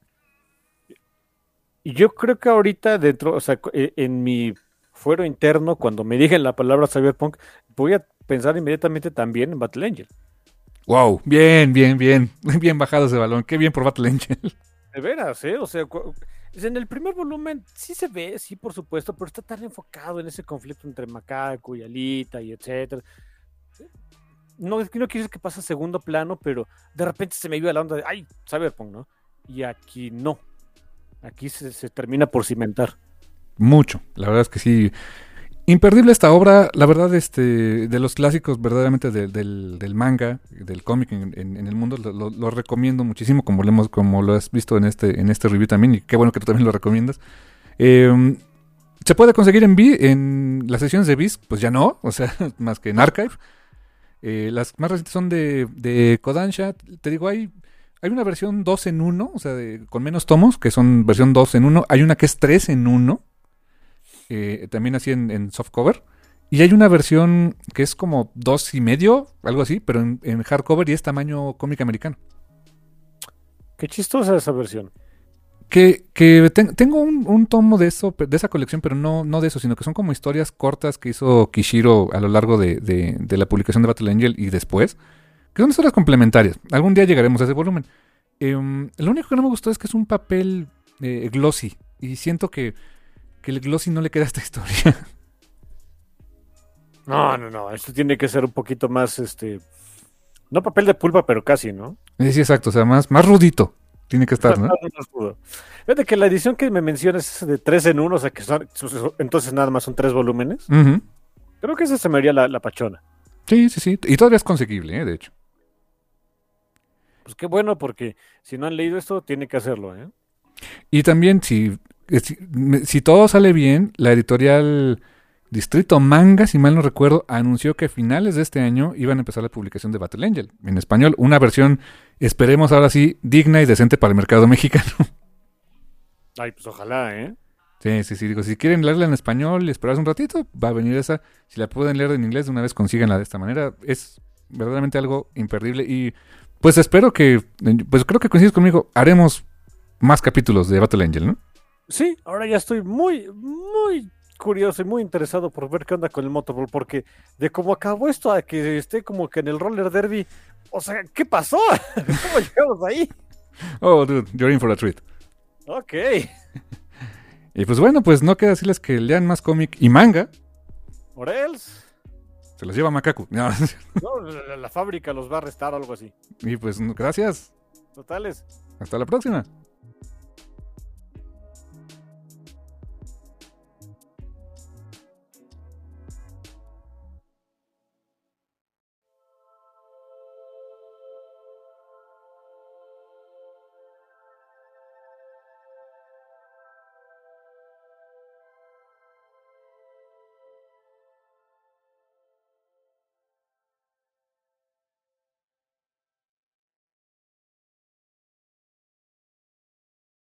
yo creo que ahorita dentro, o sea, eh, en mi fuero interno, cuando me digan la palabra cyberpunk, voy a pensar inmediatamente también en Battle Angel. Wow. Bien, bien, bien. (laughs) Bien bajado ese balón. Qué bien por Battle Angel. De veras, ¿eh? O sea, en el primer volumen sí se ve, sí, por supuesto, pero está tan enfocado en ese conflicto entre Macaco y Alita y etcétera. No, es que no quiero decir que pasa a segundo plano, pero de repente se me iba la onda de, ay, Cyberpunk, ¿no? Y aquí no. Aquí se, termina por cimentar. Mucho. La verdad es que sí. Imperdible esta obra, la verdad, este, de los clásicos verdaderamente de- del, del manga, del cómic en, en- en el mundo, lo, recomiendo muchísimo, como lo, hemos, como lo has visto en este, en este review también, y qué bueno que tú también lo recomiendas. Eh, se puede conseguir en, Vi- en las sesiones de Viz, pues ya no, (laughs) o sea, más que en Archive. Eh, las más recientes son de, de Kodansha. Te digo, hay, hay una versión 2 en 1, o sea, de- con menos tomos, que son versión 2 en 1. Hay una que es 3 en 1 eh, también así en, en softcover. Y hay una versión que es como dos y medio, algo así, pero en, en hardcover y es tamaño cómic americano. Qué chistosa esa versión. Que, que ten- tengo un, un tomo de eso, de esa colección, pero no, no de eso, sino que son como historias cortas que hizo Kishiro a lo largo de, de- de la publicación de Battle Angel y después, que son historias complementarias. Algún día llegaremos a ese volumen. Em, lo único que no me gustó es que es un papel eh, glossy y siento que, que el glossy no le queda a esta (laughs) historia. No, no, no. Esto tiene que ser un poquito más, este, No papel de pulpa, pero casi, ¿no? Sí, sí, exacto. O sea, más, más rudito tiene que estar, (laughs) ¿no? Rudo. Fíjate que la edición que me mencionas es de 3 en 1, o sea que son, entonces nada más son tres volúmenes. Creo que esa se me haría la, la pachona. Sí, sí, sí. Y todavía es conseguible, ¿eh? de hecho. Pues qué bueno, porque si no han leído esto, tienen que hacerlo, ¿eh? Y también, si, si, si todo sale bien, la editorial Distrito Manga, si mal no recuerdo, anunció que a finales de este año iban a empezar la publicación de Battle Angel en español. Una versión, esperemos ahora sí, digna y decente para el mercado (laughs) mexicano. Ay, pues ojalá, ¿eh? Sí, sí, sí. Digo, si quieren leerla en español y esperarse un ratito, va a venir esa. Si la pueden leer en inglés, de una vez consíganla de esta manera. Es verdaderamente algo imperdible. Y pues espero que, pues creo que coincides conmigo, haremos más capítulos de Battle Angel, ¿no? Sí, ahora ya estoy muy, muy curioso y muy interesado por ver qué onda con el Motorball, porque de cómo acabó esto a que esté como que en el roller derby, o sea, ¿qué pasó? (laughs) ¿Cómo llegamos ahí? Oh, dude, you're in for a treat. Ok. (laughs) Y pues bueno, pues no queda decirles que lean más cómic y manga. Orels. Se los lleva Macacu. (laughs) No, No, la, la fábrica los va a arrestar o algo así. y pues gracias. Totales. Hasta la próxima.